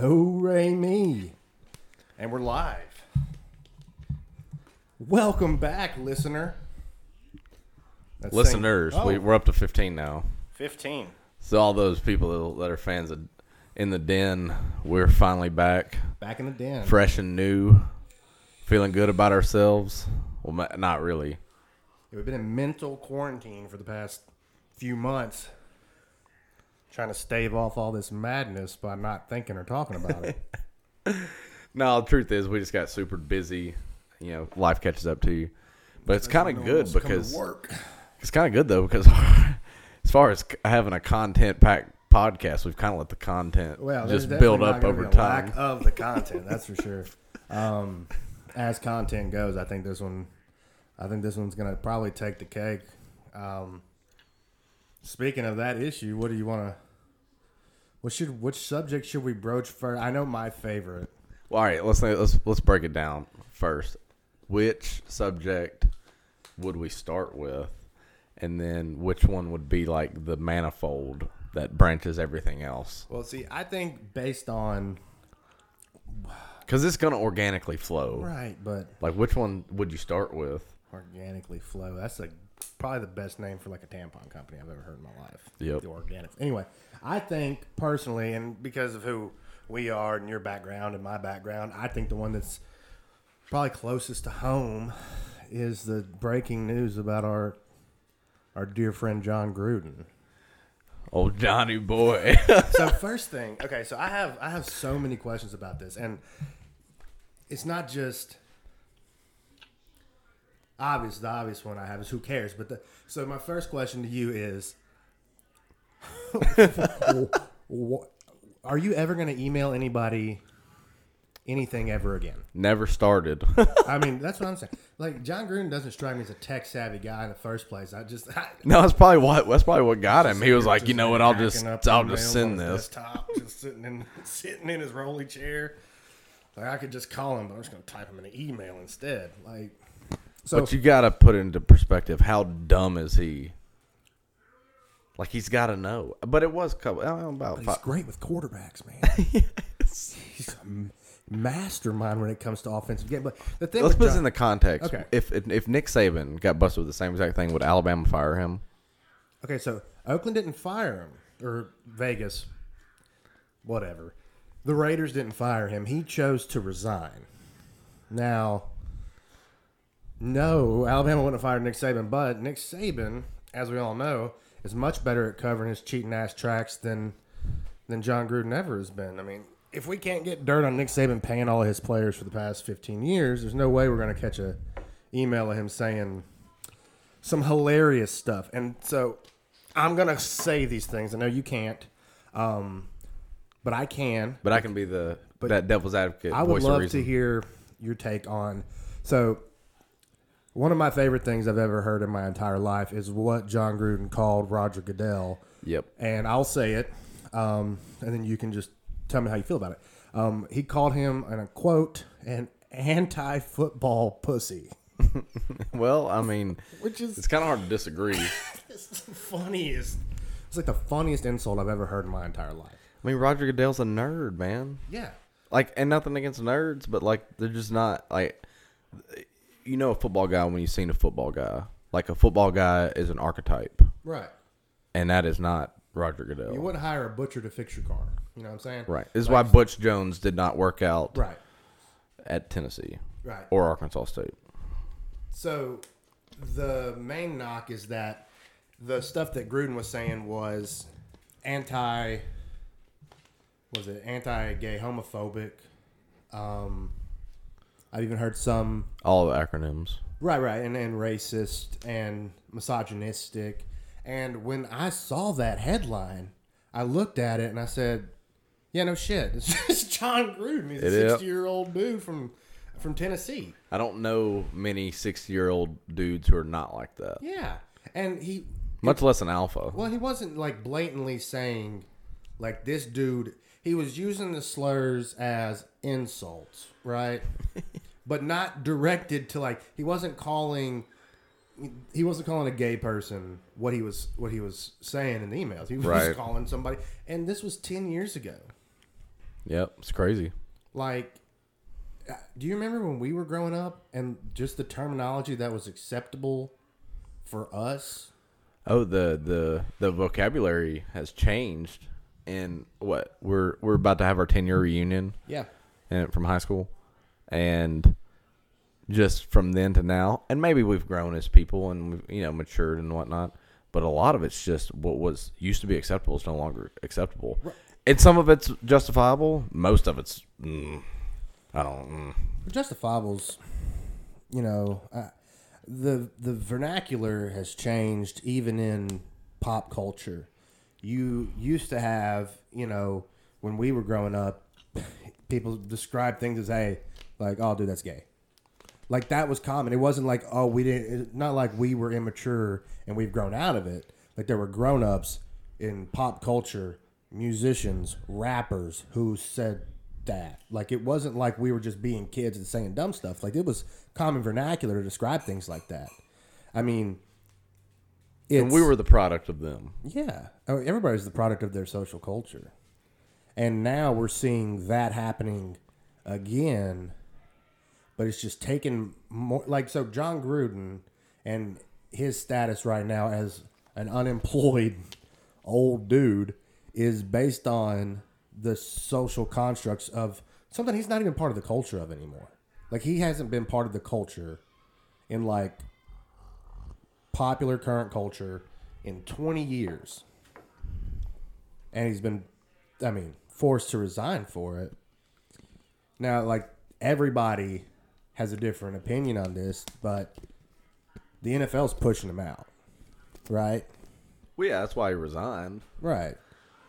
Do re mi. And we're live. Welcome back, listener. That's saying- Listeners, Oh, we, we're up to 15 now. 15. So all those people that are fans of In the Den, we're finally back, Back in the den. fresh and new, feeling good about ourselves. Well, ma- not really. We've been in mental quarantine for the past few months, trying to stave off all this madness by not thinking or talking about it. No, the truth is, we just got super busy. You know, life catches up to you. But it's kind of good because work. it's kind of good though because as far as having a content packed podcast, we've kind of let the content Well, just build up over time. Lack of the content, that's for sure. Um, as content goes, I think this one, I think this one's gonna probably take the cake. Um, speaking of that issue, what do you want to? What should which subject should we broach first? I know my favorite. Well, all right, let's let's let's break it down first. Which subject would we start with, and then which one would be like the manifold that branches everything else? Well, see, I think based on Because it's gonna organically flow. right, but Like, which one would you start with? organically flow. That's like probably the best name for like a tampon company I've ever heard in my life. Yep. The organic. Anyway, I think personally, and because of who we are and your background and my background, I think the one that's probably closest to home is the breaking news about our our dear friend John Gruden. Oh, Johnny boy. so first thing, okay, so I have I have so many questions about this, and it's not just obvious. The obvious one I have is who cares. But the so my first question to you is, are you ever going to email anybody anything ever again? Never started. I mean, that's what I'm saying. Like John Gruden doesn't strike me as a tech savvy guy in the first place. I just I, no, that's probably what that's probably what got him. He was like, you know what? I'll just I'll just send this. Desktop, just sitting in sitting in his rolly chair. Like I could just call him, but I'm just gonna type him in an email instead. Like so, But you got to put it into perspective how dumb is he? Like he's got to know. But it was couple about he's five, great with quarterbacks, man. He's a mastermind when it comes to offensive game. But the thing, Let's put this in the context. Okay. If, if if Nick Saban got busted with the same exact thing, would Alabama fire him? Okay, so Oakland didn't fire him, or Vegas, whatever. The Raiders didn't fire him. He chose to resign. Now, no, Alabama wouldn't have fired Nick Saban, but Nick Saban, as we all know, is much better at covering his cheating ass tracks than than John Gruden ever has been. I mean, if we can't get dirt on Nick Saban paying all of his players for the past 15 years, there's no way we're going to catch a email of him saying some hilarious stuff. And so I'm going to say these things. I know you can't, um, but I can. But I can be the but that devil's advocate. I would love to hear your take on. So, one of my favorite things I've ever heard in my entire life is what John Gruden called Roger Goodell. Yep. And I'll say it, um, and then you can just tell me how you feel about it. Um, he called him, and a quote, an anti-football pussy, Well, I mean, which is it's kind of hard to disagree. It's the funniest. It's like the funniest insult I've ever heard in my entire life. I mean, Roger Goodell's a nerd, man. Yeah. Like, and nothing against nerds, but like, they're just not like. You know, a football guy when you've seen a football guy. Like a football guy is an archetype, Right. and that is not Roger Goodell. You wouldn't hire a butcher to fix your car. You know what I'm saying? Right. This is Like- why Butch Jones did not work out Right. at Tennessee Right. or Arkansas State. So the main knock is that the stuff that Gruden was saying was anti was it anti-gay homophobic um I've even heard some All the acronyms. right right and, and racist and misogynistic and when I saw that headline I looked at it and I said yeah no shit it's just John Gruden he's a 60 year old dude from from Tennessee I don't know many 60 year old dudes who are not like that, yeah and he much less an alpha. Well, he wasn't like blatantly saying like this dude. He was using the slurs as insults, right? but not directed to like he wasn't calling he wasn't calling a gay person what he was what he was saying in the emails. He was Right. calling somebody and this was 10 years ago. Yep, it's crazy. Like, uh, do you remember when we were growing up and just the terminology that was acceptable for us? Oh, the the the vocabulary has changed, and what we're we're about to have our ten year reunion, Yeah. and from high school, and just from then to now, and maybe we've grown as people and we've you know matured and whatnot, but a lot of it's just what was used to be acceptable is no longer acceptable, and some of it's justifiable. Most of it's, mm, I don't. Mm. Justifiables, you know, uh, the the vernacular has changed even in pop culture. You used to have, you know, when we were growing up, people describe things as, "Hey, like, oh, dude, that's gay." Like that was common. It wasn't like, oh, we didn't. Not like we were immature and we've grown out of it. Like there were grown ups in pop culture, musicians, rappers who said that. Like it wasn't like we were just being kids and saying dumb stuff. Like it was common vernacular to describe things like that. I mean, it's, And we were the product of them. yeah. Oh, Everybody's the product of their social culture. And now we're seeing that happening again, but it's just taken more. Like, so John Gruden and his status right now as an unemployed old dude is based on the social constructs of something he's not even part of the culture of anymore. Like, he hasn't been part of the culture in like popular current culture in 20 years. And he's been, I mean, forced to resign for it. Now, like, everybody has a different opinion on this, but the NFL's pushing him out. Right? Well, yeah, that's why he resigned. Right.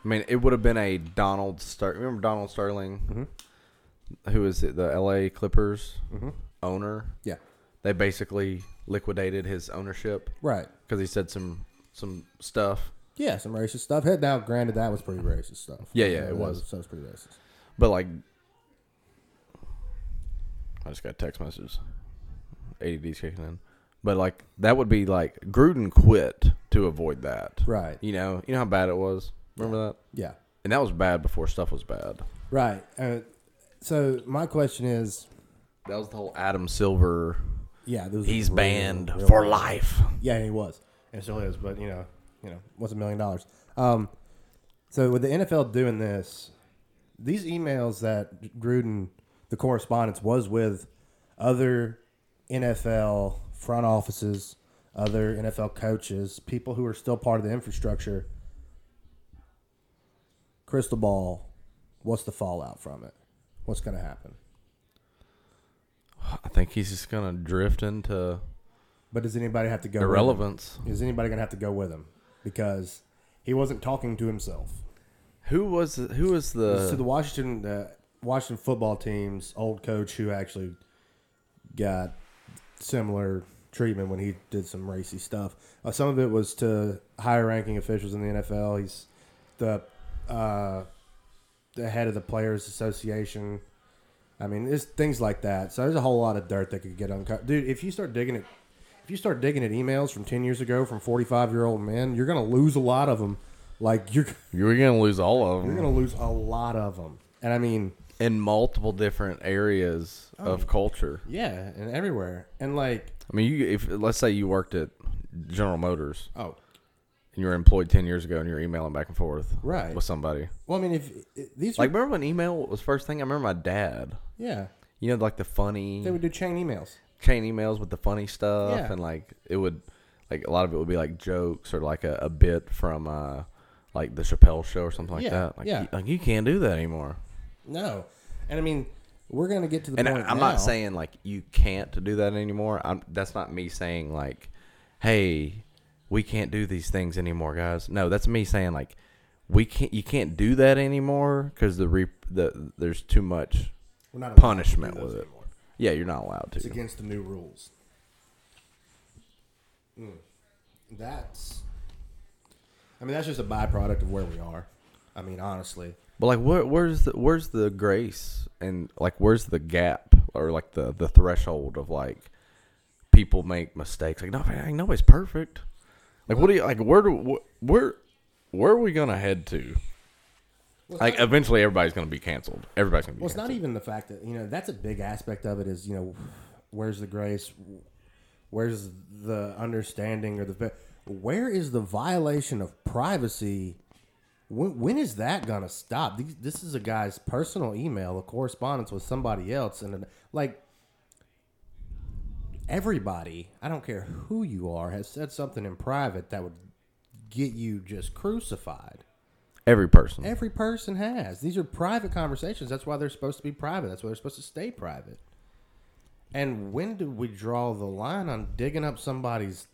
I mean, it would have been a Donald Ster. Remember Donald Sterling, mm-hmm. who is it, the L.A. Clippers mm-hmm. owner? Yeah. They basically liquidated his ownership Right. because he said some some stuff. Yeah, some racist stuff. Now, granted, that was pretty racist stuff. Yeah, yeah, it was. That was pretty racist. But like, I just got text messages. ADD's kicking in. But like, that would be like Gruden quit to avoid that. Right. You know, you know how bad it was. Remember that? Yeah. And that was bad before stuff was bad. Right. Uh, so my question is, That was the whole Adam Silver. yeah, He's real- banned real- for life. Yeah, and he was, and still is. But you know, you know, what's a million dollars? Um, so with the NFL doing this, these emails that Gruden, the correspondence was with other NFL front offices, other NFL coaches, people who are still part of the infrastructure. Crystal ball, what's the fallout from it? What's going to happen? I think he's just gonna drift into But does anybody have to go? irrelevance. Is anybody going to have to go with him? Because he wasn't talking to himself. Who was who was the to the the Washington the Washington football team's old coach who actually got similar treatment when he did some racy stuff. Uh, some of it was to higher ranking officials in the NFL. He's the uh, the head of the Players Association. I mean, there's things like that. So there's a whole lot of dirt that could get uncovered. Dude, if you start digging it, if you start digging at emails from 10 years ago from 45 year old men, you're going to lose a lot of them. Like, you're, you're gonna lose all of them. you're going to lose a lot of them. And I mean, in multiple different areas of culture. yeah, and everywhere. And like, I mean, you if let's say you worked at General Motors oh, and you were employed ten years ago and you're emailing back and forth Right. with somebody. well, I mean, if if these Like, were, remember when email was first thing? I remember my dad. yeah, You know, like the funny they would do chain emails. chain emails with the funny stuff, Yeah. and like it would, like a lot of it would be like jokes or like a, a bit from uh like the Chappelle show or something like Yeah, that. Like, yeah. you, like you can't do that anymore. No, and I mean, we're going to get to the And point. I'm now- not saying like you can't do that anymore. I'm that's not me saying like, hey, we can't do these things anymore, guys. No, that's me saying like, we can't. You can't do that anymore because the re- the there's too much we're not allowed to punishment do with it. anymore. Yeah, you're not allowed to. It's against the new rules. Mm. That's. I mean, that's just a byproduct of where we are. I mean, honestly. But like, where, where's the where's the grace and like where's the gap or like the the threshold of like people make mistakes? Like, no, man, nobody's perfect. Like, what do you like? Where do where where are we gonna head to? Like eventually, everybody's going to be canceled. Everybody's going to be. Well, it's not even the fact that you know that's a big aspect of it. Is you know, where's the grace? Where's the understanding or the where is the violation of privacy? When, when is that gonna stop? These, this is a guy's personal email, a correspondence with somebody else, and like everybody, I don't care who you are, has said something in private that would get you just crucified. Every person. Every person has. These are private conversations. That's why they're supposed to be private. That's why they're supposed to stay private. And when do we draw the line on digging up somebody's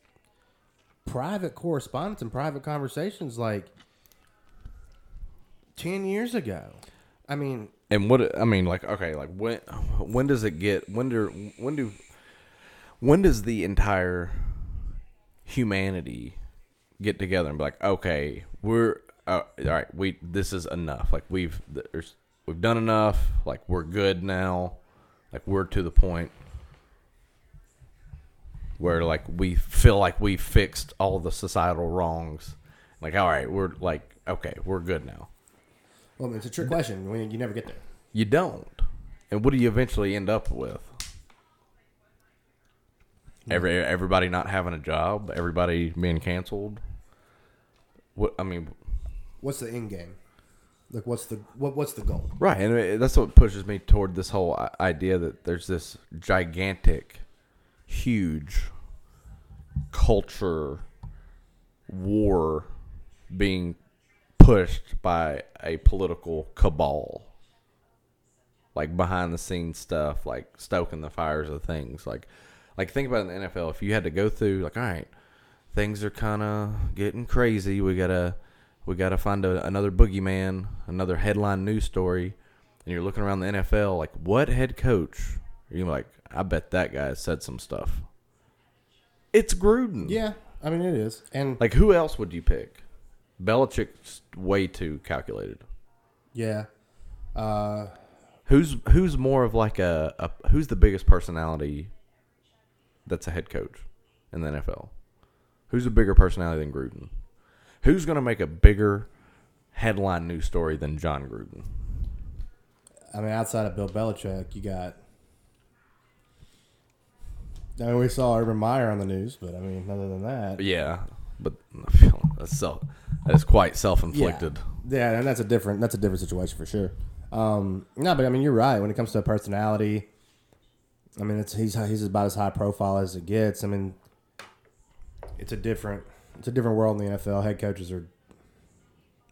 private correspondence and private conversations like 10 years ago? I mean, and what I mean, like, okay, like when when does it get? When do when do when does the entire humanity get together and be like, okay, we're uh, all right. We this is enough. Like we've there's we've done enough. Like we're good now. Like we're to the point where like we feel like we fixed all the societal wrongs. Like all right, we're like okay, we're good now. Well, it's a trick question. We- You never get there. You don't. And what do you eventually end up with? Every everybody not having a job, everybody being canceled. What I mean, What's the end game? Like, what's the what? What's the goal? right? And that's what pushes me toward this whole idea that there's this gigantic, huge culture war being pushed by a political cabal. Like behind the scenes stuff like stoking the fires of things. Like like think about it in the NFL if you had to go through like all right things are kind of getting crazy. We got to we got to find a, another boogeyman another headline news story and you're looking around the NFL like what head coach you're like I bet that guy said some stuff. It's Gruden. Yeah, I mean it is, and like who else would you pick Belichick's way too calculated yeah, uh, Who's who's more of like a, a who's the biggest personality that's a head coach in the NFL? Who's a bigger personality than Gruden? Who's going to make a bigger headline news story than John Gruden? I mean, outside of Bill Belichick, you got. I mean, we saw Urban Meyer on the news, but I mean, other than that, Yeah, but that's self that is quite self inflicted. Yeah, and that's a different that's a different situation for sure. Um, no, but I mean, you're right. When it comes to personality, I mean, it's he's he's about as high profile as it gets. I mean, it's a different it's a different world in the NFL. Head coaches are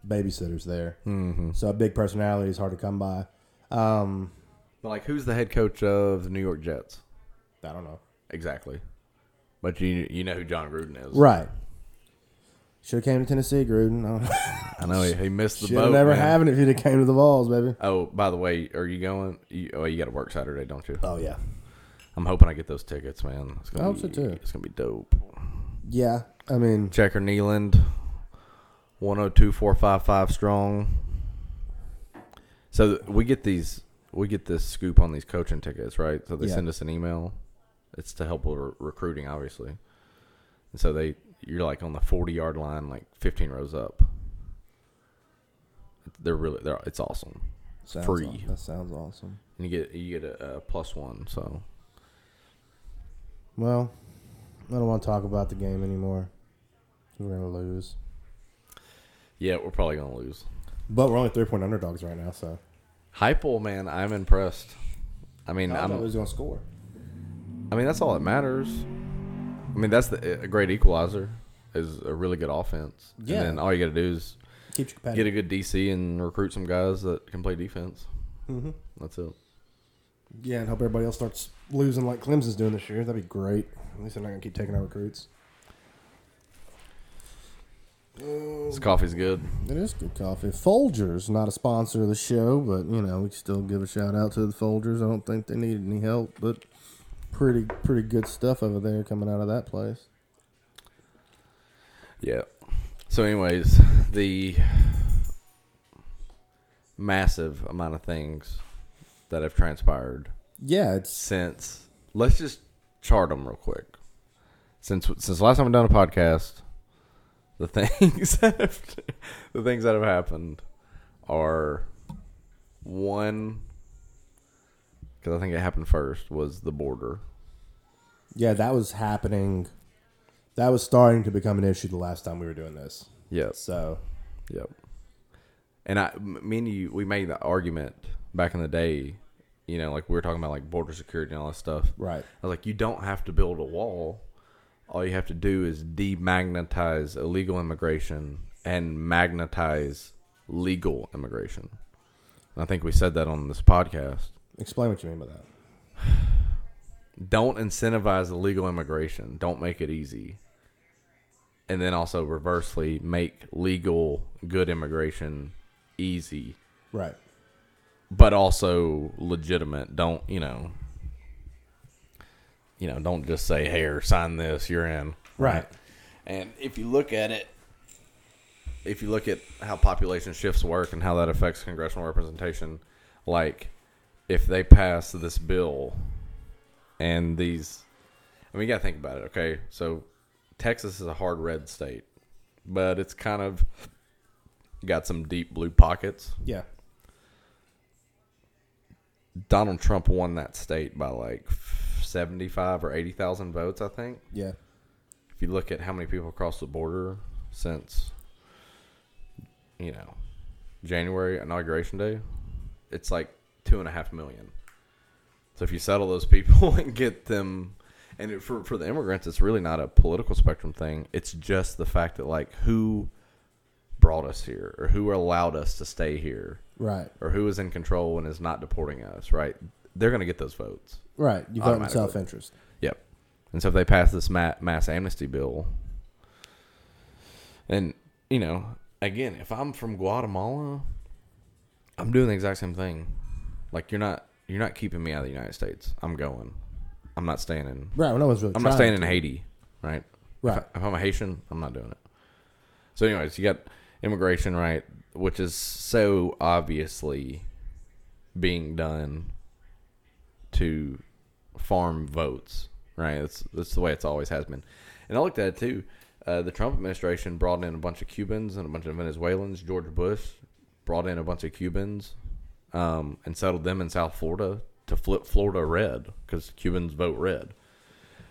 babysitters there, mm-hmm. so a big personality is hard to come by. Um, But like, who's the head coach of the New York Jets? I don't know. Exactly. But you you know who John Gruden is, Right. Should have came to Tennessee, Gruden. I know he, he missed the Should boat. never man. happened if he'd have came to the Vols, baby. Oh, by the way, are you going? You, oh, you got to work Saturday, don't you? Oh yeah, I'm hoping I get those tickets, man. It's gonna I be, hope so, too. It's gonna be dope. yeah. I mean, Checker Neyland, 102455 strong. So we get these, we get this scoop on these coaching tickets, right? So they Yeah. send us an email. It's to help with re- recruiting, obviously. And so they, you're like on the 40 yard line, like 15 rows up. They're really, they're, it's awesome. sounds free. aw- That sounds awesome. And you get, you get a, a plus one. So Well, I don't want to talk about the game anymore. We're gonna lose, yeah, we're probably gonna lose. but we're only three point underdogs right now. So Heupel, man, I'm impressed. I mean, I I'm, thought who's gonna score. I mean, that's all that matters. I mean, that's the, a great equalizer. Is a really good offense. Yeah. And then all you got to do is Keeps you get a good DC and recruit some guys that can play defense. hmm That's it. Yeah, and hope everybody else starts losing like Clemson's doing this year. That'd be great. At least they're not gonna keep taking our recruits. This coffee's good. It is good coffee. Folgers, not a sponsor of the show, but you know we still give a shout out to the Folgers. I don't think they needed any help, but pretty pretty good stuff over there coming out of that place. Yeah. So, anyways, the massive amount of things that have transpired Yeah, it's since. Let's just chart them real quick. Since since last time I've done a podcast, the things that have, the things that have happened are one because I think it happened first was the border. Yeah, that was happening. That was starting to become an issue the last time we were doing this. Yes. So, Yep. And I, me and you, we made the argument back in the day. You know, like we were talking about like border security and all that stuff. right. I was like, you don't have to build a wall. All you have to do is demagnetize illegal immigration and magnetize legal immigration. And I think we said that on this podcast. Explain what you mean by that. Don't incentivize illegal immigration. Don't make it easy. And then also reversely make legal good immigration easy, Right. but also legitimate. Don't, you know, you know, don't just say, "Here, sign this, you're in." Right. And if you look at it, if you look at how population shifts work and how that affects congressional representation, like if they pass this bill and these, I mean, you got to think about it, okay? So Texas is a hard red state, but it's kind of got some deep blue pockets. Yeah. Donald Trump won that state by like 75 or 80,000 votes, I think. Yeah. if you look at how many people crossed the border since you know January inauguration day, it's like two and a half million. So if you settle those people and get them, and it, for for the immigrants, it's really not a political spectrum thing. It's just the fact that like who brought us here or who allowed us to stay here Right. or who is in control and is not deporting us. Right? They're going to get those votes. Right. You vote in self interest. Yep. And so if they pass this ma- mass amnesty bill, and you know, again, if I'm from Guatemala, I'm doing the exact same thing. Like you're not you're not keeping me out of the United States. I'm going. I'm not staying in. Right. Well, no one's really. I'm not trying staying in to. Haiti, right? Right. If, I, if I'm a Haitian, I'm not doing it. So, anyways, you got immigration, right, which is so obviously being done to farm votes, right? That's that's the way it's always has been. And I looked at it too. Uh, the Trump administration brought in a bunch of Cubans and a bunch of Venezuelans. George Bush brought in a bunch of Cubans um, and settled them in South Florida to flip Florida red because Cubans vote red.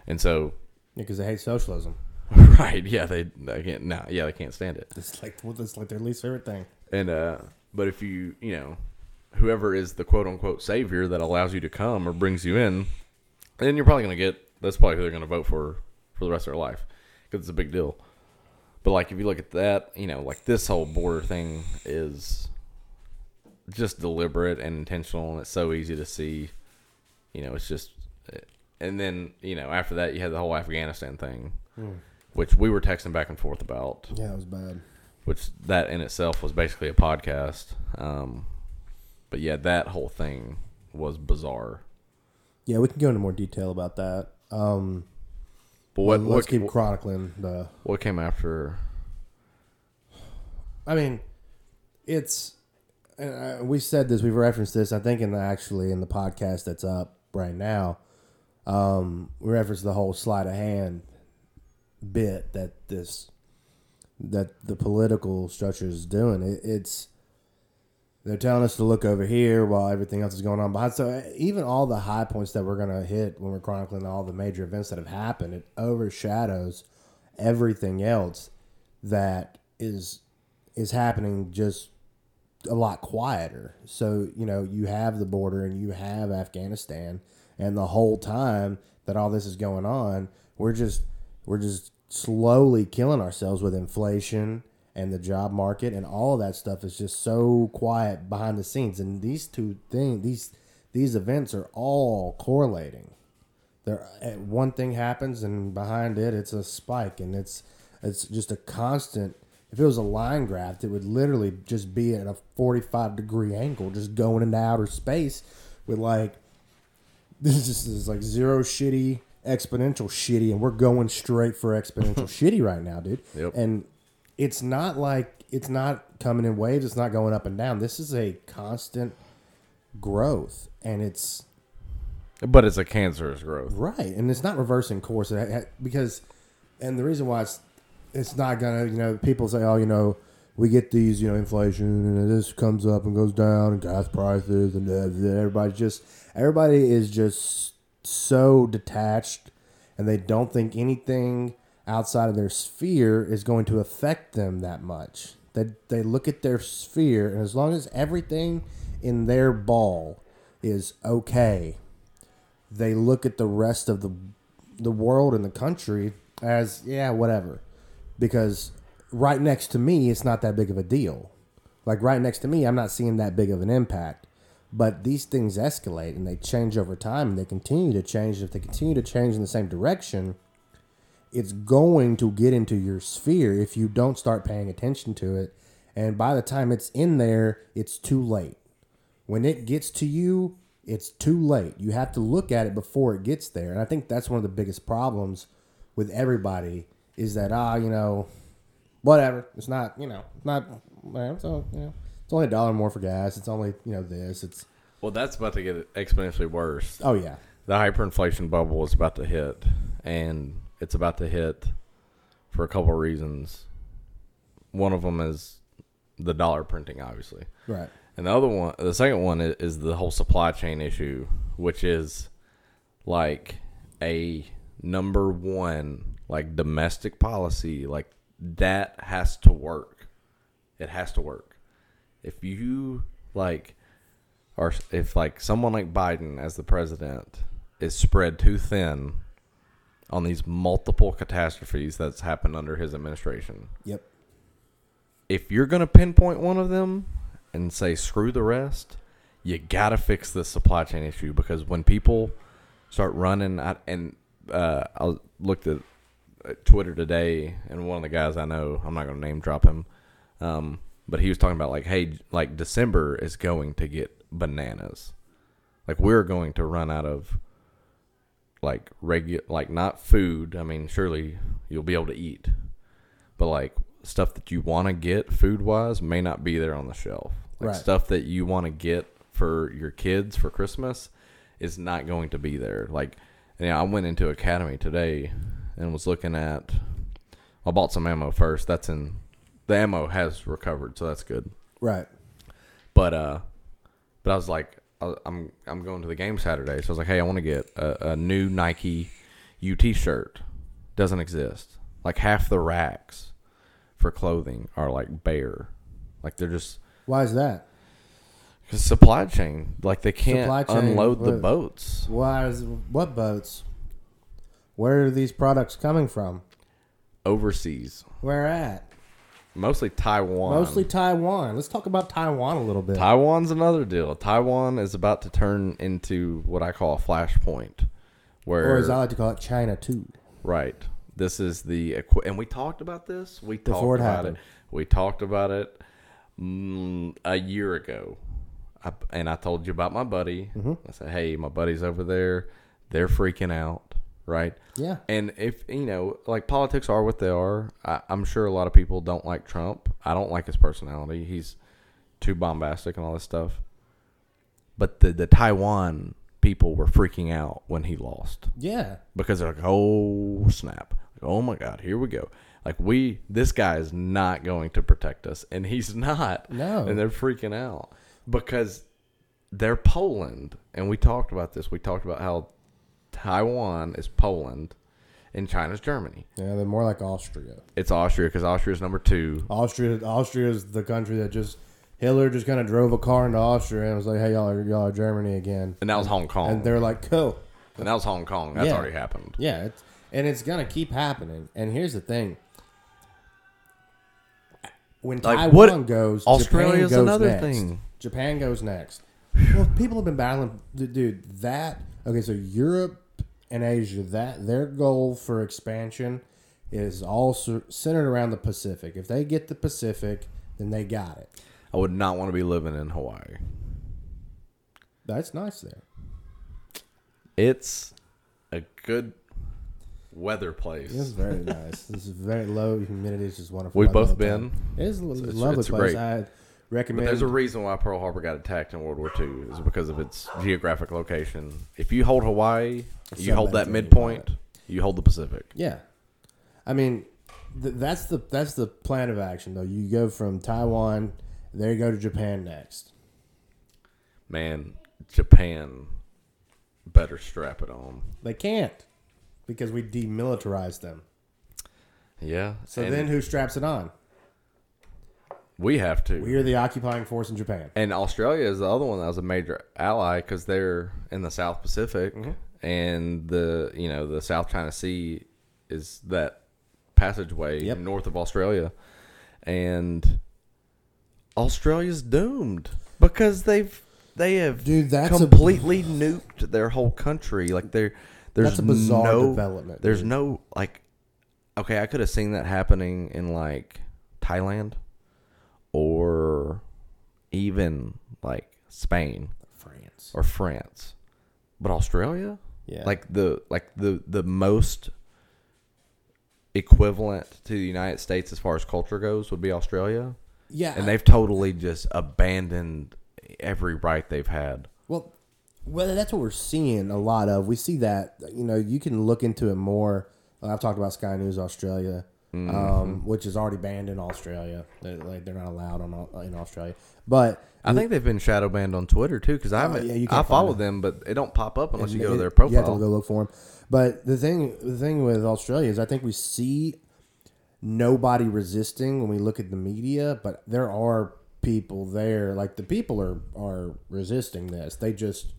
And so Because they hate socialism. right. Yeah, they, they can't. No, yeah, they can't stand it. It's like well, it's like their least favorite thing. And uh, but if you, you know, whoever is the quote unquote savior that allows you to come or brings you in, then you're probably gonna get. That's probably who they're gonna vote for for the rest of their life because it's a big deal. But like, if you look at that, you know, like this whole border thing is just deliberate and intentional, and it's so easy to see. You know, it's just, and then you know, after that, you had the whole Afghanistan thing, which we were texting back and forth about Yeah, it was bad. which that in itself was basically a podcast. Um, but yeah, that whole thing was bizarre. Yeah, we can go into more detail about that. Um, But what let's what, keep chronicling the. what came after? I mean, it's. I, we said this. We've referenced this. I think in the actually in the podcast that's up right now. Um, we referenced the whole sleight of hand bit that this that the political structure is doing. It, it's they're telling us to look over here while everything else is going on behind. So even all the high points that we're gonna hit when we're chronicling all the major events that have happened, it overshadows everything else that is is happening just a lot quieter. So, you know, you have the border and you have Afghanistan and the whole time that all this is going on, we're just we're just slowly killing ourselves with inflation and the job market and all of that stuff is just so quiet behind the scenes and these two things these these events are all correlating there uh, one thing happens and behind it it's a spike and it's it's just a constant if it was a line graph it would literally just be at a 45 degree angle just going into outer space with like this is just is like zero shitty exponential shitty and we're going straight for exponential shitty right now dude Yep. and it's not like it's not coming in waves it's not going up and down this is a constant growth and it's But it's a cancerous growth. Right, and it's not reversing course because, and the reason why it's it's not gonna, you know, people say, oh, you know, we get these, you know, inflation, and this comes up and goes down, and gas prices, and everybody just everybody is just so detached, and they don't think anything outside of their sphere is going to affect them that much. They they look at their sphere, and as long as everything in their ball is okay, they look at the rest of the the world and the country as yeah, whatever. Because right next to me, it's not that big of a deal. Like right next to me, I'm not seeing that big of an impact. But these things escalate and they change over time and they continue to change. If they continue to change in the same direction, it's going to get into your sphere if you don't start paying attention to it. And by the time it's in there, it's too late. When it gets to you, it's too late. You have to look at it before it gets there. And I think that's one of the biggest problems with everybody is that ah, you know, whatever. It's not, you know, not. So you know, it's only a dollar more for gas. It's only you know this. It's Well, that's about to get exponentially worse. oh yeah, The hyperinflation bubble is about to hit, and it's about to hit for a couple of reasons. One of them is the dollar printing, obviously. right. And the other one, the second one is, is the whole supply chain issue, which is like a number one, like domestic policy, like that has to work. It has to work. If you like, or if like someone like Biden as the president is spread too thin on these multiple catastrophes that's happened under his administration, Yep. if you're going to pinpoint one of them and say screw the rest, you got to fix the supply chain issue because when people start running out, and uh, I looked at Twitter today, and one of the guys I know, I'm not going to name drop him, um, but he was talking about like, hey, like December is going to get bananas, like we're going to run out of like regular, like not food. I mean, surely you'll be able to eat, but like stuff that you want to get food wise may not be there on the shelf. Like Right. stuff that you want to get for your kids for Christmas is not going to be there. Like, you know, I went into Academy today and was looking at. I bought some ammo first. That's in the ammo has recovered, so that's good. Right. But uh, but I was like, I- I'm I'm going to the game Saturday, so I was like, hey, I want to get a, a new Nike UT shirt. Doesn't exist. Like half the racks for clothing are like bare, like they're just Why is that? cause supply chain. Like they can't chain, unload the boats. Why is what boats? Where are these products coming from? overseas, Where at? mostly Taiwan. Mostly Taiwan. Let's talk about Taiwan a little bit. Taiwan's another deal. Taiwan is about to turn into what I call a flashpoint, where or as I like to call it, China too. Right. This is the and we talked about this. We talked Before it about happened. it. We talked about it mm, a year ago, I, and I told you about my buddy. Mm-hmm. I said, "Hey, my buddy's over there. They're freaking out." Right. Yeah. And if you know, like politics are what they are. I, I'm sure a lot of people don't like Trump. I don't like his personality. He's too bombastic and all this stuff. But the the Taiwan people were freaking out when he lost Yeah. because they're like, oh snap, like, oh my god, here we go. Like we, this guy is not going to protect us, and he's not. No. and they're freaking out because they're Poland, and we talked about this. We talked about how Taiwan is Poland, and China's Germany. Yeah, they're more like Austria. It's Austria because Austria is number two. Austria Austria is the country that just Hitler just kind of drove a car into Austria and was like, "Hey, y'all are y'all are Germany again," And that was Hong Kong. and they're like, "Cool." and that was Hong Kong. That's Yeah. already happened. Yeah, it's, and it's gonna keep happening. And here's the thing: when Like, Taiwan what- goes, Australia's Japan goes another next. thing. Japan goes next. Well, people have been battling, dude. That okay? So Europe and Asia, that their goal for expansion is all sur- centered around the Pacific. If they get the Pacific, then they got it. I would not want to be living in Hawaii. That's nice there. It's a good weather place. It's very nice. This is very low humidity. It's just wonderful. We've both been. town. It is a lovely it's place. great. I But there's a reason why Pearl Harbor got attacked in World War II is because of its geographic location. If you hold Hawaii, you hold that midpoint, you hold the Pacific. Yeah. I mean, th- that's the that's the plan of action though. You go from Taiwan, there you go to Japan next. Man, Japan better strap it on. They can't because we demilitarized them. Yeah. So then who straps it on? We have to. We are the occupying force in Japan. And Australia is the other one that was a major ally because they're in the South Pacific, Mm-hmm. and the you know the South China Sea is that passageway Yep. north of Australia, and Australia's doomed because they've they have Dude, that's a- completely nuked their whole country. Like they're there's That's a bizarre no development, There's dude. no like okay, I could have seen that happening in like Thailand or even like Spain France. or France. But Australia? Yeah. Like the like the the most equivalent to the United States as far as culture goes would be Australia. Yeah. And they've totally just abandoned every right they've had. Well, well, that's what we're seeing a lot of. We see that, you know, you can look into it more. I've talked about Sky News Australia, Mm-hmm. um, which is already banned in Australia. They're, like they're not allowed on in Australia. But I think they've been shadow banned on Twitter too because I haven't. Oh, yeah, you I can't follow them, but it don't pop up unless you go to their You have to profile. go look for them. But the thing, the thing with Australia is, I think we see nobody resisting when we look at the media, but there are people there. Like the people are are resisting this. They just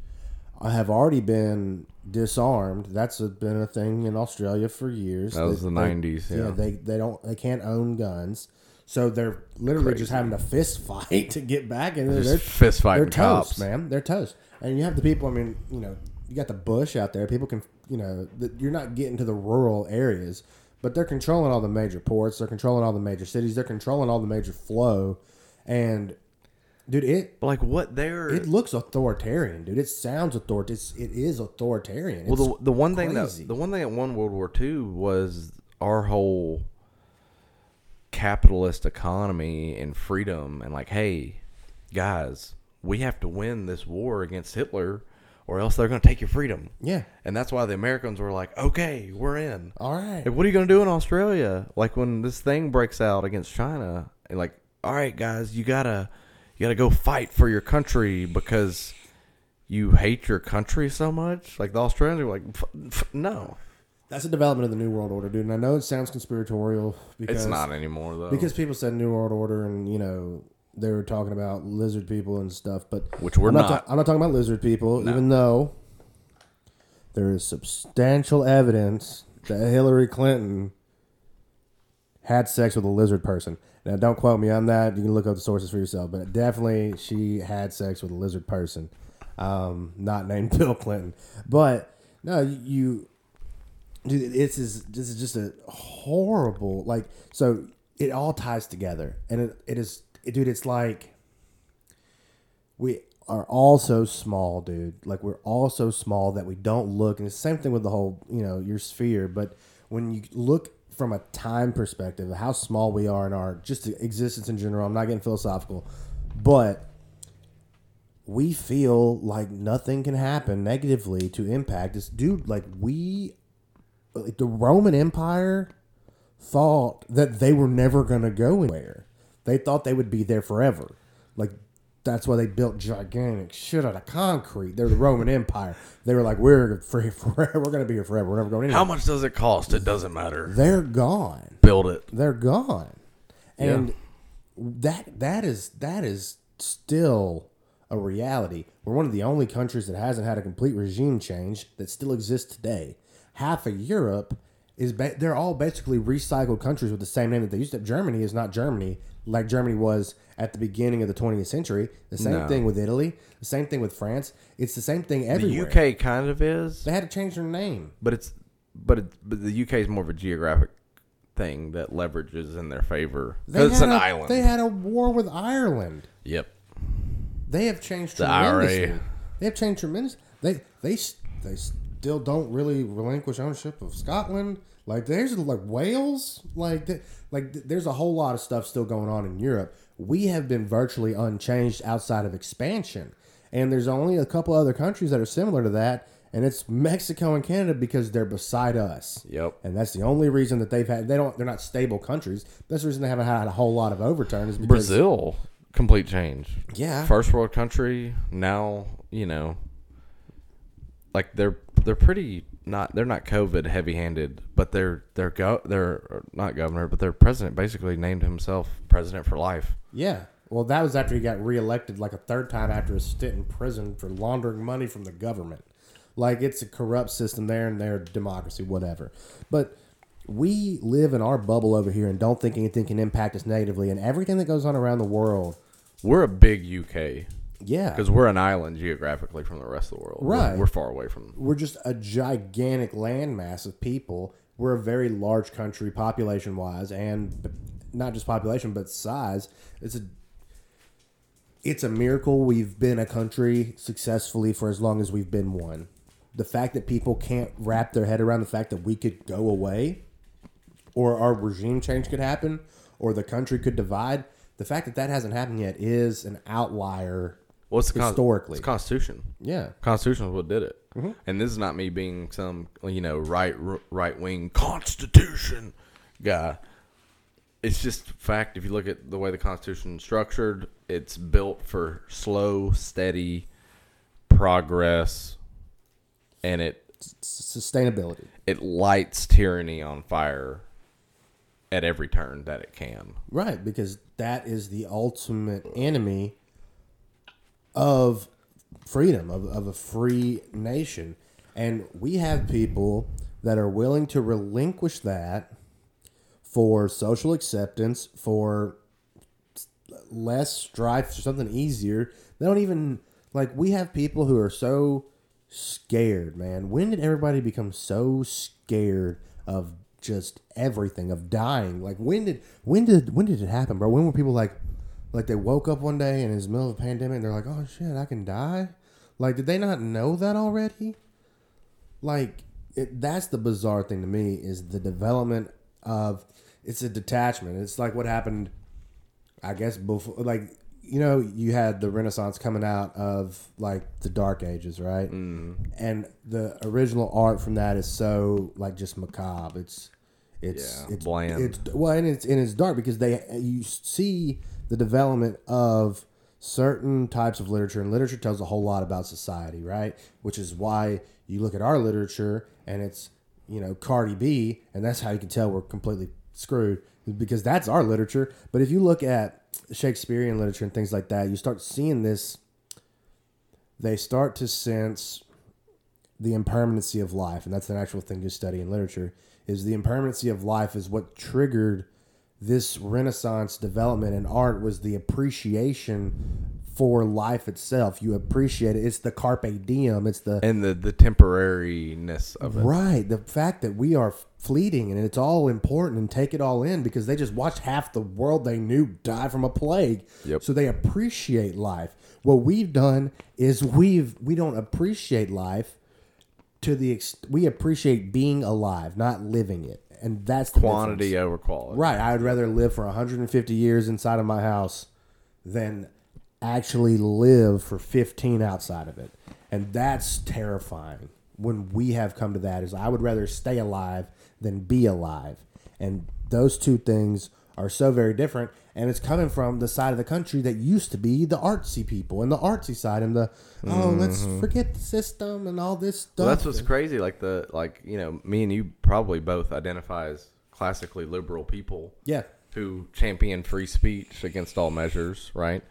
have already been disarmed. That's been a thing in Australia for years. That was They- the 90s, yeah. they they don't they can't own guns. So they're literally just having a fist fight to get back, and they're, Just fist fighting they're toast, cops. man. They're toast. And you have the people. I mean, you know, you got the bush out there. People can, you know, the, you're not getting to the rural areas, but they're controlling all the major ports. They're controlling all the major cities. They're controlling all the major flow. And dude, it But like what they're it looks authoritarian, dude. It sounds authoritarian. It is authoritarian. Well, the, the one thing that the one thing that won World War II was our whole capitalist economy and freedom, and like, hey, guys, we have to win this war against Hitler, or else they're going to take your freedom. yeah. And that's why the Americans were like, okay, we're in. All right. What are you going to do in Australia? Like when this thing breaks out against China, and like, all right, guys, you gotta you gotta go fight for your country because you hate your country so much. Like the Australians are like, "F- f- no, That's a development of the New World Order, dude. And I know it sounds conspiratorial because it's not anymore though. because people said New World Order and you know they were talking about lizard people and stuff, but Which we're I'm not. not. ta- I'm not talking about lizard people, even though there is substantial evidence that Hillary Clinton had sex with a lizard person. Now, don't quote me on that. You can look up the sources for yourself, but definitely she had sex with a lizard person, um, not named Bill Clinton. But no, you dude this is this is just a horrible like so it all ties together and it, it is it, dude it's like we are all so small dude like we're all so small that we don't look and the same thing with the whole you know your sphere but when you look from a time perspective how small we are in our just existence in general i'm not getting philosophical but we feel like nothing can happen negatively to impact us dude like we like the Roman Empire thought that they were never going to go anywhere. They thought they would be there forever. Like that's why they built gigantic shit out of concrete. They're the Roman Empire. They were like, we're free forever. We're going to be here forever. We're never going anywhere. How much does it cost? It doesn't matter. They're gone. Build it. They're gone. And that that is that is still a reality. We're one of the only countries that hasn't had a complete regime change that still exists today. Half of Europe is ba- they're all basically recycled countries with the same name that they used to. Germany is not Germany like Germany was at the beginning of the 20th century. The same No. thing with Italy. The same thing with France. It's the same thing The everywhere. UK kind of is, They had to change their name. but it's but it, but the UK is more of a geographic thing that leverages in their favor They because it's had an a- island. They had a war with Ireland. yep. They have changed The IRA. tremendously. They have changed tremendously. They they s- they still don't really relinquish ownership of Scotland. Like there's like Wales. Like th- like th- there's a whole lot of stuff still going on in Europe. We have been virtually unchanged outside of expansion, and there's only a couple other countries that are similar to that. and it's Mexico and Canada because they're beside us. Yep. And that's the only reason that they've had they don't they're not stable countries. That's the reason they haven't had a whole lot of overturn is because Brazil, complete change. Yeah. First world country. Now you know, like they're they're pretty not they're not COVID heavy handed, but they're they're go they're not governor, but their president basically named himself president for life. Yeah. Well, that was after he got reelected like a third time after a stint in prison for laundering money from the government. Like it's a corrupt system there and their democracy, whatever. But we live in our bubble over here and don't think anything can impact us negatively. And everything that goes on around the world, We're a big UK yeah, because we're an island geographically from the rest of the world. We're- Right. We're, far away from. we're just a gigantic landmass of people. We're a very large country, population wise, and not just population but size. It's a it's a miracle we've been a country successfully for as long as we've been one. The fact that people can't wrap their head around the fact that we could go away, or our regime change could happen, or the country could divide. The fact that that hasn't happened yet is an outlier. Well, it's the con- Historically. it's Constitution. Yeah, Constitution is what did it. Mm-hmm. And this is not me being some you know right right wing Constitution guy. It's just fact. If you look at the way the Constitution is structured, it's built for slow, steady progress, and it sustainability. it lights tyranny on fire at every turn that it can. Right, because that is the ultimate enemy of freedom, of, of a free nation. And we have people that are willing to relinquish that for social acceptance, for less strife, for something easier. They don't even, like, we have people who are so scared, man. When did everybody become so scared of just everything, of dying? Like, when did, when did, when did it happen, bro? When were people like, like they woke up one day and it's the middle of a pandemic and they're like, oh shit, I can die? Like, did they not know that already? like it, that's the bizarre thing to me is the development of it's a detachment it's like what happened i guess before like you know you had the renaissance coming out of like the dark ages right mm. and the original art from that is so like just macabre it's it's Yeah, it's bland. it's well and it's and it's dark because they you see the development of certain types of literature and literature tells a whole lot about society right? Which is why you look at our literature and it's you know Cardi B and that's how you can tell we're completely screwed because that's our literature. But if you look at Shakespearean literature and things like that you start seeing this they start to sense the impermanency of life and that's an actual thing you study in literature is the impermanency of life is what triggered this renaissance development in art was the appreciation for life itself. You appreciate it. It's the carpe diem. It's the And the the temporariness of it. right. The fact that we are fleeting and it's all important and take it all in because they just watched half the world they knew die from a plague. Yep. so they appreciate life. What we've done is we've we don't appreciate life to the ex- we appreciate being alive not living it and that's the Quantity difference. over quality. right i would rather live for 150 years inside of my house than actually live for 15 outside of it and that's terrifying when we have come to that is i would rather stay alive than be alive and those two things are so very different and it's coming from the side of the country that used to be the artsy people and the artsy side and the oh let's mm-hmm. forget the system and all this stuff Well, that's what's crazy. Like the like you know, me and you probably both identify as classically liberal people yeah who champion free speech against all measures, right?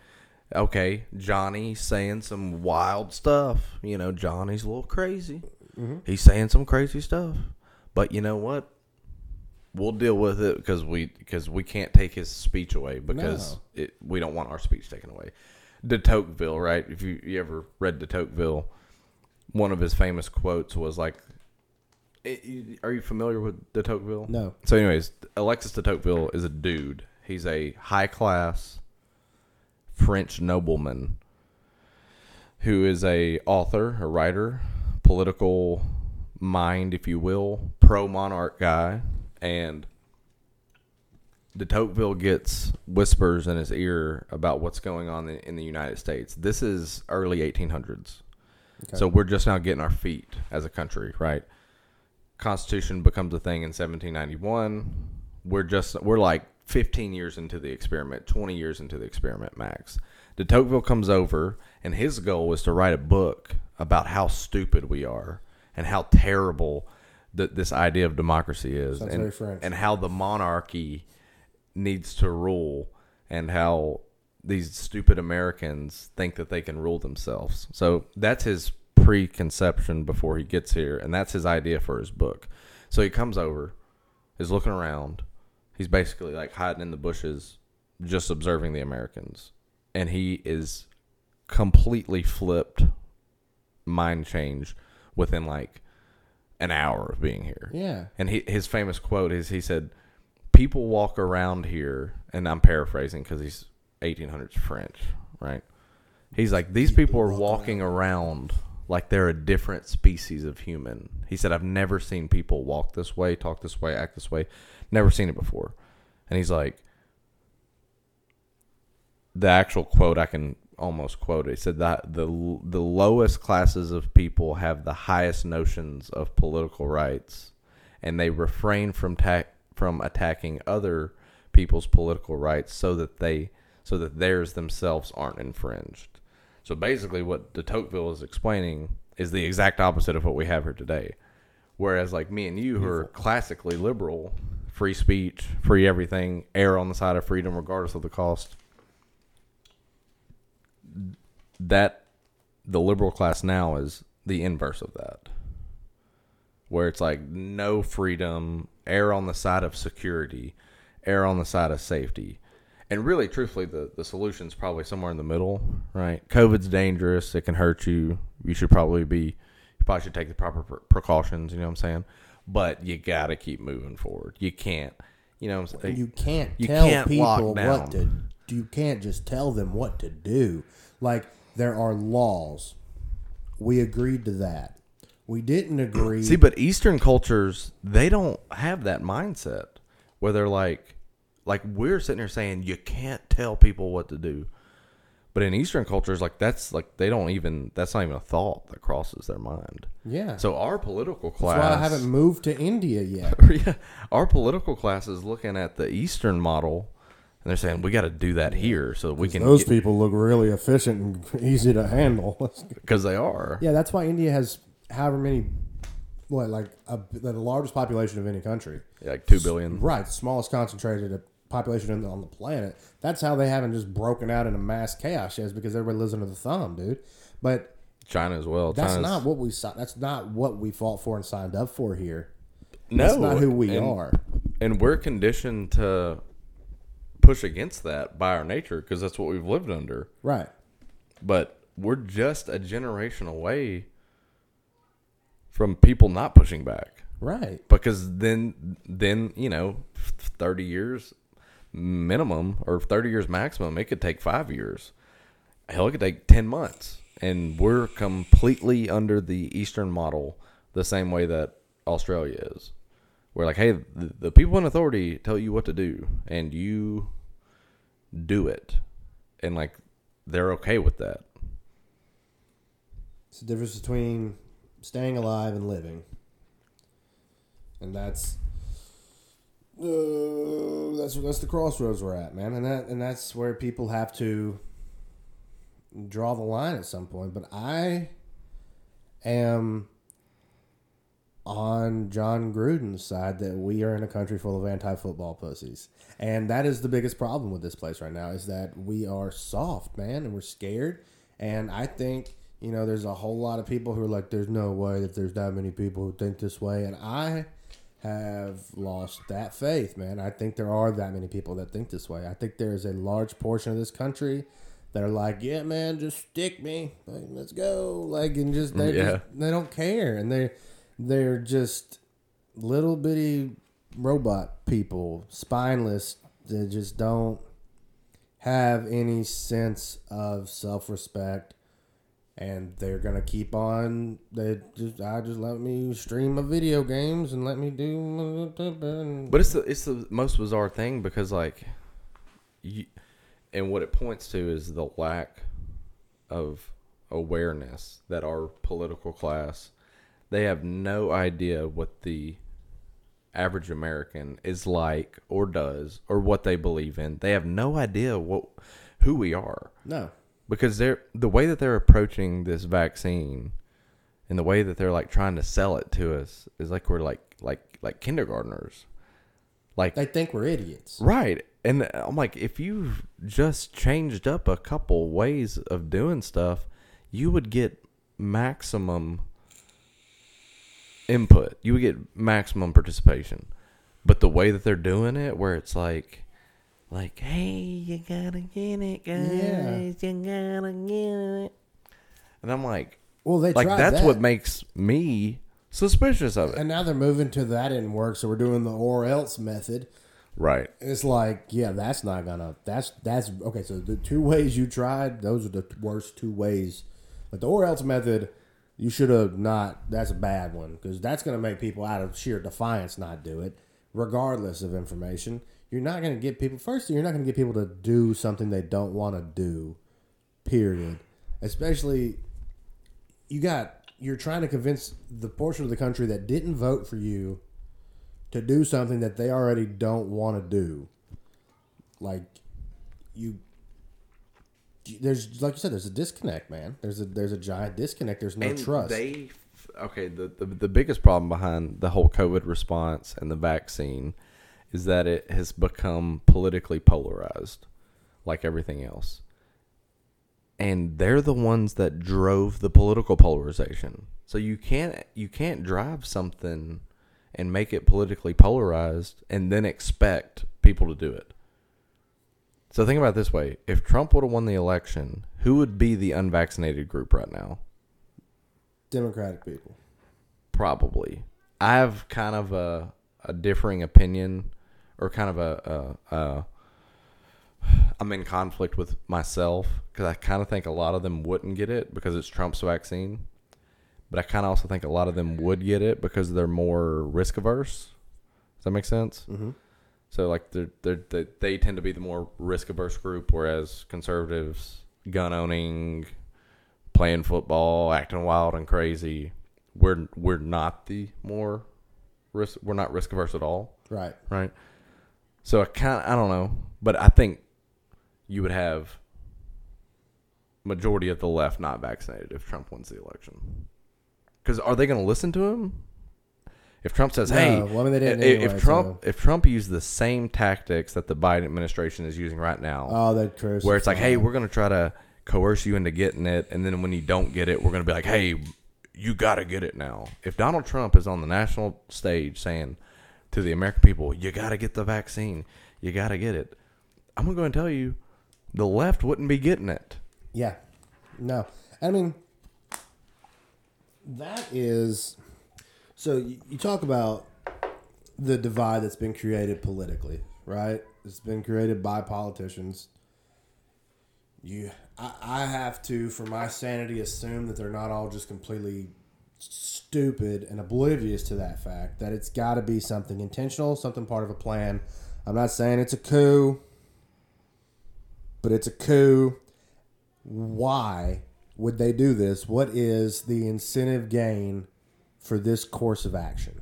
Okay, Johnny saying some wild stuff. You know, Johnny's a little crazy. Mm-hmm. He's saying some crazy stuff, but you know what? We'll deal with it because we because we can't take his speech away because No. it, we don't want our speech taken away. De Tocqueville, right? If you, you ever read De Tocqueville, one of his famous quotes was like, Eh, "Are you familiar with De Tocqueville?" No. So, anyways, Alexis de Tocqueville is a dude. He's a high class French nobleman who is a author, a writer, political mind, if you will, pro monarch guy, and de Tocqueville gets whispers in his ear about what's going on in, in the United States. This is early 1800s. So we're just now getting our feet as a country, right? Constitution becomes a thing in 1791. We're just we're like 15 years into the experiment, 20 years into the experiment max. De Tocqueville comes over, and his goal was to write a book about how stupid we are and how terrible that this idea of democracy is, and, and how the monarchy needs to rule, and how these stupid Americans think that they can rule themselves. So that's his preconception before he gets here, and that's his idea for his book. So he comes over, is looking around. He's basically like hiding in the bushes, just observing the Americans, and he is completely flipped, mind change within like an hour of being here. Yeah. And he, his famous quote is he said, People walk around here, and I'm paraphrasing because he's 1800s French, right? He's like, These people are walking around like they're a different species of human. He said, I've never seen people walk this way, talk this way, act this way. Never seen it before. And he's like, the actual quote I can almost quote it. He said that the the lowest classes of people have the highest notions of political rights, and they refrain from ta- from attacking other people's political rights so that they so that theirs themselves aren't infringed. So basically, what de Tocqueville is explaining is the exact opposite of what we have here today. Whereas, like me and you, who are classically liberal, free speech, free everything, err on the side of freedom regardless of the cost that the liberal class now is the inverse of that where it's like no freedom err on the side of security err on the side of safety and really truthfully the, the solution is probably somewhere in the middle right covid's dangerous it can hurt you you should probably be you probably should take the proper precautions you know what i'm saying but you gotta keep moving forward you can't you know what i'm saying You can't You tell can't people down. what to. You can't just tell them what to do. Like there are laws. We agreed to that. We didn't agree. See, but Eastern cultures, they don't have that mindset where they're like, like we're sitting here saying you can't tell people what to do. But in Eastern cultures, like that's like they don't even that's not even a thought that crosses their mind. Yeah. So our political class, That's why I haven't moved to India yet. yeah, our political class is looking at the Eastern model, and they're saying we got to do that here so that we can Those people look really efficient and easy to handle. because they are. yeah, that's why India has however many, what like a, the largest population of any country. like two billion. Right, smallest concentrated uh, population in- on the planet. That's how they haven't just broken out into mass chaos yet, is because everybody lives under the thumb, dude. But China as well. that's China's, not what we that's not what we fought for and signed up for here. no, That's not who we and- are. and we're conditioned to push against that by our nature because that's what we've lived under. Right. But we're just a generation away from people not pushing back Right. because then then you know 30 years minimum or 30 years maximum it could take 5 years hell it could take 10 months and we're completely under the eastern model the same way that australia is we're like hey the, the people in authority tell you what to do and you do it and like they're okay with that It's the difference between staying alive and living. And that's uh, that's that's the crossroads we're at, man. And that and that's where people have to draw the line at some point. But I am on Jon Gruden's side that we are in a country full of anti-football pussies. And that is the biggest problem with this place right now is that we are soft, man, and we're scared. And I think, you know, there's a whole lot of people who are like, there's no way that there's that many people who think this way. And I have lost that faith, man. I think there are that many people that think this way. I think there's a large portion of this country that are like, yeah, man, just stick me. Like, let's go. Like, and just, they, mm, Yeah. just, they don't care. And they, they're just little bitty robot people, spineless. They just don't have any sense of self respect, and they're gonna keep on. They just I just let me stream my video games and let me do. But it's the it's the most bizarre thing because like, you, and what it points to is the lack of awareness that our political class they have no idea what the average American is like or does or what they believe in. They have no idea what who we are No. because they're the way that they're approaching this vaccine and the way that they're like trying to sell it to us is like we're like like like kindergartners. Like They think we're idiots. Right. And I'm like, if you've just changed up a couple ways of doing stuff, you would get maximum input. You would get maximum participation. But the way that they're doing it, where it's like, like, hey, you gotta get it, guys. You gotta get it. And I'm like, Well, they like tried that's that. what makes me suspicious of it. And now they're moving to that didn't work, so we're doing the or else method. right. It's like, yeah, that's not gonna. That's that's okay. So the two ways you tried, those are the worst two ways. But the or else method, you should have not. That's a bad one because that's gonna make people out of sheer defiance not do it, regardless of information. You're not gonna get people. First, you're not gonna get people to do something they don't want to do. Period. Especially, you got you're trying to convince the portion of the country that didn't vote for you to do something that they already don't want to do. Like you there's like you said there's a disconnect, man. There's a there's a giant disconnect. There's no and trust. They okay. The, the the biggest problem behind the whole COVID response and the vaccine is that it has become politically polarized, like everything else. And they're the ones that drove the political polarization. So you can't you can't drive something and make it politically polarized and then expect people to do it. So think about it this way: if Trump would have won the election, who would be the unvaccinated group right now? Democratic people. Probably. I have kind of a, a differing opinion, or kind of a, a, a I'm in conflict with myself because I kind of think a lot of them wouldn't get it because it's Trump's vaccine, but I kind of also think a lot of them would get it because they're more risk averse. Does that make sense? Mm-hmm. So like they're, they're, they they tend to be the more risk averse group, whereas conservatives, gun owning, playing football, acting wild and crazy, we're we're not the more risk. We're not risk averse at all, Right. right? So I kind I don't know, but I think you would have majority of the left not vaccinated if Trump wins the election. Because are they going to listen to him? If Trump says, No, "Hey," well, I mean, if anyway, Trump so- if Trump used the same tactics that the Biden administration is using right now, Oh, that where it's like, "Hey, we're going to try to coerce you into getting it," and then when you don't get it, we're going to be like, "Hey, you got to get it now." If Donald Trump is on the national stage saying to the American people, "You got to get the vaccine. You got to get it," I'm going to go and tell you, the left wouldn't be getting it. Yeah. No. I mean, that is. So you, talk about the divide that's been created politically, right? It's been created by politicians. You, I, I have to, for my sanity, assume that they're not all just completely stupid and oblivious to that fact. That it's got to be something intentional, something part of a plan. I'm not saying it's a coup, but it's a coup why would they do this? What is the incentive gain for this course of action?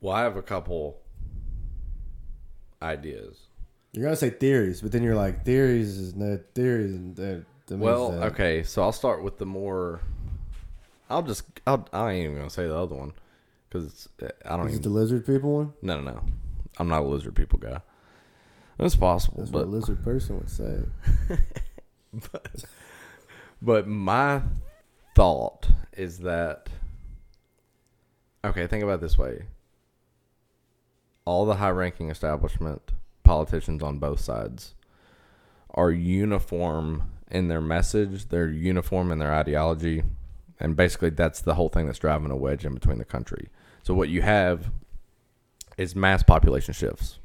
Well, I have a couple ideas. You're gonna say theories, but then you're like theories is no theories and that, that Well, that- okay, so I'll start with the more. I'll just. I'll, I ain't even gonna say the other one because uh, I don't Is even. it the lizard people one? No, no, no. I'm not a lizard people guy. It's possible, That's but what a lizard person would say. but my thought is that okay. Think about it this way: all the high-ranking establishment politicians on both sides are uniform in their message. They're uniform in their ideology, and basically that's the whole thing that's driving a wedge in between the country. So what you have is mass population shifts.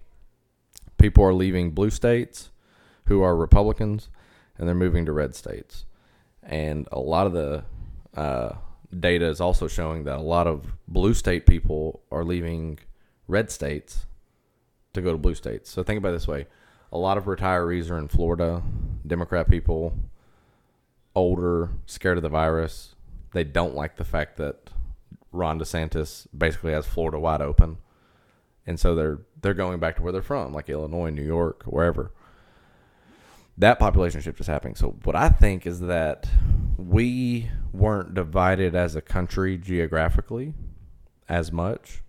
People are leaving blue states who are Republicans and they're moving to red states. And a lot of the uh, data is also showing that a lot of blue state people are leaving red states to go to blue states. So think about it this way a lot of retirees are in Florida, Democrat people. older, scared of the virus. They don't like the fact that Ron DeSantis basically has Florida wide open, and so they're they're going back to where they're from, like Illinois, New York, wherever. That population shift is happening. So what I think is that we weren't divided as a country geographically as much,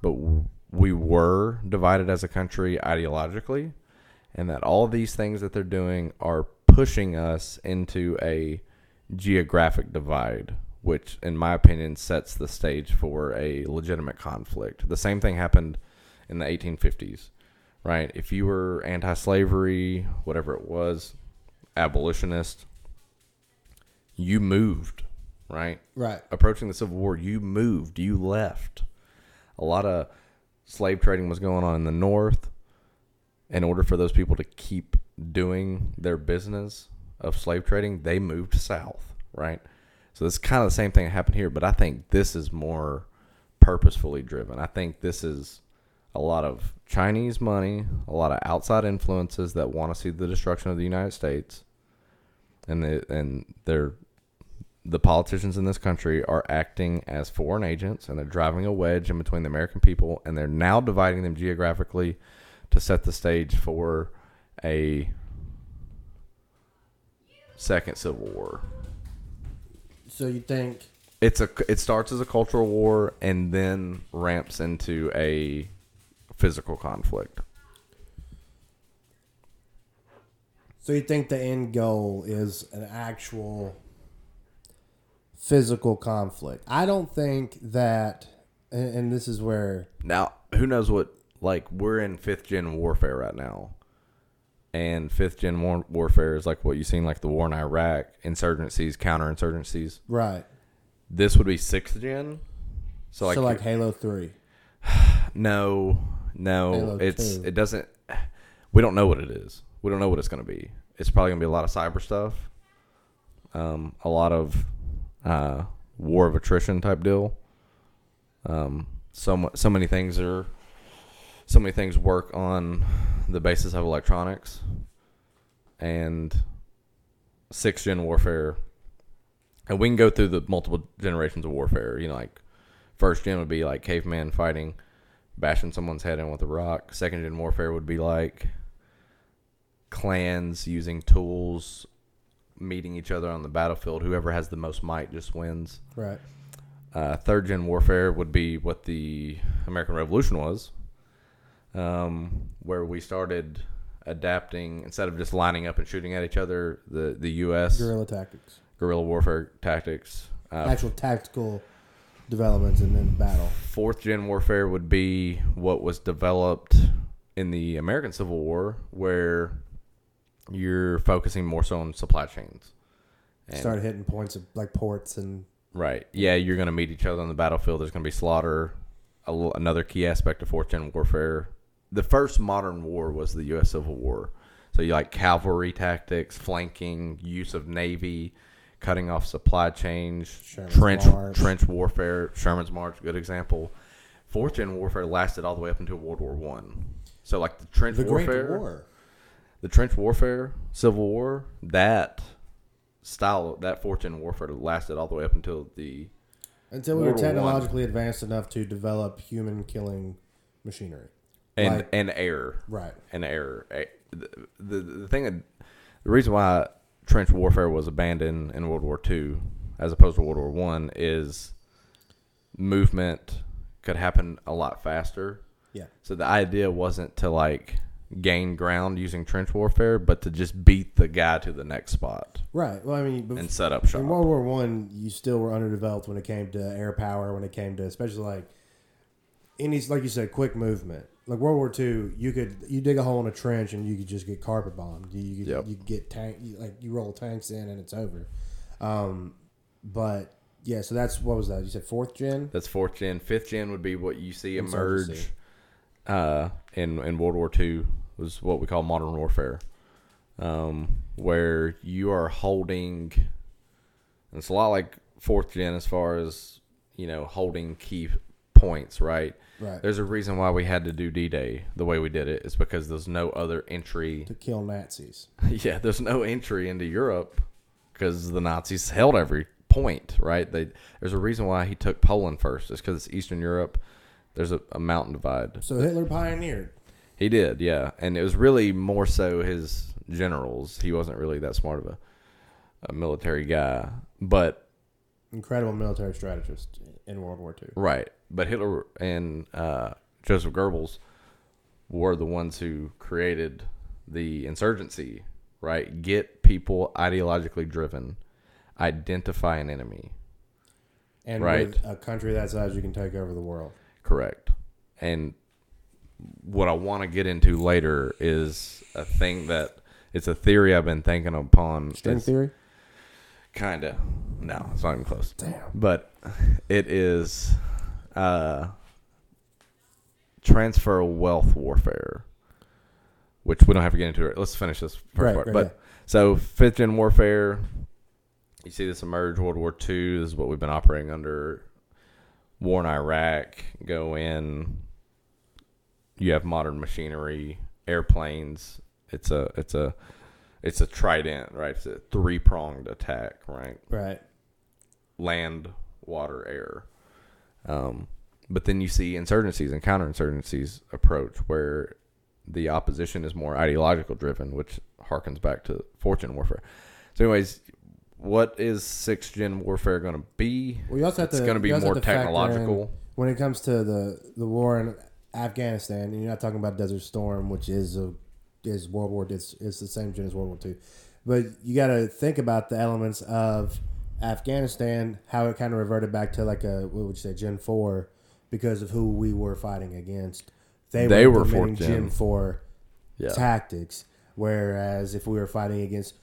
but we were divided as a country ideologically, and that all these things that they're doing are pushing us into a geographic divide, which, in my opinion, sets the stage for a legitimate conflict. The same thing happened in the 1850s, right? If you were anti slavery, whatever it was, abolitionist, you moved, right? Right. approaching the Civil War, you moved, you left. A lot of slave trading was going on in the North. In order for those people to keep doing their business of slave trading, they moved south, right? So it's kind of the same thing that happened here, but I think this is more purposefully driven. I think this is a lot of Chinese money, a lot of outside influences that want to see the destruction of the United States, and they, and they're the politicians in this country are acting as foreign agents and they're driving a wedge in between the American people and they're now dividing them geographically to set the stage for a second civil war. So you think It's a it starts as a cultural war and then ramps into a physical conflict. so you think the end goal is an actual physical conflict? I don't think that and, and this is where Now, who knows what like we're in 5th gen warfare right now. And 5th gen war- warfare is like what you've seen like the war in Iraq, insurgencies, counterinsurgencies. right. This would be 6th gen. So like, so like Halo 3. no, no, it's 2. it doesn't we don't know what it is. We don't know what it's going to be. It's probably going to be a lot of cyber stuff. Um, a lot of uh, war of attrition type deal. Um, so so many things are so many things work on the basis of electronics and six gen warfare and we can go through the multiple generations of warfare you know like first gen would be like caveman fighting bashing someone's head in with a rock second gen warfare would be like clans using tools meeting each other on the battlefield whoever has the most might just wins Right. uh, third gen warfare would be what the American Revolution was, um, where we started adapting instead of just lining up and shooting at each other. The the U.S. Guerrilla tactics. guerrilla warfare tactics. Uh, Actual tactical developments and then battle. fourth gen warfare would be what was developed in the American Civil War, where you're focusing more so on supply chains. And- Start hitting points of like ports and Right. Yeah, you're going to meet each other on the battlefield. There's going to be slaughter. A l- another key aspect of fourth gen warfare. The first modern war was the U.S. Civil War. So you like cavalry tactics, flanking, use of navy, cutting off supply chains, Sherman's trench March. trench warfare. Sherman's March, good example. Fourth gen warfare lasted all the way up until World War One. So like the trench the warfare, War. the trench warfare, Civil War, that style, that fourth gen warfare lasted all the way up until the Until we were World War technologically advanced enough to develop human killing machinery. and Like- and air Right. and air. The, the the thing the reason why trench warfare was abandoned in World War II as opposed to World War One is movement could happen a lot faster. Yeah. So the idea wasn't to like gain ground using trench warfare, but to just beat the guy to the next spot Right. Well, I mean, bef- and set up shop. in World War One, you still were underdeveloped when it came to air power. When it came to, especially like any, like you said, quick movement. Like World War Two, you could you dig a hole in a trench and you could just get carpet bombed. You you, Yep. you get tank you, like you roll tanks in and it's over. Um, but yeah, so that's what was that? You said fourth gen. That's fourth gen. Fifth gen would be what you see emerge uh, in in World War II was what we call modern warfare, um, where you are holding. It's a lot like fourth gen as far as you know holding key points, right? Right. There's a reason why we had to do D Day the way we did it. it. Is because there's no other entry. to kill Nazis. yeah, there's no entry into Europe because the Nazis held every point. Right? They there's a reason why he took Poland first. It's because it's Eastern Europe. There's a, a mountain divide. So Hitler pioneered. He did, yeah, and it was really more so his generals. He wasn't really that smart of a, a military guy, but Incredible military strategist in World War II. right. But Hitler and uh, Joseph Goebbels were the ones who created the insurgency. Right, get people ideologically driven, identify an enemy. And Right. with a country that size, you can take over the world. Correct. And what I want to get into later is a thing that it's a theory I've been thinking upon. String theory? Kinda. No, it's not even close. Damn. But it is uh, transfer wealth warfare, which we don't have to get into it. Let's finish this first Right, part. right, but yeah. so fifth gen warfare, you see this emerge World War II. This is what we've been operating under. War in Iraq, go in. You have modern machinery, airplanes. It's a it's a it's a trident, right? It's a three pronged attack, right? Right. land, water, air. Um, but then you see insurgencies and counterinsurgencies approach where the opposition is more ideological driven, which harkens back to fourth gen warfare. So, anyways, what is sixth gen warfare going to be? Well, you also have It's to. be more have to factor in technological. when it comes to the the war in Afghanistan. And you're not talking about Desert Storm, which is a is World War. It's it's the same gen as World War Two, but you got to think about the elements of Afghanistan, how it kind of reverted back to like a what would you say Gen Four, because of who we were fighting against. They, They were were implementing gen. Gen Four Yeah. tactics, whereas if we were fighting against,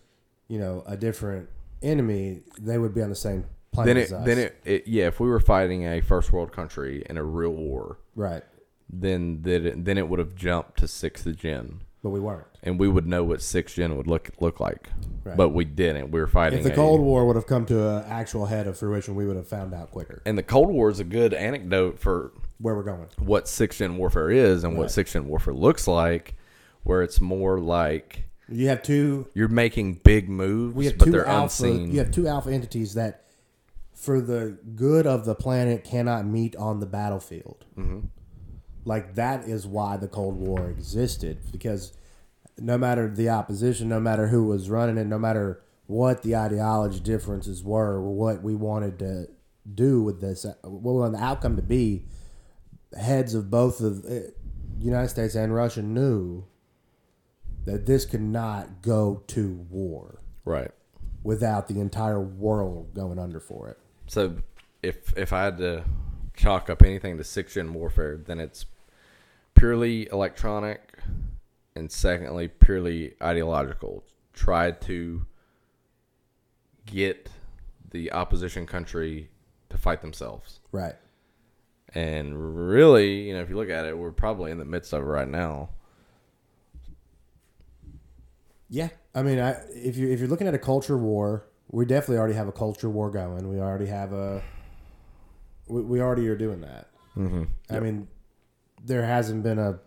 you know, a different enemy, they would be on the same plane Then as it, us. then it, it, yeah. If we were fighting a first world country in a real war, right, then then it, then it would have jumped to sixth gen, but we weren't. and we would know what sixth gen would look look like. Right. But we didn't. We were fighting. If the a- Cold War would have come to an actual head of fruition, we would have found out quicker and the Cold War is a good anecdote for where we're going. what six gen warfare is and Right. what six gen warfare looks like, where it's more like You have two. you're making big moves, We have but two they're alpha. unseen. You have two alpha entities that, for the good of the planet, cannot meet on the battlefield. Mm-hmm. Like that is why the Cold War existed because no matter the opposition, no matter who was running it, no matter what the ideology differences were, what we wanted to do with this, what we wanted the outcome to be, heads of both of uh, United States and Russia knew that this could not go to war right. without the entire world going under for it. So if if I had to chalk up anything to six gen warfare, then it's purely electronic, and secondly, purely ideological. Try to get the opposition country to fight themselves. Right. And really, you know, if you look at it, we're probably in the midst of it right now. Yeah. I mean, I, if you if you're looking at a culture war, we definitely already have a culture war going. We already have a. We, we already are doing that. Mm-hmm. I mean, there hasn't been a.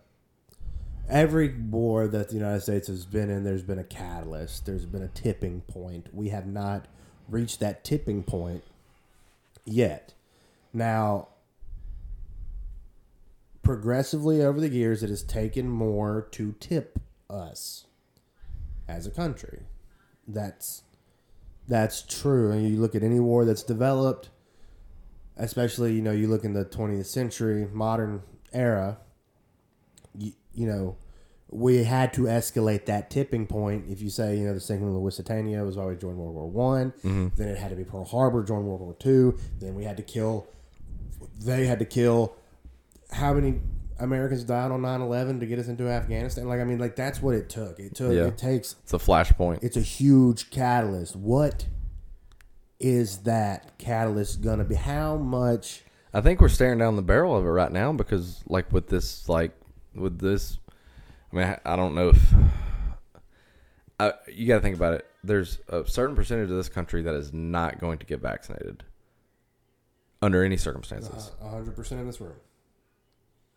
Every war that the United States has been in, there's been a catalyst. There's been a tipping point. We have not reached that tipping point yet. Now, progressively over the years, it has taken more to tip us as a country. That's that's true. And you look at any war that's developed, especially you know you look in the 20th century, modern era. You, you know, we had to escalate that tipping point. If you say you know the sinking of the Lusitania was why we joined World War One, mm-hmm. then it had to be Pearl Harbor, join World War Two. Then we had to kill. They had to kill. How many Americans died on 9-11 to get us into Afghanistan? Like I mean, like that's what it took. It took. Yeah. It takes It's a flashpoint. it's a huge catalyst. What is that catalyst gonna be? How much? I think we're staring down the barrel of it right now because, like, with this, like, with this, I mean, I, I don't know if I, you got to think about it. There's a certain percentage of this country that is not going to get vaccinated under any circumstances. hundred percent in this room.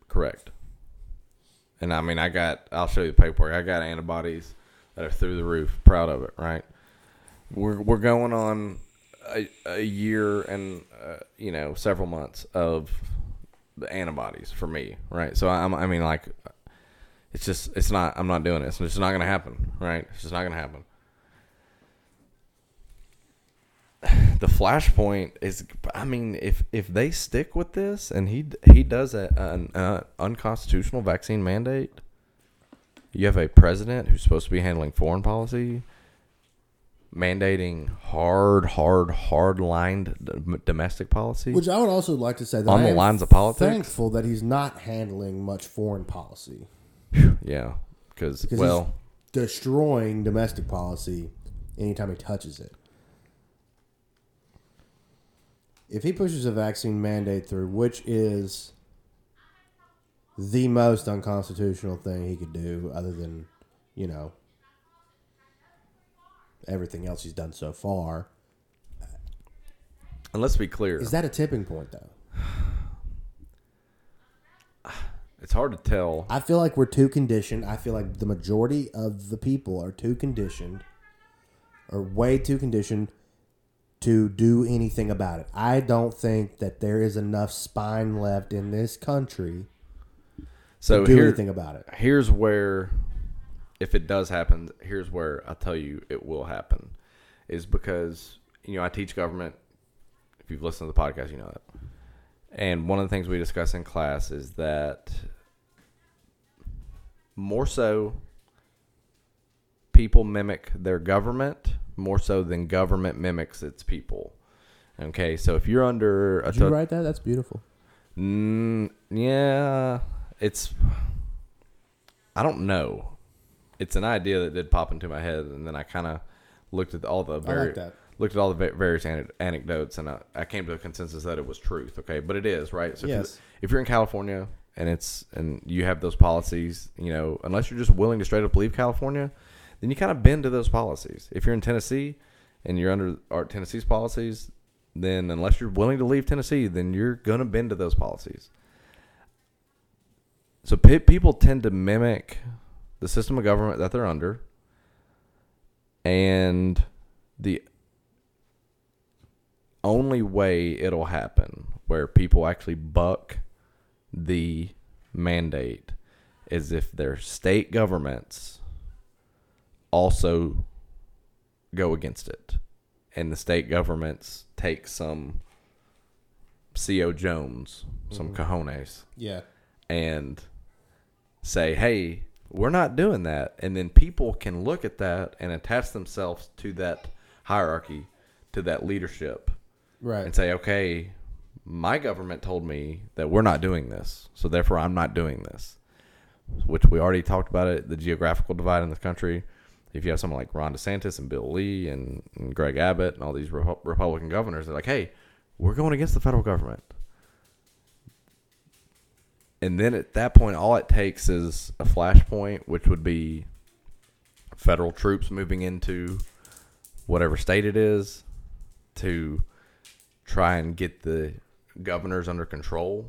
Correct. And I mean, I got. I'll show you the paperwork. I got antibodies that are through the roof. Proud of it, right? we're we're going on a, a year and uh, you know several months of the antibodies for me, right? So I'm I mean like it's just it's not I'm not doing this. It's just not gonna happen, right? It's just not gonna happen. The flashpoint is I mean if if they stick with this and he he does a, an unconstitutional vaccine mandate, you have a president who's supposed to be handling foreign policy mandating hard, hard, hard lined domestic policy. Which I would also like to say that On I the lines of politics? Thankful that he's not handling much foreign policy. yeah, because Because well, he's destroying domestic policy anytime he touches it. If he pushes a vaccine mandate through, which is the most unconstitutional thing he could do, other than, you know, everything else he's done so far, and let's be clear, is that a tipping point, though? it's hard to tell. I feel like we're too conditioned. I feel like the majority of the people are too conditioned, or way too conditioned to do anything about it. I don't think that there is enough spine left in this country So to do here, anything about it. here's where, if it does happen, here's where I tell you it will happen, is because you know I teach government. If you've listened to the podcast, you know that. And one of the things we discuss in class is that more so people mimic their government more so than government mimics its people. Okay, so if you're under a Did you to- write that? That's beautiful. Mm, yeah, it's. I don't know. It's an idea that did pop into my head, and then I kind of looked at all the like looked at all the various ane- anecdotes, and I, I came to a consensus that it was truth. Okay, but it is right. So if, you're, if you're in California and it's and you have those policies, you know, unless you're just willing to straight up leave California, then you kind of bend to those policies. If you're in Tennessee and you're under our Tennessee's policies, then unless you're willing to leave Tennessee, then you're gonna bend to those policies. So pe- people tend to mimic the system of government that they're under, and the only way it'll happen where people actually buck the mandate is if their state governments also go against it and the state governments take some cojones, some mm-hmm. cojones, Yeah. and say, hey, we're not doing that. And then people can look at that and attach themselves to that hierarchy, to that leadership, Right. and say, okay, my government told me that we're not doing this, so therefore I'm not doing this. Which we already talked about it, the geographical divide in this country. If you have someone like Ron DeSantis and Bill Lee and, and Greg Abbott and all these Repu- Republican governors, they're like, hey, we're going against the federal government. And then at that point, all it takes is a flashpoint, which would be federal troops moving into whatever state it is to try and get the governors under control.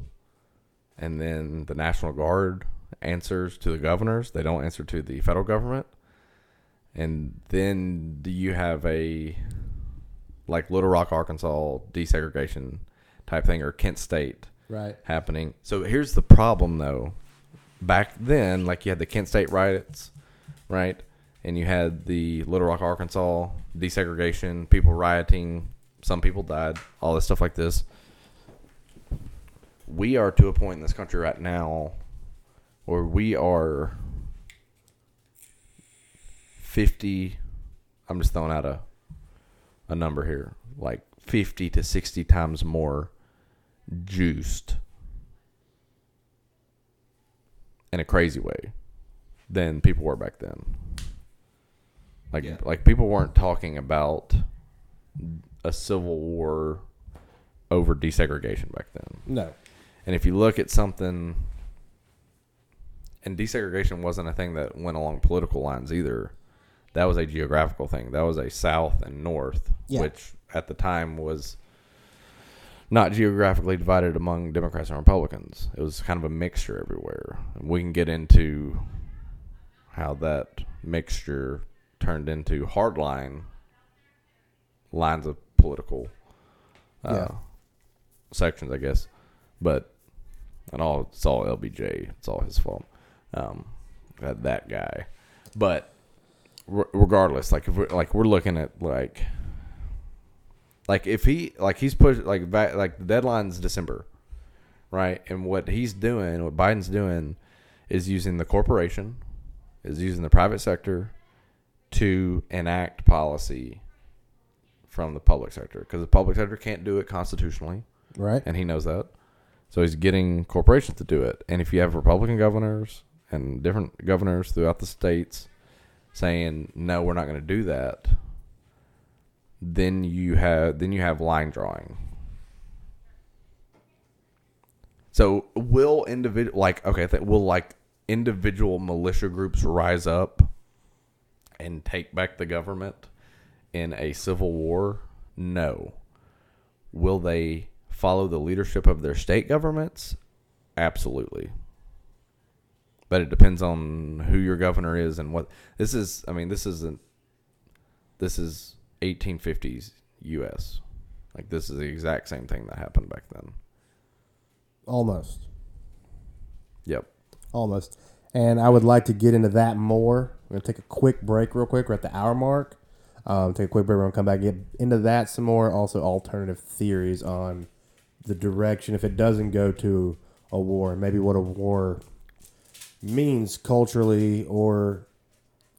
And then the National Guard answers to the governors, they don't answer to the federal government. And then do you have a like Little Rock, Arkansas desegregation type thing or Kent State Right. happening. So here's the problem though. Back then, like you had the Kent State riots, right? And you had the Little Rock, Arkansas desegregation, people rioting, some people died, all this stuff like this. We are to a point in this country right now where we are 50 I'm just throwing out a a number here, like 50 to 60 times more juiced in a crazy way than people were back then. Like Yeah. like people weren't talking about a civil war over desegregation back then. No. And if you look at something and desegregation wasn't a thing that went along political lines either. That was a geographical thing. That was a south and north, Yeah. which at the time was not geographically divided among Democrats and Republicans. It was kind of a mixture everywhere. We can get into how that mixture turned into hardline lines of political uh, Yeah. sections, I guess. But and all it's all LBJ. It's all his fault. Um, that that guy. But re- regardless, like if we're like we're looking at like like if he like he's pushed like back like the deadline's December, right? And what he's doing, what Biden's doing, is using the corporation, is using the private sector to enact policy from the public sector because the public sector can't do it constitutionally, Right. and he knows that. So he's getting corporations to do it. And if you have Republican governors and different governors throughout the states saying no, we're not going to do that, then you have then you have line drawing. So will individual like okay, th- will like individual militia groups rise up and take back the government in a civil war? No. Will they follow the leadership of their state governments? Absolutely. But it depends on who your governor is and what this is. I mean, this isn't. This is 1850s U.S. Like this is the exact same thing that happened back then. Almost. Yep. Almost. And I would like to get into that more. We're going to take a quick break, real quick. We're at the hour mark. Um, take a quick break. We're going to come back and get into that some more. Also, alternative theories on the direction if it doesn't go to a war, maybe what a war means culturally or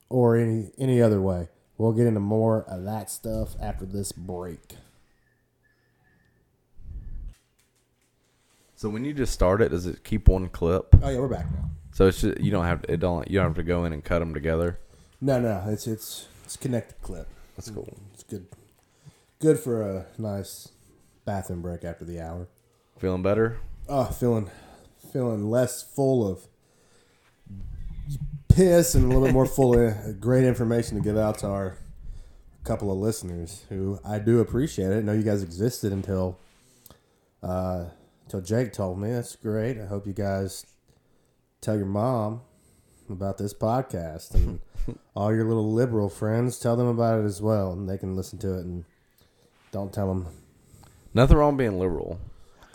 or any any other way. We'll get into more of that stuff after this break. So when you just start it, does it keep one clip? Oh yeah, we're back now. So it's just, you don't have it don't you don't have to go in and cut them together. No, no, it's it's it's connected clip. That's mm. cool. It's good. Good for a nice bathroom break after the hour. Feeling better? Oh, feeling feeling less full of piss and a little bit more full of great information to give out to our couple of listeners who I do appreciate it. I know you guys existed until uh until Jake told me. That's great. I hope you guys tell your mom about this podcast and all your little liberal friends tell them about it as well and they can listen to it and don't tell them Nothing wrong being liberal.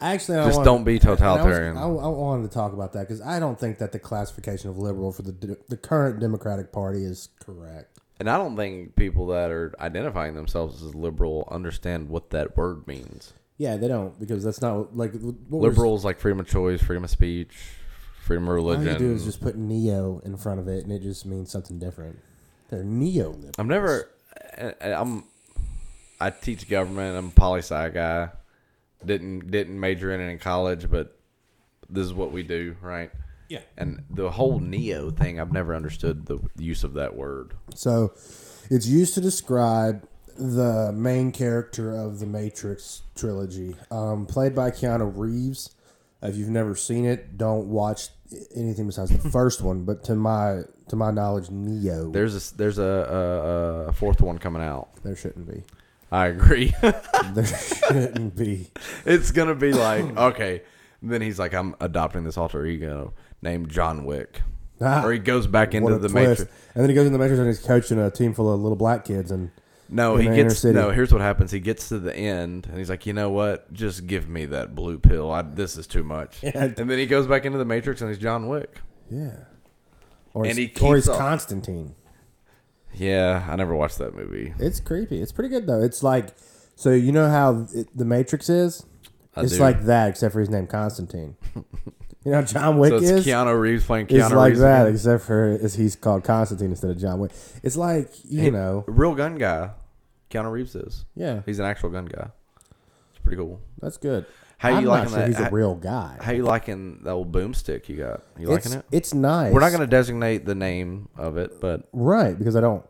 Actually, I Just wanted- don't be and I was- totalitarian. I, I wanted to talk about that because I don't think that the classification of liberal for the the current Democratic Party is correct. And I don't think people that are identifying themselves as liberal understand what that word means. Yeah, they don't because that's not like what we're- Liberal is like freedom of choice, freedom of speech, freedom of religion. All you do is just put neo in front of it, and it just means something different. They're neo. Liberal. I'm never. I'm. I teach government. I'm a poli sci guy. Didn't didn't major in it in college, but this is what we do, right? Yeah. And the whole neo thing, I've never understood the use of that word. So, it's used to describe the main character of the Matrix trilogy, um, played by Keanu Reeves. If you've never seen it, don't watch anything besides the first one. But to my to my knowledge, Neo There's a there's a, a, a fourth one coming out. There shouldn't be. I agree. There shouldn't be. it's gonna be like okay. Then he's like, I'm adopting this alter ego named John Wick, Ah, or he goes back into the twist. matrix. And then he goes in the Matrix and he's coaching a team full of little black kids. And No, he gets no. Here's what happens: he gets to the end, and he's like, "You know what? Just give me that blue pill. I, this is too much." Yeah. And then he goes back into the Matrix, and he's John Wick. yeah, or And he's, he or he's Constantine. Yeah, I never watched that movie. It's creepy. It's pretty good though. It's like so you know how it, the Matrix is. I it's do. like that, except for his name Constantine. you know, John Wick So it's is. Keanu Reeves playing It's like Reeves. that, again. except for is he's called Constantine instead of John Wick. It's like you He- know, real gun guy. Keanu Reeves is. yeah, He's an actual gun guy. It's pretty cool. that's good. How I'm you liking sure that? He's a how, real guy. how you liking the old boomstick you got? You it's, liking it? It's nice. We're not going to designate the name of it, but right because I don't.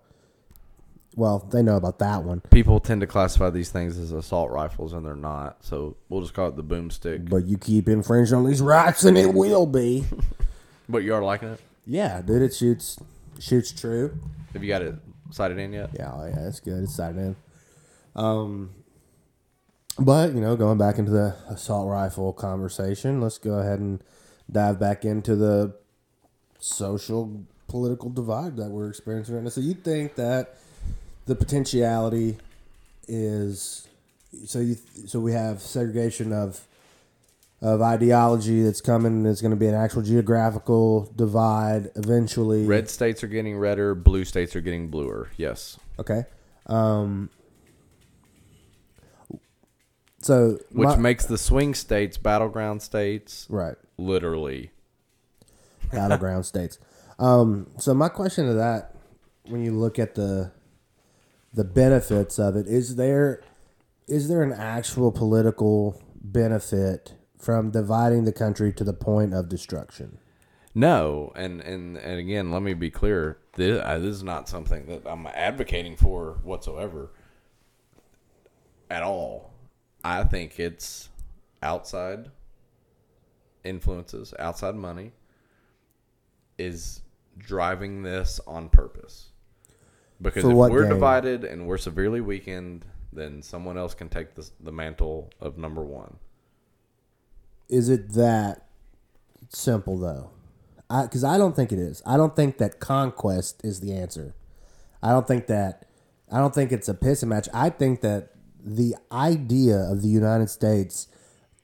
Well, they know about that one, people tend to classify these things as assault rifles, and they're not. So we'll just call it the boomstick. but you keep infringing on these rights, and it will be. But you are liking it? yeah, dude, it shoots shoots true. Have you got it sighted in yet? Yeah, oh, yeah, it's good. It's sighted in. Um, but you know, going back into the assault rifle conversation, let's go ahead and dive back into the social political divide that we're experiencing right now. So you think that the potentiality is so you so we have segregation of of ideology that's coming. There's going to be an actual geographical divide eventually. Red states are getting redder, blue states are getting bluer. Yes. Okay. Um, so Which my- makes the swing states battleground states right literally. battleground states. Um, so my question to that, when you look at the the benefits of it, is there is there an actual political benefit from dividing the country to the point of destruction? No, and and and again, let me be clear. This, uh, this is not something that I'm advocating for whatsoever. At all, I think it's outside influences, outside money, is driving this on purpose. Because For if we're gain? divided and we're severely weakened, then someone else can take the the mantle of number one. Is it that simple though? Because I, don't think it is. I don't think that conquest is the answer. I don't think that. I don't think it's a pissing match. I think that the idea of the United States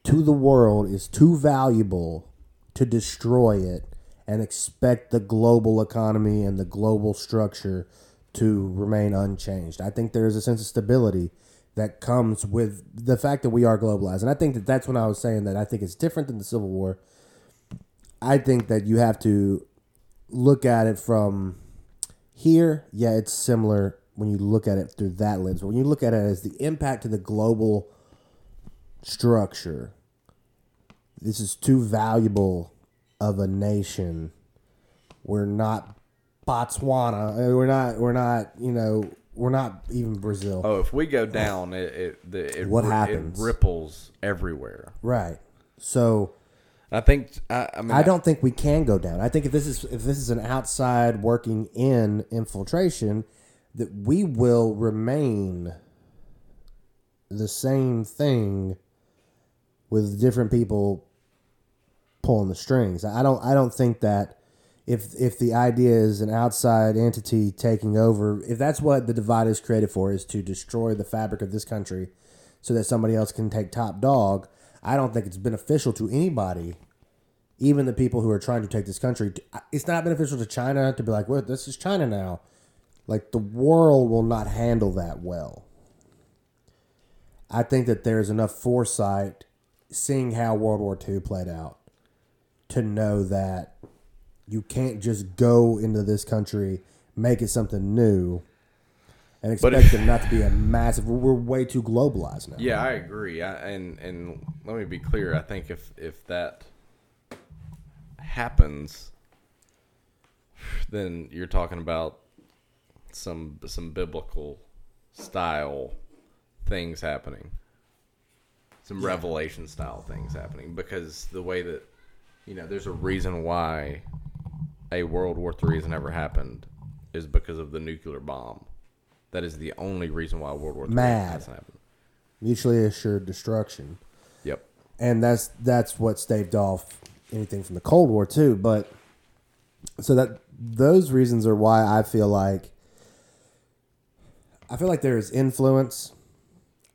to the world is too valuable to destroy it and expect the global economy and the global structure to remain unchanged. I think there is a sense of stability that comes with the fact that we are globalized. And I think that that's when I was saying that I think it's different than the Civil War. I think that you have to look at it from here. Yeah, it's similar when you look at it through that lens. But when you look at it as the impact to the global structure, this is too valuable of a nation. We're not Botswana. Uh, We're not. We're not. You know. We're not even Brazil. Oh, if we go down, it it, the, it What happens? It ripples everywhere. Right. So I think I, I mean I don't think we can go down. I think if this is if this is an outside working in infiltration, that we will remain the same thing with different people pulling the strings. I don't I don't think that if if the idea is an outside entity taking over, if that's what the divide is created for, is to destroy the fabric of this country so that somebody else can take top dog, I don't think it's beneficial to anybody even the people who are trying to take this country, it's not beneficial to China to be like, well, this is China now. Like, the world will not handle that well. I think that there's enough foresight, seeing how World War II played out, to know that you can't just go into this country, make it something new, and expect if- it not to be a massive. We're way too globalized now. Yeah, I agree. I, and and let me be clear. I think if if that happens, then you're talking about some some biblical style things happening, some revelation style things happening. Because the way that you know, there's a reason why a World War Three has never happened is because of the nuclear bomb. That is the only reason why World War Three MAD. hasn't happened. Mutually assured destruction. Yep. and that's that's what staved off anything from the Cold War too. But so that those reasons are why I feel like I feel like there is influence.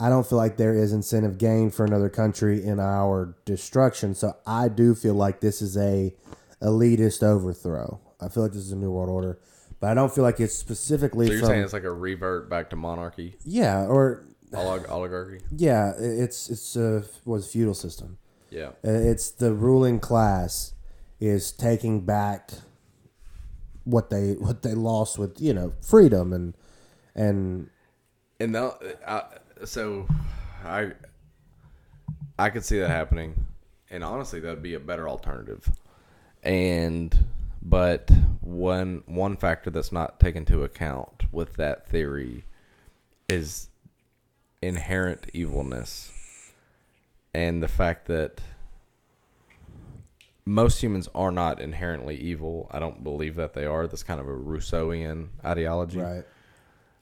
I don't feel like there is incentive gain for another country in our destruction. So I do feel like this is a elitist overthrow. I feel like this is a new world order, but I don't feel like it's specifically So you're from saying it's like a revert back to monarchy, yeah or olig- oligarchy? yeah. It's it's a was feudal system. Yeah. Uh, It's the ruling class is taking back what they what they lost with you know freedom and and And now, I, so I I could see that happening, and honestly, that'd be a better alternative. And but one one factor that's not taken into account with that theory is inherent evilness, and the fact that most humans are not inherently evil. I don't believe that they are. That's kind of a Rousseauian ideology. right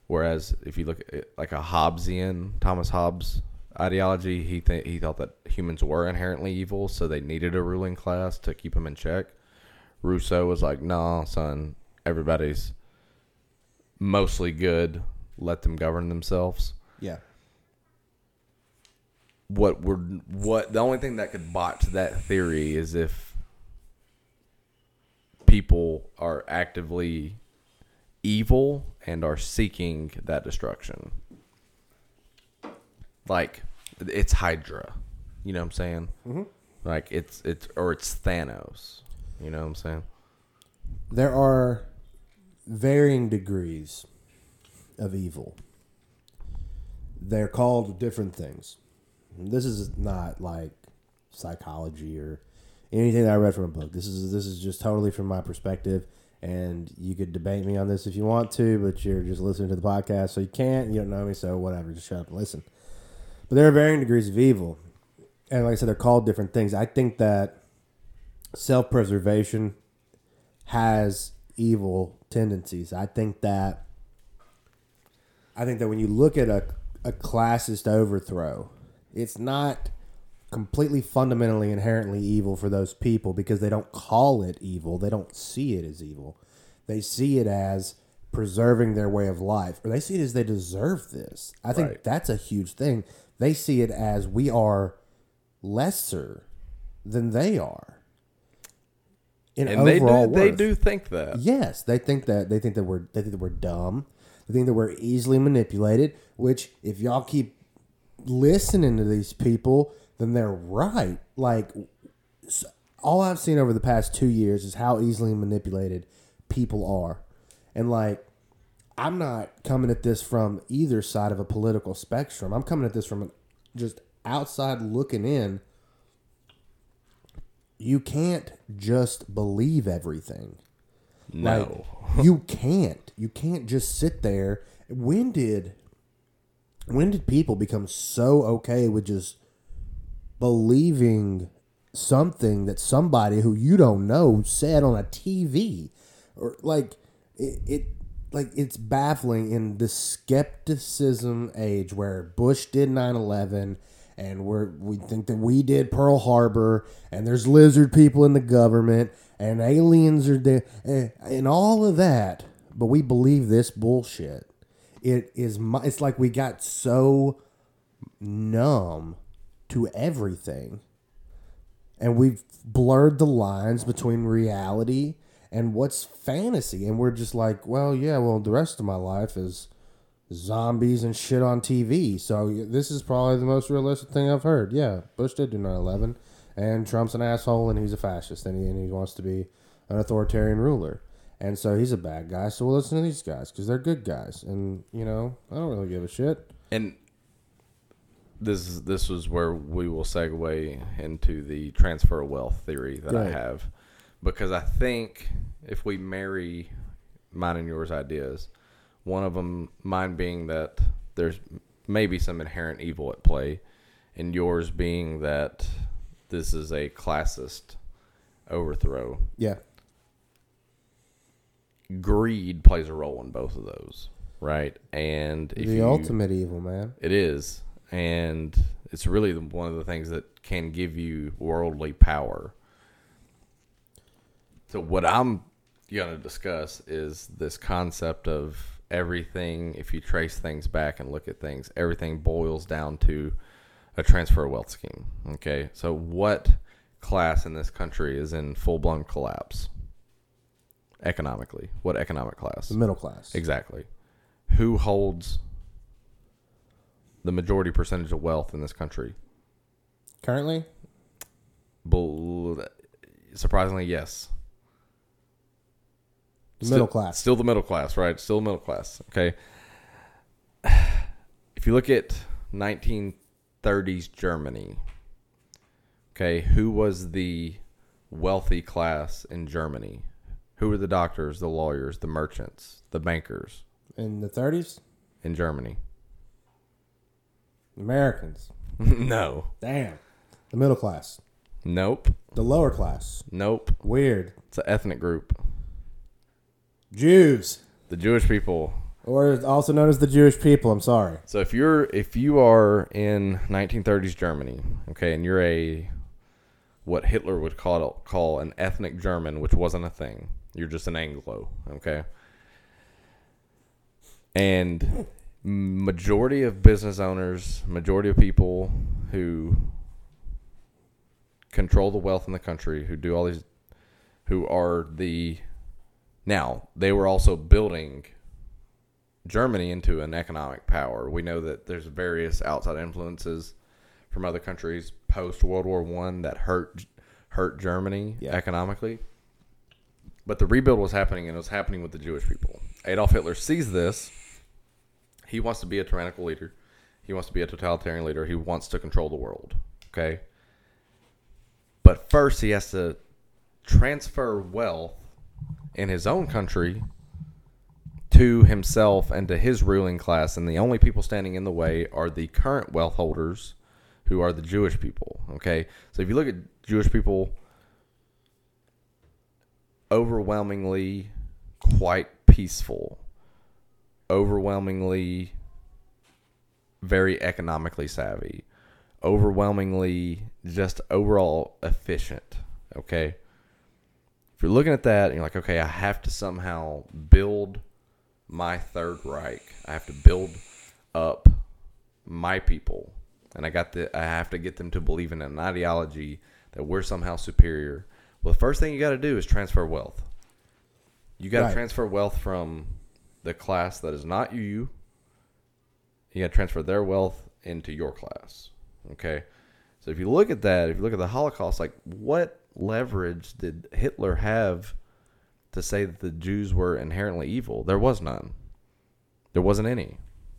Whereas if you look at like a Hobbesian, Thomas Hobbes ideology, he th- he thought that humans were inherently evil, so they needed a ruling class to keep them in check. Rousseau was like, "Nah, son, everybody's mostly good. Let them govern themselves." yeah what we're what the only thing that could botch that theory is if people are actively evil and are seeking that destruction. Like it's Hydra, you know what I'm saying? Mm-hmm. Like it's it's or it's Thanos, you know what I'm saying? There are varying degrees of evil. They're called different things. This is not like psychology or anything that I read from a book. This is this is just totally from my perspective. And you could debate me on this if you want to, but you're just listening to the podcast, so you can't. You don't know me, so whatever. Just shut up and listen. But there are varying degrees of evil, and like I said, they're called different things. I think that self-preservation has evil tendencies. I think that I think that when you look at a a classist overthrow, it's not completely fundamentally inherently evil for those people because they don't call it evil. They don't see it as evil. They see it as preserving their way of life, or they see it as they deserve this. I think Right. that's a huge thing. They see it as we are lesser than they are. In And they do overall they do think that. Yes, they think that they think that we're they think that we're dumb. They think that we're easily manipulated. Which, if y'all keep listening to these people, then they're right. Like, all I've seen over the past two years is how easily manipulated people are, and like, I'm not coming at this from either side of a political spectrum. I'm coming at this from an, just outside looking in. You can't just believe everything. No. Like, you can't. You can't just sit there. When did when did people become so okay with just believing something that somebody who you don't know said on a TV or like it, it like it's baffling in the skepticism age where Bush did 9/11 and we're we think that we did Pearl Harbor and there's lizard people in the government and aliens are there and, and all of that. But we believe this bullshit. It is it's like we got so numb to everything. And we've blurred the lines between reality and what's fantasy. And we're just like well yeah well the rest of my life is zombies and shit on TV so this is probably the most realistic thing I've heard. Yeah Bush did do 9/11 and Trump's an asshole and he's a fascist and he, and he wants to be an authoritarian ruler. And so he's a bad guy. So we'll listen to these guys because they're good guys. And you know I don't really give a shit. And this is this was where we will segue into the transfer of wealth theory that I have, because I think if we marry mine and yours ideas, one of them, mine being that there's maybe some inherent evil at play, and yours being that this is a classist overthrow. yeah. Greed plays a role in both of those, right? And if the you, ultimate evil man. It is, and it's really one of the things that can give you worldly power. So what I'm going to discuss is this concept of everything. If you trace things back and look at things, everything boils down to a transfer of wealth scheme. Okay, so what class in this country is in full blown collapse economically? What economic class? the middle class Exactly. Who holds the majority percentage of wealth in this country? currently surprisingly, yes. the Still- middle class Still the middle class, right? Still middle class. Okay. If you look at 1930s Germany, okay, who was the wealthy class in Germany? Who were the doctors, the lawyers, the merchants, the bankers in the 30s in Germany? Americans no. damn the middle class Nope. the lower class Nope. weird It's an ethnic group. Jews The Jewish people. or also known as the Jewish people I'm sorry So if you're if you are in 1930s Germany, okay, and you're a what Hitler would call call an ethnic German, which wasn't a thing. You're just an Anglo, okay? And majority of business owners, majority of people who control the wealth in the country, who do all these, who are the. Now they were also building Germany into an economic power. We know that there's various outside influences from other countries post World War One that hurt hurt Germany Yeah. economically. But the rebuild was happening, and it was happening with the Jewish people. Adolf Hitler sees this. He wants to be a tyrannical leader. He wants to be a totalitarian leader. He wants to control the world. Okay. But first, he has to transfer wealth in his own country to himself and to his ruling class. And the only people standing in the way are the current wealth holders, who are the Jewish people. Okay. So if you look at Jewish people, overwhelmingly quite peaceful, overwhelmingly very economically savvy, overwhelmingly just overall efficient. Okay. If you're looking at that and you're like, okay, I have to somehow build my Third Reich, I have to build up my people, and I got the, I have to get them to believe in an ideology that we're somehow superior. Well, the first thing you got to do is transfer wealth. You got to Right. transfer wealth from the class that is not you. You got to transfer their wealth into your class. Okay. So if you look at that, if you look at the Holocaust, like what leverage did Hitler have to say that the Jews were inherently evil? There was none. There wasn't any.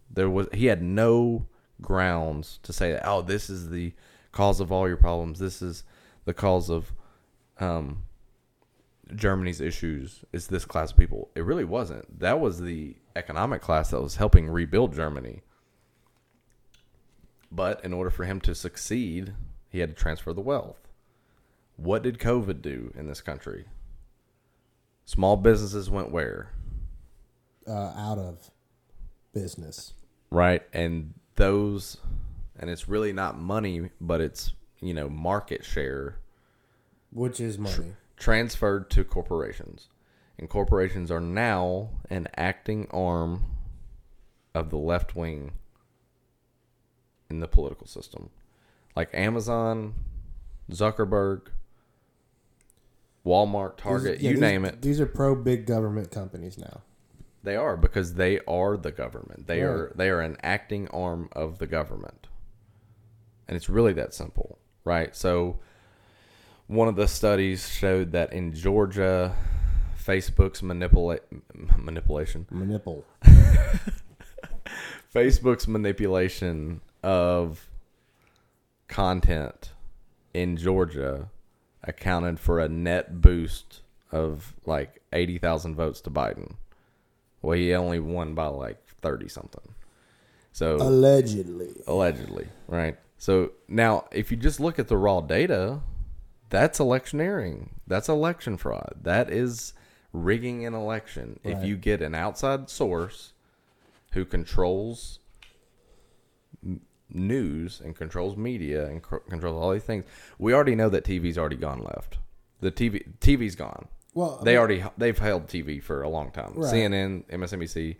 There was he had no grounds to say that. Oh, this is the cause of all your problems. This is the cause of um, Germany's issues. Is this class of people? It really wasn't. That was the economic class that was helping rebuild Germany. But in order for him to succeed, he had to transfer the wealth. What did COVID do in this country? Small businesses went where? Uh, out of business. right? And those, and it's really not money, but it's you know market share Which is money. Transferred to corporations, and corporations are now an acting arm of the left wing in the political system, like Amazon, Zuckerberg, Walmart, Target, These- yeah, you these- name it. These are pro big government companies now. They are because they are the government. They are they are an acting arm of the government. And it's really that simple, right? So one of the studies showed that in Georgia Facebook's manipula- manipulation Manipul. Facebook's manipulation of content in Georgia accounted for a net boost of like 80,000 votes to Biden. Well, he only won by like 30 something. So Allegedly. allegedly, right? So now if you just look at the raw data, that's electioneering. That's election fraud. That is rigging an election. If you get an outside source who controls m- news and controls media and controls all these things, we already know that TV's already gone left. The TV TV's gone. Well, They already they've held TV for a long time. Right. CNN, MSNBC,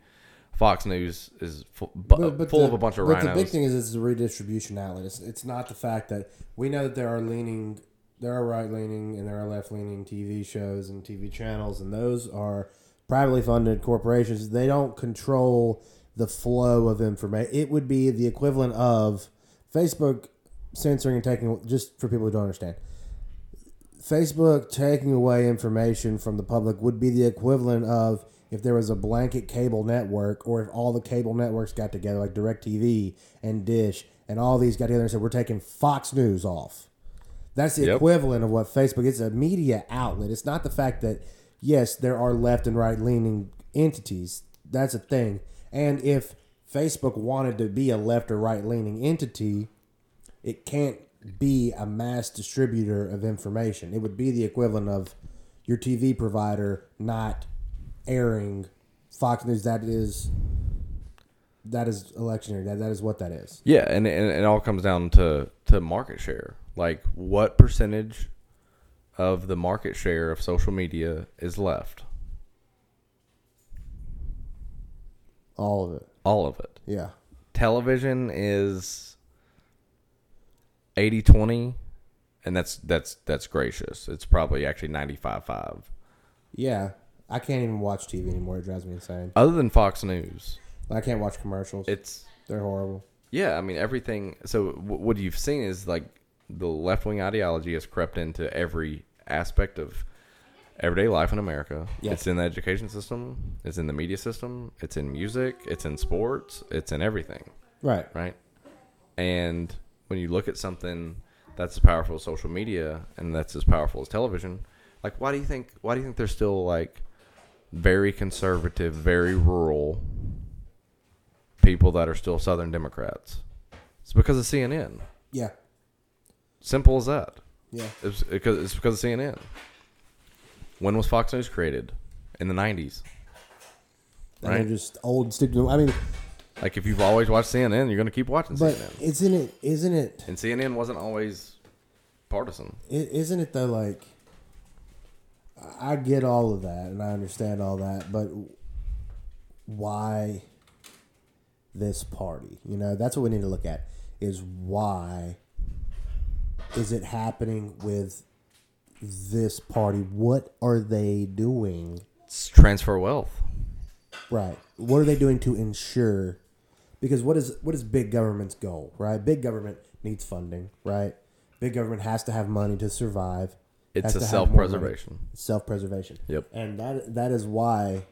Fox News is full, bu- full the, of a bunch of but RINOs. the big thing is it's a redistribution outlet. It's, it's not the fact that we know that there are leaning, there are right leaning and there are left leaning TV shows and TV channels, and those are privately funded corporations. They don't control the flow of information. It would be the equivalent of Facebook censoring and taking just for people who don't understand. Facebook taking away information from the public would be the equivalent of if there was a blanket cable network or if all the cable networks got together, like DirecTV and Dish, and all these got together and said, We're taking Fox News off. That's the Yep. equivalent of what Facebook is a media outlet. It's not the fact that, yes, there are left and right leaning entities. That's a thing. And if Facebook wanted to be a left or right leaning entity, it can't be a mass distributor of information. It would be the equivalent of your TV provider not airing Fox News. That is that is electionary. That that is what that is. Yeah, and, and it all comes down to to market share. Like, what percentage of the market share of social media is left? All of it. All of it. Yeah. Television is 80-20, and that's that's that's gracious. It's probably actually 95-5. Yeah, I can't even watch TV anymore. It drives me insane. Other than Fox News, I can't watch commercials. it's They're horrible. yeah. I mean everything. So w- what you've seen is like the left wing ideology has crept into every aspect of everyday life in America. Yeah. It's in the education system. It's in the media system. It's in music. It's in sports. It's in everything. Right. right? And when you look at something that's as powerful as social media and that's as powerful as television, like why do you think why do you think there's still like very conservative, very rural people that are still Southern Democrats? It's because of CNN. Yeah. Simple as that. Yeah. It's because it's because of CNN. When was Fox News created? In the '90s. And Right. they're just old stupid. I mean, Like if you've always watched CNN, you're going to keep watching but CNN. isn't it? Isn't it? And CNN wasn't always partisan. Isn't it though? Like, I get all of that and I understand all that, but why this party? You know, that's what we need to look at. Is why is it happening with this party? What are they doing? It's transfer wealth. Right. What are they doing to ensure? Because what is what is big government's goal? Right. Big government needs funding. Right. Big government has to have money to survive. It's a self preservation. Self preservation. Yep. And that that is why,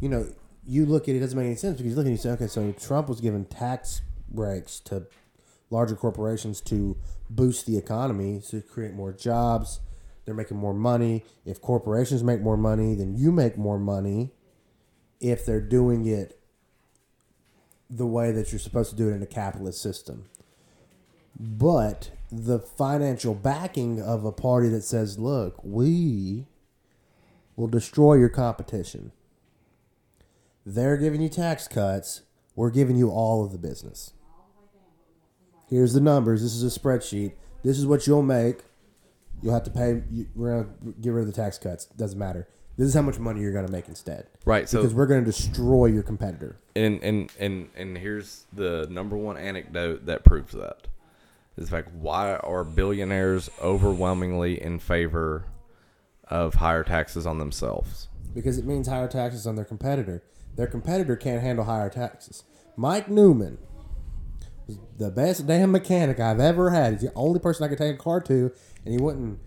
you know, you look at it, it doesn't make any sense because you look at and you say, okay, so Trump was giving tax breaks to larger corporations to boost the economy to create more jobs. They're making more money. If corporations make more money, then you make more money. If they're doing it the way that you're supposed to do it in a capitalist system. But the financial backing of a party that says, look, we will destroy your competition. They're giving you tax cuts. We're giving you all of the business. Here's the numbers. This is a spreadsheet. This is what you'll make. You'll have to pay. you- We're to get rid of the tax cuts. Doesn't matter. This is how much money you're going to make instead. Right. So Because we're going to destroy your competitor. and and and and here's the number one anecdote that proves that. Is like why are billionaires overwhelmingly in favor of higher taxes on themselves? because it means higher taxes on their competitor. Their competitor can't handle higher taxes. Mike Newman the best damn mechanic I've ever had. He's the only person I could take a car to, and he wouldn't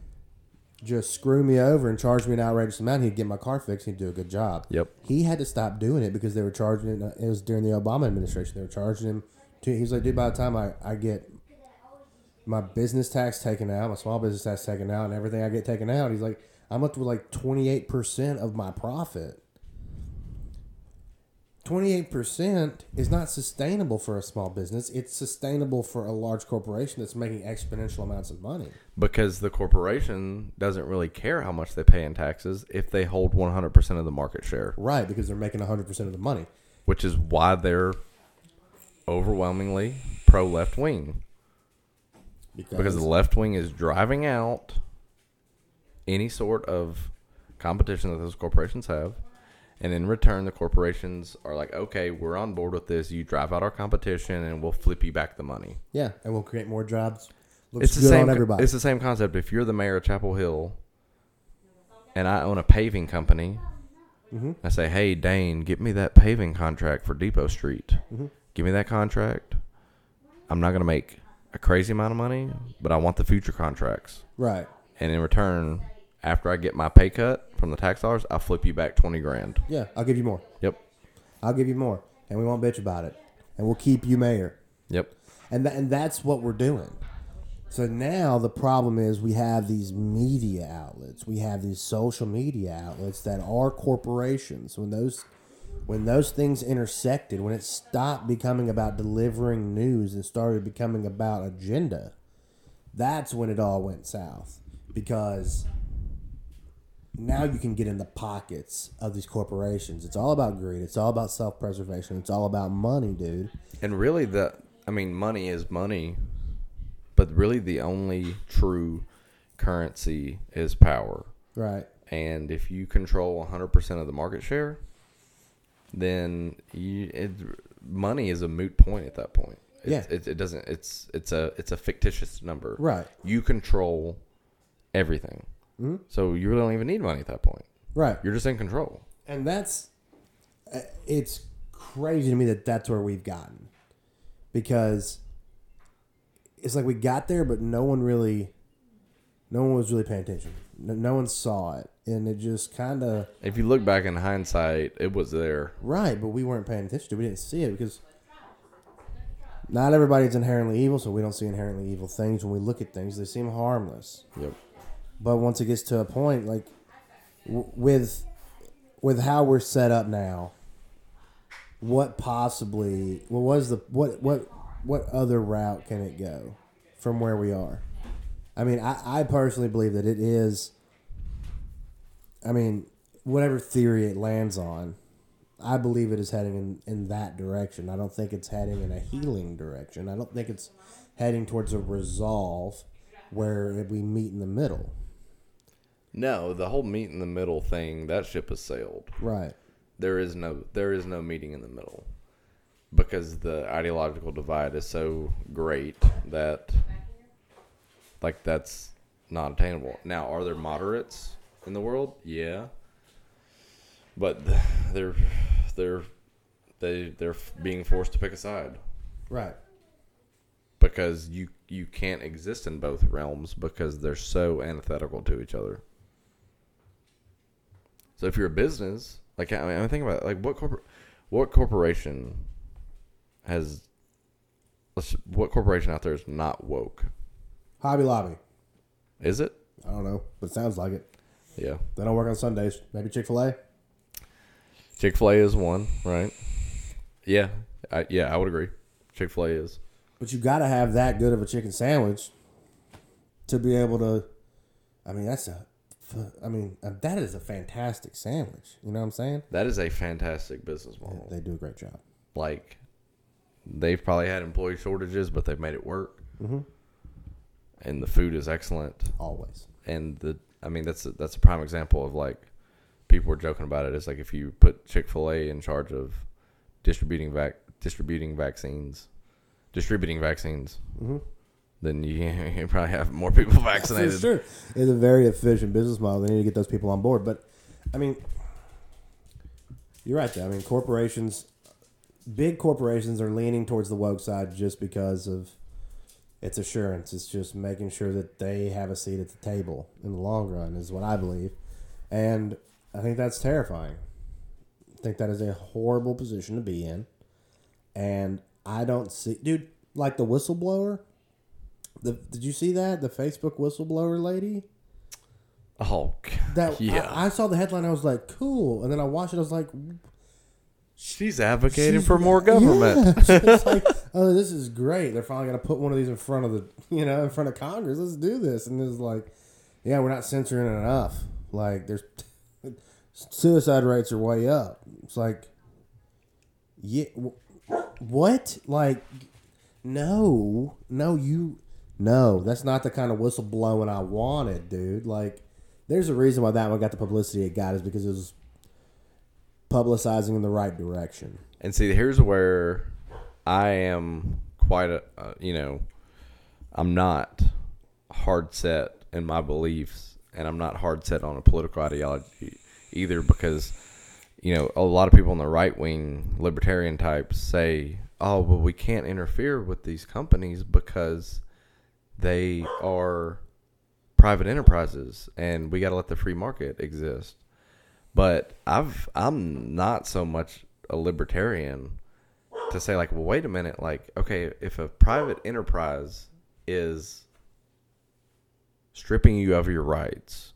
just screw me over and charge me an outrageous amount. He'd get my car fixed. He'd do a good job. Yep. He had to stop doing it because they were charging him. It was during the Obama administration. They were charging him. To, he was like, dude, by the time I, I get my business tax taken out, my small business tax taken out, and everything I get taken out, he's like, I'm up to like 28% of my profit. 28% is not sustainable for a small business. It's sustainable for a large corporation that's making exponential amounts of money. Because the corporation doesn't really care how much they pay in taxes if they hold 100% of the market share, Right, because they're making 100% of the money. which is why they're overwhelmingly pro left wing. Because, because the left wing is driving out any sort of competition that those corporations have. And in return, the corporations are like, okay, we're on board with this. You drive out our competition, and we'll flip you back the money. yeah, and we'll create more jobs. Looks It's the good same. on everybody. It's the same concept. If you're the mayor of Chapel Hill, and I own a paving company, Mm-hmm. I say, hey Dane, get me that paving contract for Depot Street. Mm-hmm. Give me that contract. I'm not gonna make a crazy amount of money, but I want the future contracts. right. And in return, after I get my pay cut from the tax dollars, I'll flip you back twenty grand. Yeah, I'll give you more. Yep. I'll give you more, and we won't bitch about it, and we'll keep you mayor. Yep. and tha- and that's what we're doing. So now the problem is we have these media outlets, we have these social media outlets that are corporations. When those when those things intersected, when it stopped becoming about delivering news and started becoming about agenda, that's when it all went south. Because now you can get in the pockets of these corporations. It's all about greed. It's all about self preservation. It's all about money, dude. And really, the I mean, money is money, but really, the only true currency is power. Right. And if you control 100% of the market share, then you, it, money is a moot point at that point. It, Yeah. it, it doesn't. It's it's a it's a fictitious number. Right. You control everything. So you really don't even need money at that point. Right. You're just in control. And that's uh, it's crazy to me that that's where we've gotten because it's like we got there, but no one really, no one was really paying attention. No, no one saw it, and it just kind of If you look back in hindsight, it was there. right, but we weren't paying attention to. it. We didn't see it because not everybody's inherently evil, so we don't see inherently evil things when we look at things. They seem harmless. Yep. But once it gets to a point, like w- with with how we're set up now, what possibly what was the what what what other route can it go from where we are? I mean, I, I personally believe that it is. I mean, whatever theory it lands on, I believe it is heading in, in that direction. I don't think it's heading in a healing direction. I don't think it's heading towards a resolve where we meet in the middle. No, the whole meet in the middle thing, that ship has sailed. Right. There is no there is no meeting in the middle. Because the ideological divide is so great that like that's not attainable. Now, are there moderates in the world? Yeah. But they're they're they they're being forced to pick a side Right. because you you can't exist in both realms because they're so antithetical to each other. So if you're a business, like I mean, I think about it, like what corpor- what corporation has what corporation out there is not woke? Hobby Lobby. Is it? I don't know, but it sounds like it. Yeah. They don't work on Sundays. Maybe Chick Fil A. Chick Fil A is one, right? Yeah, I, yeah, I would agree. Chick Fil A is. But you got to have that good of a chicken sandwich to be able to. I mean, that's a. I mean, uh, that is a fantastic sandwich. You know what I'm saying? That is a fantastic business model. They do a great job. like they've probably had employee shortages, but they've made it work. Mm-hmm. And the food is excellent. Always. And the, I mean, that's a, that's a prime example of like people were joking about it. It's like if you put Chick Fil A in charge of distributing vac distributing vaccines, distributing vaccines, Mm-hmm. Then you, you probably have more people vaccinated. sure. It's a very efficient business model. They need to get those people on board. But, I mean, you're right, though. I mean, corporations, big corporations are leaning towards the woke side just because of its assurance. It's just making sure that they have a seat at the table in the long run, is what I believe. And I think that's terrifying. I think that is a horrible position to be in. And I don't see, dude, like the whistleblower. The, did you see that the Facebook whistleblower lady? Oh, That yeah, I, I saw the headline. I was like, cool, and then I watched it. I was like, she's advocating she's- for more government. Yeah. like, oh, this is great. They're finally gonna put one of these in front of the, you know, in front of Congress. Let's do this. And it's like, yeah, we're not censoring it enough. Like, there's suicide rates are way up. It's like, yeah, what? Like, no, no, you, no, that's not the kind of whistleblowing I wanted, dude. Like, there's a reason why that one got the publicity it got is because it was publicizing in the right direction. And see, here's where I am quite a, uh, you know, I'm not hard set in my beliefs, and I'm not hard set on a political ideology either because, you know, a lot of people in the right wing libertarian types say, oh, well, we can't interfere with these companies because they are private enterprises and we got to let the free market exist. But I've I'm not so much a libertarian to say like, well, wait a minute, like, okay, if a private enterprise is stripping you of your rights,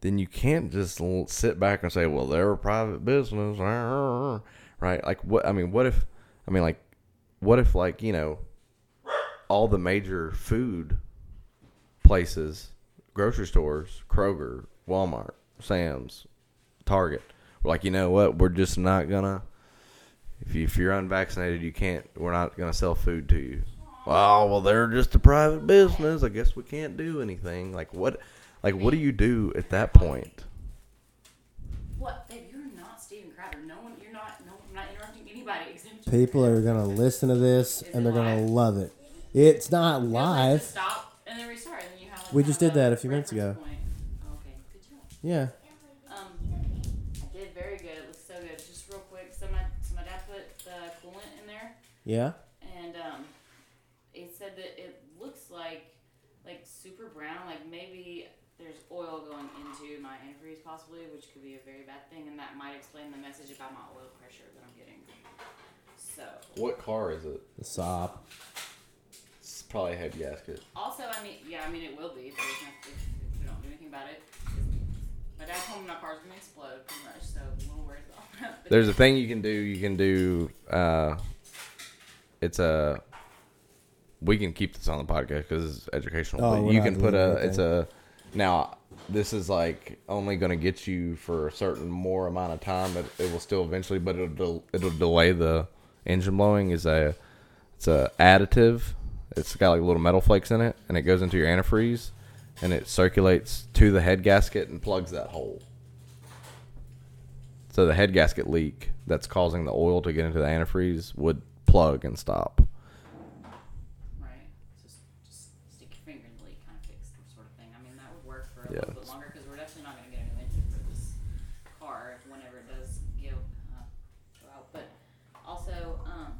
then you can't just sit back and say, well, they're a private business, right? Like, what? I mean, what if? I mean, like, what if, like, you know, all the major food places, grocery stores, Kroger, Walmart, Sam's, Target. We're like, you know what? We're just not gonna. If you if you're unvaccinated, you can't. We're not gonna sell food to you. Well, well, they're just a private business. I guess we can't do anything. Like what? Like what do you do at that point? What, babe? You're not Steven Crowder. No one. You're not. No, I'm not interrupting anybody anybody except People are gonna listen to this and they're gonna love it. It's not It was like live. stop and then restart, and then you have. Like We just did that a few minutes ago. point. Okay, good job. Yeah. Um, I did very good. It looks so good. Just real quick, so my so my dad put the coolant in there, Yeah. and um, it said that it looks like like super brown, like maybe there's oil going into my antifreeze possibly, which could be a very bad thing, and that might explain the message about my oil pressure that I'm getting. So What car is it? The Saab. It's probably a head gasket. also, I mean, yeah, I mean it will be if, if, if we don't do anything about it. My dad told me my car's gonna explode pretty much, so I'm a little worried about that. But There's a thing you can do. You can do. Uh, it's a. We can keep this on the podcast because it's educational. Oh, but you can put deleting a. It's a. Now, this is like only going to get you for a certain more amount of time, but it will still eventually. But it'll del- it'll delay the engine blowing. Is a. It's a additive. It's got like little metal flakes in it, and it goes into your antifreeze, and it circulates to the head gasket and plugs that hole. So the head gasket leak that's causing the oil to get into the antifreeze would plug and stop. Right. Just, just stick your finger in the leak, kind of fix sort of thing. I mean, that would work for a Yeah. little bit longer because we're definitely not going to get a new engine for this car whenever it does go, uh, go out. But also, um,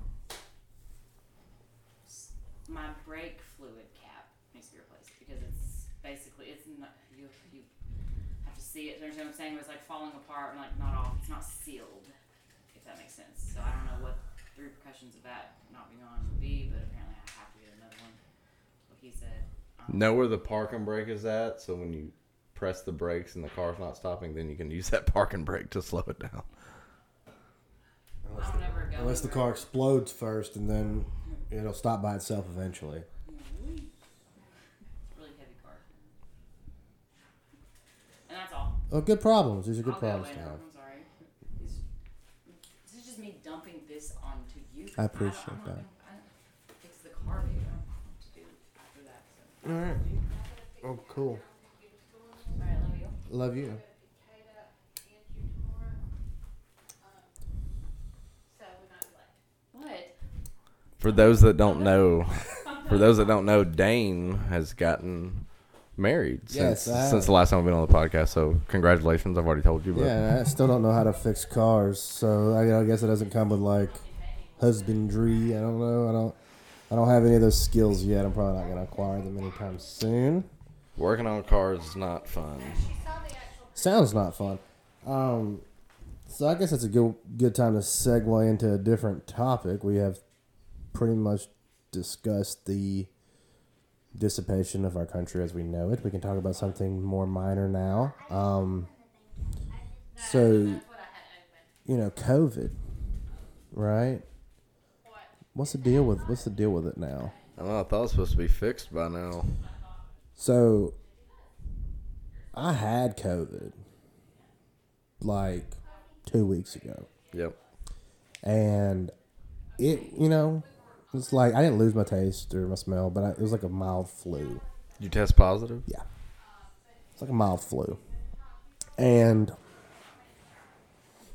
s- my brake fluid cap needs to be replaced because it's basically it's not you you have to see it. You understand what I'm saying? But it's like falling apart and like not off. It's not sealed. If that makes sense. So I don't know what the repercussions of that not being on would be, but apparently I have to get another one. What he said. Um, Know where the parking brake is at, so when you press the brakes and the car's not stopping, then you can use that parking brake to slow it down. I don't ever go Unless the car explodes first, and then it'll stop by itself eventually. It's a really heavy car. And that's all. Oh, good problems. These are good I'll problems away to have. I'm sorry. These- This is just me dumping this onto you. I appreciate I'm not that. gonna- I don't- Fix the car, babe. I don't know what to do after that. So. All right. Oh, cool. All right, love you. Love you. What? For those that don't know, for those that don't know, Dane has gotten married Yes, since since the last time we've been on the podcast. So congratulations! I've already told you, but Yeah, I still don't know how to fix cars, so I, I guess it doesn't come with like husbandry. I don't know. I don't. I don't have any of those skills yet. I'm probably not going to acquire them anytime soon. working on cars is not fun. Sounds not fun. Um, so I guess that's a good good time to segue into a different topic. We have pretty much discussed the dissipation of our country as we know it. We can talk about something more minor now. Um, so, you know, COVID, right? What's the deal with what's the deal with it now? I, don't know, I thought it was supposed to be fixed by now. So I had COVID like two weeks ago. Yep. And it, you know, it's like I didn't lose my taste or my smell, but I, it was like a mild flu. You test positive? Yeah. It's like a mild flu. And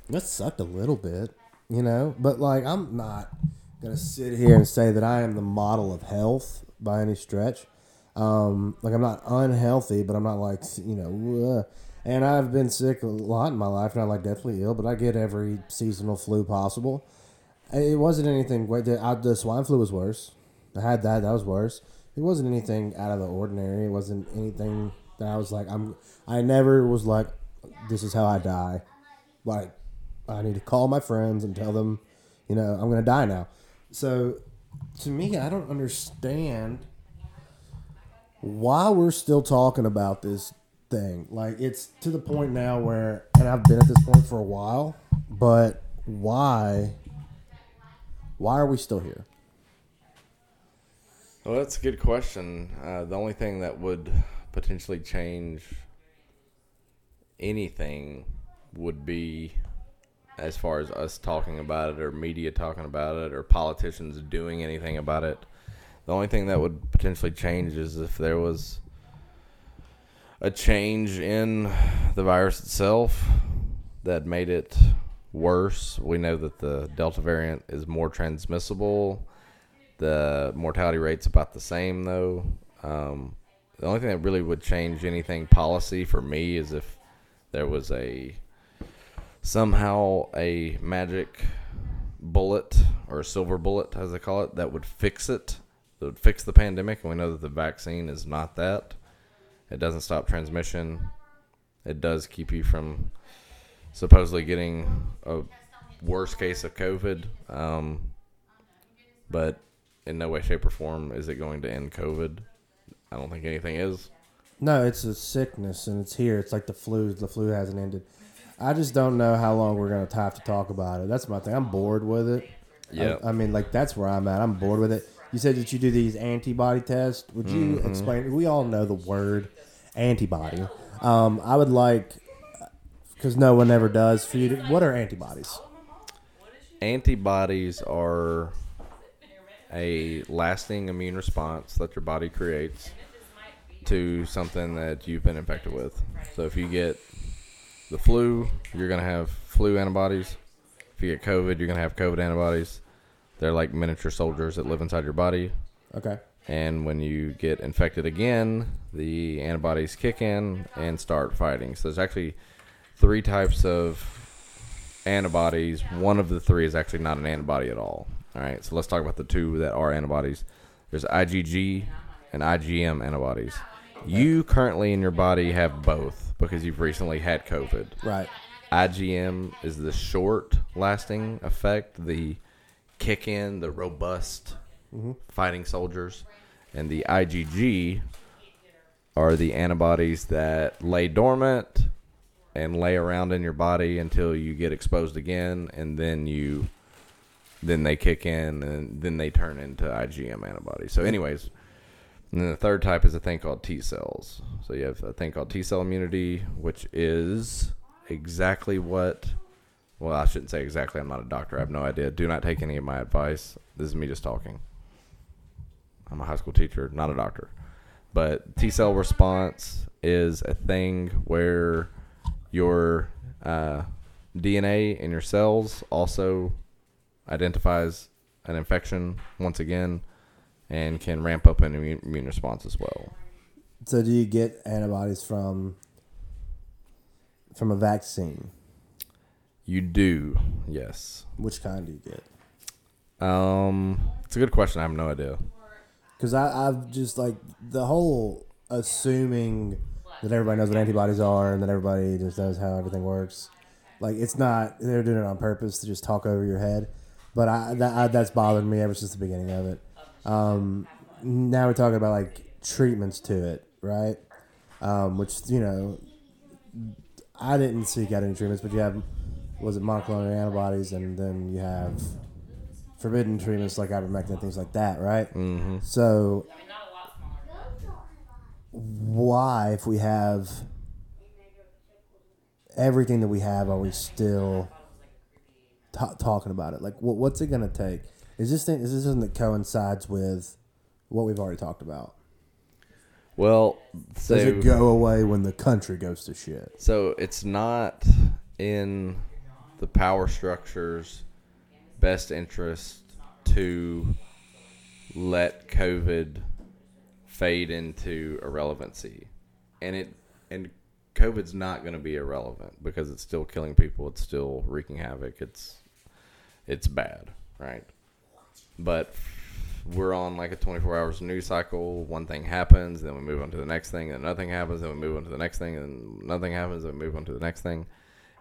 that sucked a little bit, you know, but like I'm not going to sit here and say that I am the model of health by any stretch. Um, like I'm not unhealthy, but I'm not like, you know, uh, and I've been sick a lot in my life, not like deathly ill, but I get every seasonal flu possible. It wasn't anything. The, uh, the swine flu was worse. I had that. That was worse. It wasn't anything out of the ordinary. It wasn't anything that I was like, I'm. I never was like, this is how I die. Like, I need to call my friends and tell them, you know, I'm gonna die now. So, to me, I don't understand why we're still talking about this thing. Like, it's to the point now where, and I've been at this point for a while, but why? Why are we still here? Well, that's a good question. Uh, the only thing that would potentially change anything would be as far as us talking about it or media talking about it or politicians doing anything about it. The only thing that would potentially change is if there was a change in the virus itself that made it worse. We know that the Delta variant is more transmissible. The mortality rate's about the same, though. Um, the only thing that really would change anything policy for me is if there was a somehow a magic bullet or a silver bullet, as they call it, that would fix it. That would fix the pandemic, and we know that the vaccine is not that. It doesn't stop transmission. It does keep you from supposedly getting a worse case of COVID. Um, but in no way, shape, or form is it going to end COVID. I don't think anything is. No, it's a sickness and it's here. It's like the flu. The flu hasn't ended. I just don't know how long we're gonna have to talk about it. That's my thing. I'm bored with it. Yeah. I, I mean, like that's where I'm at. I'm bored with it. You said that you do these antibody tests. Would you Mm-hmm. explain? We all know the word antibody. Um, I would like because no one ever does. For you, to, what are antibodies? Antibodies are a lasting immune response that your body creates to something that you've been infected with. So if you get the flu, you're going to have flu antibodies. If you get COVID, you're going to have COVID antibodies. They're like miniature soldiers that live inside your body. Okay. And when you get infected again, the antibodies kick in and start fighting. So there's actually three types of antibodies. One of the three is actually not an antibody at all. All right, so let's talk about the two that are antibodies. There's IgG and IgM antibodies. You currently in your body have both because you've recently had COVID. Right. IgM is the short lasting effect, the kick in, the robust mm-hmm. fighting soldiers. And the IgG are the antibodies that lay dormant and lay around in your body until you get exposed again and then you then they kick in and then they turn into IgM antibodies. So anyways, and then the third type is a thing called T cells. So you have a thing called T cell immunity, which is exactly what. Well, I shouldn't say exactly. I'm not a doctor. I have no idea. Do not take any of my advice. This is me just talking. I'm a high school teacher, not a doctor. But T cell response is a thing where your uh, DNA in your cells also identifies an infection once again and can ramp up an immune, immune response as well. So do you get antibodies from from a vaccine? You do, yes. Which kind do you get? Um, it's a good question. I have no idea. Because I've just like the whole assuming that everybody knows what antibodies are and that everybody just knows how everything works. Like it's not they're doing it on purpose to just talk over your head. But I, that, I that's bothered me ever since the beginning of it. Um, now we're talking about like treatments to it, right? Um, which you know, I didn't seek out any treatments, but you have was it monoclonal antibodies, and then you have forbidden treatments like ivermectin and things like that, right? Mm-hmm. So I mean, not a lot smaller. Why, if we have everything that we have, are we still ta talking about it? Like, what, what's it gonna take? Is this thing? Is this something that coincides with what we've already talked about? Well, so Does it go away when the country goes to shit? so it's not in the power structure's best interest to let COVID fade into irrelevancy, and it and COVID's not going to be irrelevant because it's still killing people. It's still wreaking havoc. It's it's bad, right? But we're on like a 24 hours news cycle. One thing happens, then we move on to the next thing, and nothing happens, then we move on to the next thing, and nothing happens, then we move on to the next thing.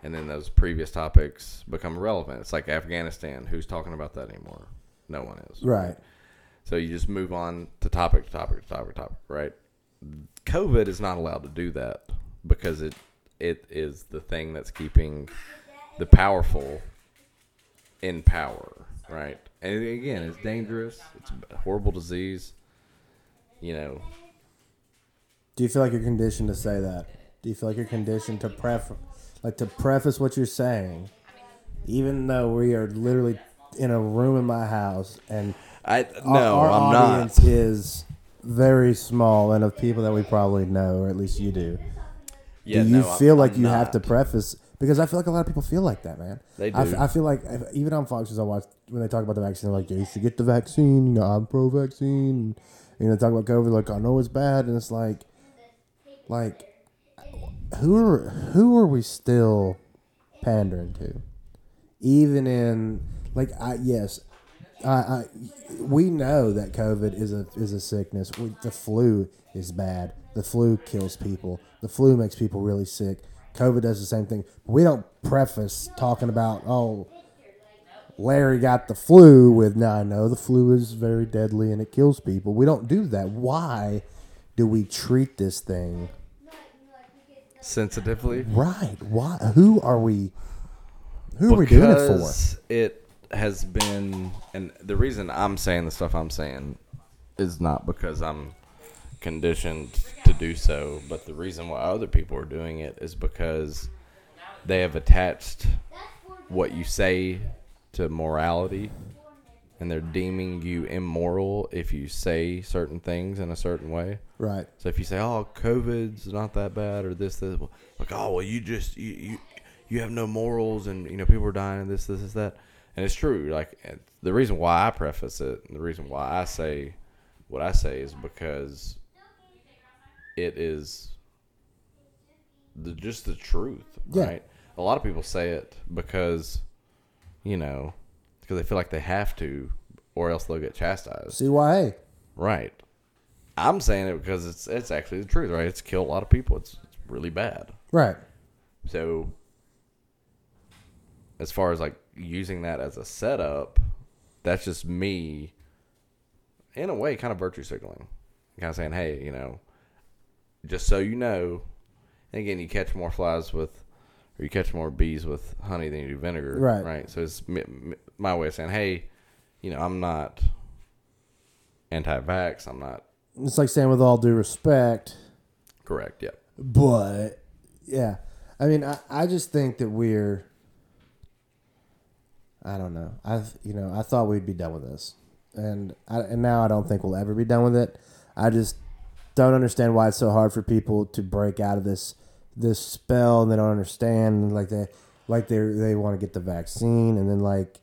And then those previous topics become irrelevant. It's like Afghanistan. Who's talking about that anymore? No one is. Right. So you just move on to topic to topic to topic to topic, right? COVID is not allowed to do that because it it is the thing that's keeping the powerful in power, right? And again, it's dangerous. It's a horrible disease. You know, Do you feel like you're conditioned to say that? Do you feel like you're conditioned to pref, like to preface what you're saying, even though we are literally in a room in my house and I our, no, our I'm not audience not. is very small and of people that we probably know, or at least you do. Yeah, do you no, I'm- feel like I'm you have to preface because I feel like a lot of people feel like that, man. They I, do. f- I feel like if- even on Fox News, I watch when they talk about the vaccine, they're like, yeah, you should get the vaccine. You know, I'm pro-vaccine. You know, talk about COVID, like I know it's bad, and it's like, like, who are who are we still pandering to? Even in like, I yes, I, I we know that COVID is a is a sickness. We, the flu is bad. The flu kills people. The flu makes people really sick. COVID does the same thing. We don't preface talking about oh, Larry got the flu with now I know the flu is very deadly and it kills people. We don't do that. Why do we treat this thing Sensitively, right? Why? Who are we? Who are we doing it for? It has been, and the reason I'm saying the stuff I'm saying is not because I'm conditioned to do so, but the reason why other people are doing it is because they have attached what you say to morality, and they're deeming you immoral if you say certain things in a certain way. Right. So if you say, "Oh, COVID's not that bad," or this, this, like, "Oh, well, you just you you, you have no morals," and you know people are dying, and this, this, this, that, and it's true. Like the reason why I preface it, and the reason why I say what I say is because it is the just the truth, Yeah. right? A lot of people say it because you know because they feel like they have to, or else they'll get chastised. CYA. Right. I'm saying it because it's it's actually the truth, right? It's killed a lot of people. It's, it's really bad. Right. So, as far as like using that as a setup, that's just me, in a way, kind of virtue signaling, kind of saying, hey, you know, just so you know. And again, you catch more flies with, or you catch more bees with honey than you do vinegar, Right. Right. So it's my way of saying, hey, you know, I'm not anti-vax. I'm not It's like saying with all due respect, correct. Yep. but yeah. I mean, I, I just think that we're. I don't know. I you know I thought we'd be done with this, and I, and now I don't think we'll ever be done with it. I just don't understand why it's so hard for people to break out of this this spell, and they don't understand like they like they they want to get the vaccine, and then like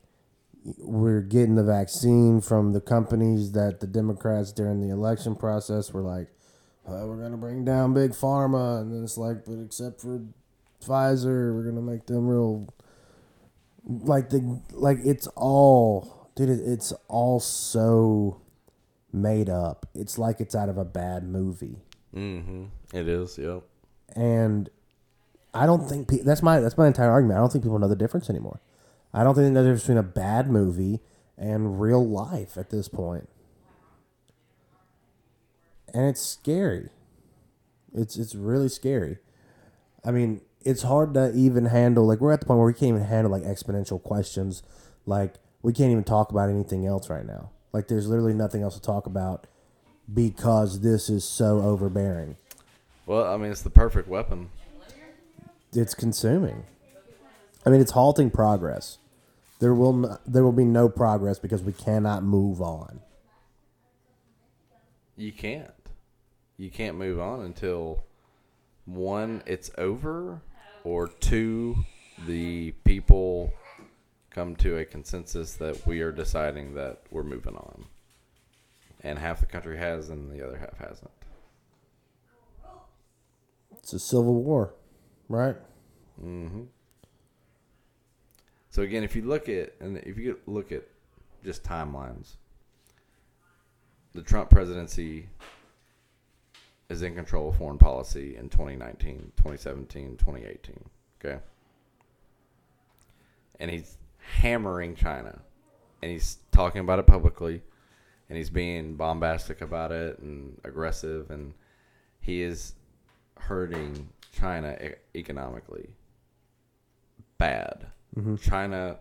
we're getting the vaccine from the companies that the Democrats during the election process were like, uh, we're gonna bring down big pharma, and then it's like, but except for Pfizer, we're gonna make them real. Like the like it's all, dude. It's all so made up. It's like it's out of a bad movie, Mm-hmm. It is. Yep. and I don't think pe- that's my that's my entire argument. I don't think people know the difference anymore. I don't think they know the difference between a bad movie and real life at this point. And it's scary. It's it's really scary. I mean, it's hard to even handle like we're at the point where we can't even handle like exponential questions. Like we can't even talk about anything else right now. Like there's literally nothing else to talk about because this is so overbearing. Well, I mean, it's the perfect weapon. it's consuming. I mean, it's halting progress. There will n- there will be no progress because we cannot move on. You can't. You can't move on until one, it's over, or two, the people come to a consensus that we are deciding that we're moving on. And half the country has, and the other half hasn't. It's a civil war, right? Mm-hmm. So again, if you look at and if you look at just timelines, the Trump presidency is in control of foreign policy in 2019, 2017, 2018. Okay. And he's hammering China. And he's talking about it publicly. And he's being bombastic about it and aggressive. And he is hurting China e- economically bad. Mm-hmm. China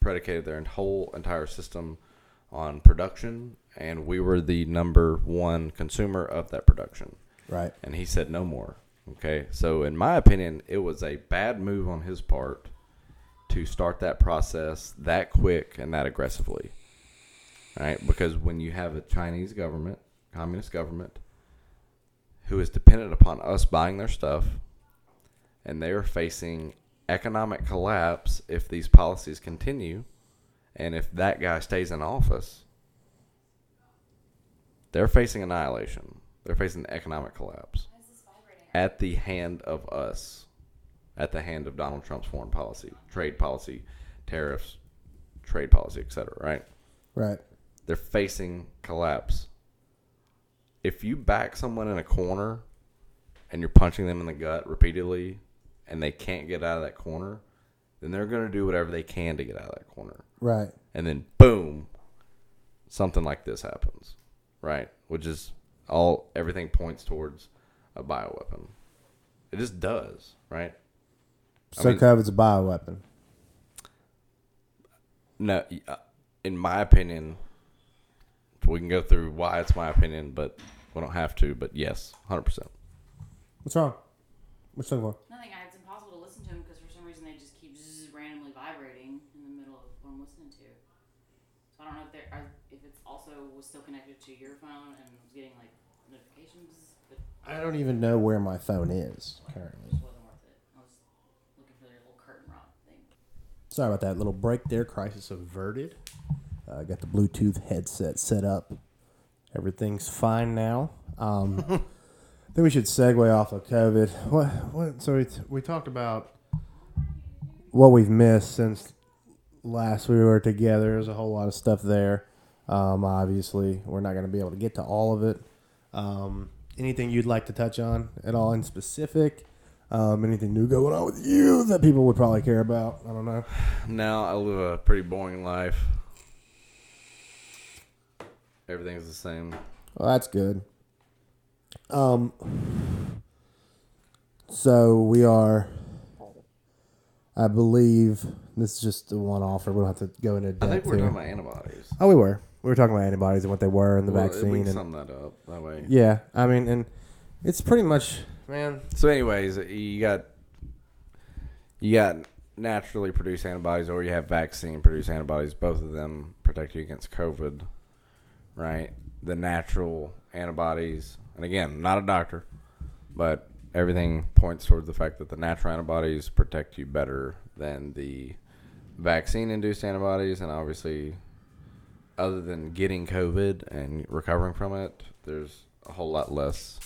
predicated their whole entire system on production, and we were the number one consumer of that production. Right. And he said no more. Okay, so in my opinion, it was a bad move on his part to start that process that quick and that aggressively. Right? because when you have a Chinese government, communist government, who is dependent upon us buying their stuff, and they are facing economic collapse if these policies continue and if that guy stays in office. They're facing annihilation. They're facing economic collapse Why is this vibrating? at the hand of us, at the hand of Donald Trump's foreign policy, trade policy, tariffs, trade policy, etc. Right? Right. They're facing collapse. If you back someone in a corner and you're punching them in the gut repeatedly and they can't get out of that corner, then they're going to do whatever they can to get out of that corner. Right. And then boom, something like this happens. Right? Which is all everything points towards a bioweapon. It just does, right? I So mean- COVID's a bioweapon. No, uh, in my opinion, we can go through why it's my opinion, but we don't have to. But yes, hundred percent. What's wrong? What's wrong? for? Nothing. I, it's impossible to listen to them because for some reason they just keep zzz, randomly vibrating in the middle of what I'm listening to. So I don't know if they're are, if it's also was still connected to your phone and was getting like notifications, but I don't even know where my phone is currently. it wasn't worth it. I was looking for their little curtain rod thing. Sorry about that little break there. Crisis averted. I uh, got the Bluetooth headset set up. Everything's fine now. Um, I think we should segue off of COVID. What? What? So we, we talked about what we've missed since last we were together. There's a whole lot of stuff there. Um, obviously, we're not going to be able to get to all of it. Um, anything you'd like to touch on at all in specific? Um, anything new going on with you that people would probably care about? I don't know. Now I live a pretty boring life. Everything's the same. Well, that's good. Um, so we are, I believe, this is just a one offer. We don't have to go into I depth think we're here. talking about antibodies. oh, we were. We were talking about antibodies and what they were and the Well, vaccine. We can and, sum that up that way. yeah, I mean, and it's pretty much, man. So, anyways, you got you got naturally produced antibodies, or you have vaccine produced antibodies. Both of them protect you against COVID, right? The natural antibodies, and again, not a doctor, but everything points towards the fact that the natural antibodies protect you better than the vaccine-induced antibodies, and obviously, other than getting COVID and recovering from it, there's a whole lot less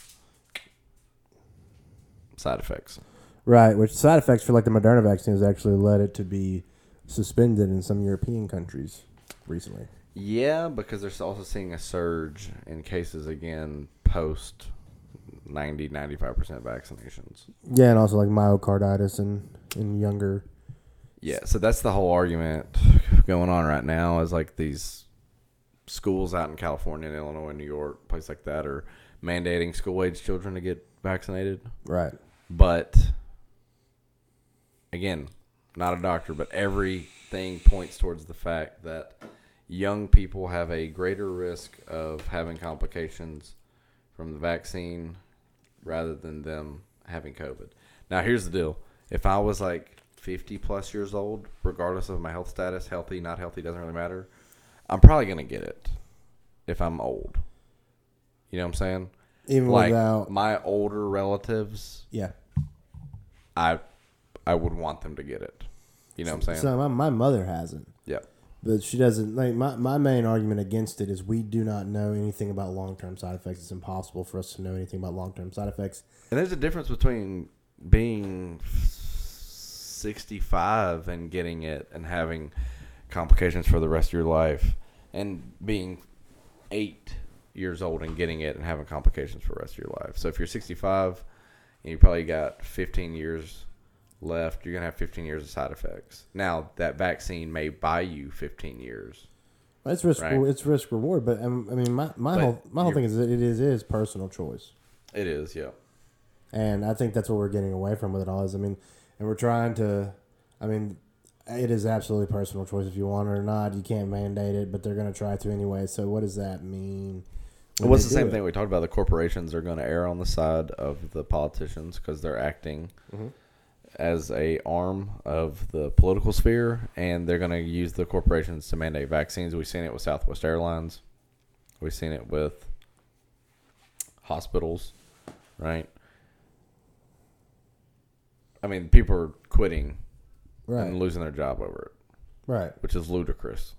side effects. Right, which side effects for like the Moderna vaccine has actually led it to be suspended in some European countries recently. Yeah, because they're also seeing a surge in cases again post 90 95% vaccinations. Yeah, and also like myocarditis and in younger. Yeah, so that's the whole argument going on right now is like these schools out in California and Illinois, and New York, places like that are mandating school age children to get vaccinated. Right. But again, not a doctor, but everything points towards the fact that young people have a greater risk of having complications from the vaccine rather than them having COVID. Now, here's the deal. If I was like 50 plus years old, regardless of my health status, healthy, not healthy, doesn't really matter, I'm probably going to get it if I'm old. You know what I'm saying? Even like without. my older relatives, Yeah. I I would want them to get it. You know what I'm saying? So my, my mother hasn't. yeah. But she doesn't like my, my main argument against it is we do not know anything about long term side effects. It's impossible for us to know anything about long term side effects. And there's a difference between being 65 and getting it and having complications for the rest of your life and being 8 years old and getting it and having complications for the rest of your life. So if you're 65 and you probably got 15 years left, you're going to have 15 years of side effects. Now, that vaccine may buy you 15 years. It's risk Right. it's risk reward, but um, I mean my, my But whole my whole thing is that it is is personal choice, It is, yeah. and I think that's what we're getting away from with it all. Is I mean, and we're trying to, I mean, it is absolutely personal choice if you want it or not. You can't mandate it, but they're going to try to anyway. So what does that mean? when Well, it's the same it? thing we talked about. The corporations are going to err on the side of the politicians because they're acting Mm-hmm. as a arm of the political sphere, and they're going to use the corporations to mandate vaccines. We've seen it with Southwest Airlines. We've seen it with hospitals, right? I mean, people are quitting Right. and losing their job over it, Right. which is ludicrous.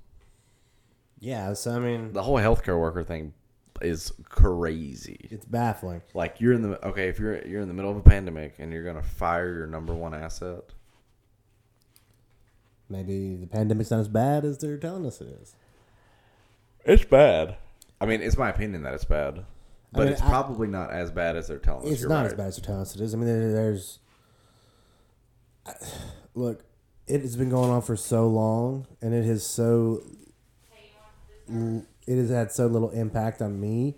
Yeah. So I mean, The whole healthcare worker thing is crazy. it's baffling. Like you're in the okay, if you're you're in the middle of a pandemic and you're gonna fire your number one asset, Maybe the pandemic's not as bad as they're telling us it is. it's bad. I mean, it's my opinion that it's bad, but mean, it's I- probably not as bad as they're telling us. It's You're not right. as bad as they're telling us it is. I mean, there, there's look, it has been going on for so long, and it has so it has had so little impact on me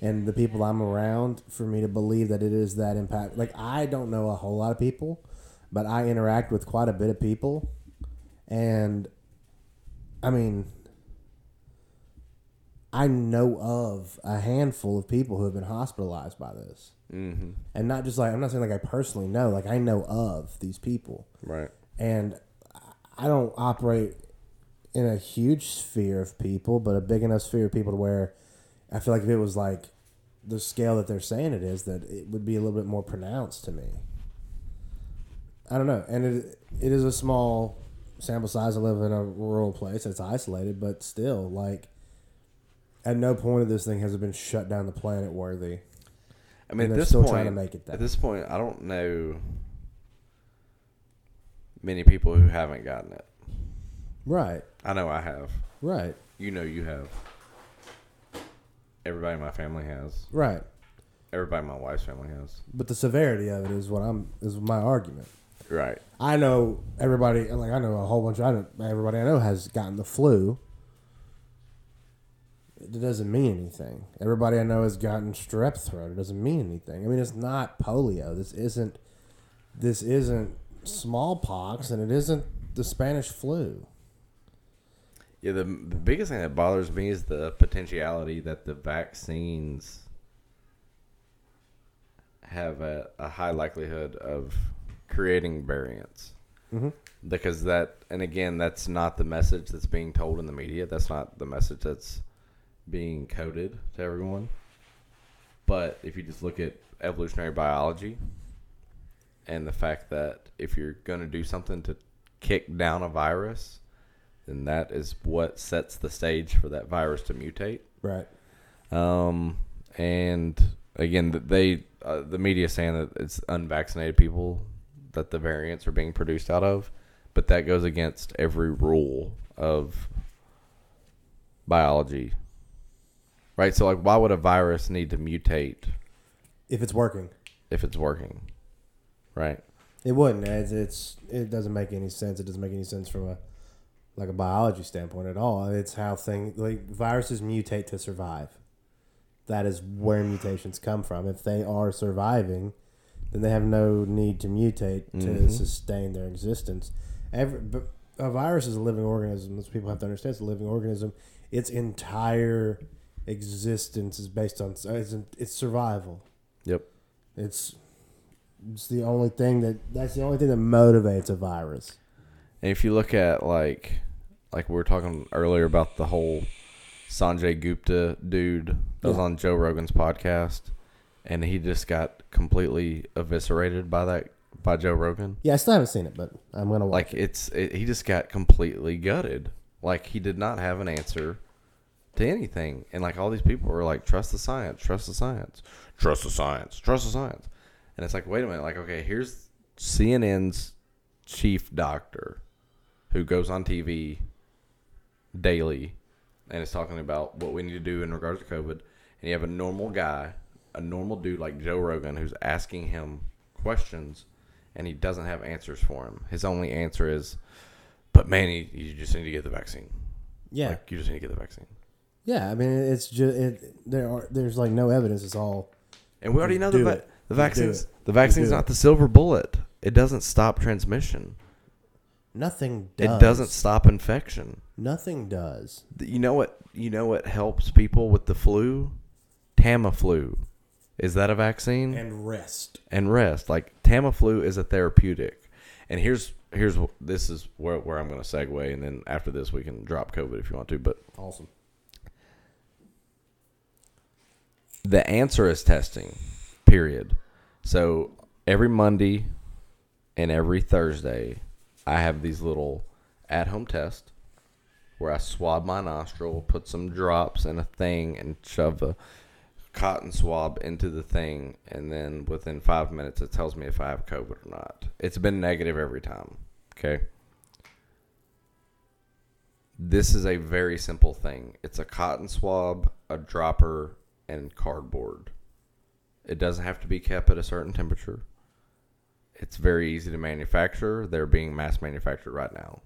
and the people I'm around for me to believe that it is that impact. Like I don't know a whole lot of people, but I interact with quite a bit of people, and I mean. I know of a handful of people who have been hospitalized by this Mm-hmm. and not just like I'm not saying like I personally know, like I know of these people, Right. and I don't operate in a huge sphere of people, but a big enough sphere of people to where I feel like if it was like the scale that they're saying it is, that it would be a little bit more pronounced to me. I don't know, and it it is a small sample size. I live in a rural place; it's isolated, but still, like at no point of this thing has it been shut down the planet worthy. I mean, at this still point, trying to make it there. at this point, I don't know many people who haven't gotten it. Right, I know I have. right, You know you have. Everybody in my family has. right. Everybody in my wife's family has. But the severity of it is what I'm is my argument. Right. I know everybody like I know a whole bunch of I know everybody I know has gotten the flu. It doesn't mean anything. Everybody I know has gotten strep throat. It doesn't mean anything. I mean it's not polio. This isn't this isn't smallpox and it isn't the Spanish flu. Yeah, the, the biggest thing that bothers me is the potentiality that the vaccines have a, a high likelihood of creating variants. Mm-hmm. Because that, and again, that's not the message that's being told in the media. That's not the message that's being coded to everyone. But if you just look at evolutionary biology and the fact that if you're going to do something to kick down a virus, then that is what sets the stage for that virus to mutate. Right. Um, and again, they uh, the media saying that it's unvaccinated people that the variants are being produced out of, but that goes against every rule of biology. Right? So like why would a virus need to mutate If it's working. if it's working? Right? It wouldn't. It's, it's it doesn't make any sense. It doesn't make any sense from a like a biology standpoint at all. It's how things like viruses mutate to survive. That is where mutations come from. If they are surviving, then they have no need to mutate to Mhm. sustain their existence. Every a virus is a living organism. As people have to understand, it's a living organism. Its entire existence is based on it's, it's survival. Yep. It's it's the only thing that that's the only thing that motivates a virus. And if you look at like like we were talking earlier about the whole Sanjay Gupta dude that was Yeah. on Joe Rogan's podcast and he just got completely eviscerated by that by Joe Rogan. Yeah, I still haven't seen it, but I'm gonna watch Like it. it's it, he just got completely gutted. Like he did not have an answer to anything. And like all these people were like trust the science, trust the science, trust the science, trust the science. And it's like wait a minute, like okay, here's CNN's chief doctor who goes on TV daily and is talking about what we need to do in regards to COVID. And you have a normal guy, a normal dude like Joe Rogan, who's asking him questions and he doesn't have answers for him. His only answer is, but man, you, you just need to get the vaccine. Yeah, Like, you just need to get the vaccine. yeah. I mean, it's just it. There are there's like no evidence. It's all And we already know the, va- the vaccine's. The vaccine's do not the silver bullet. It doesn't stop transmission. nothing. Does. It doesn't stop infection. Nothing does. You know what? You know what helps people with the flu? Tamiflu. Is that a vaccine? And rest. and rest. Like Tamiflu is a therapeutic. And here's here's this is where where I'm going to segue, and then after this we can drop COVID if you want to. But Awesome. the answer is testing. Period. So every Monday and every Thursday, I have these little at-home tests where I swab my nostril, put some drops in a thing, and shove a cotton swab into the thing, and then within five minutes, it tells me if I have COVID or not. It's been negative every time. Okay. This is a very simple thing. It's a cotton swab, a dropper, and cardboard. It doesn't have to be kept at a certain temperature. It's very easy to manufacture. They're being mass manufactured right now.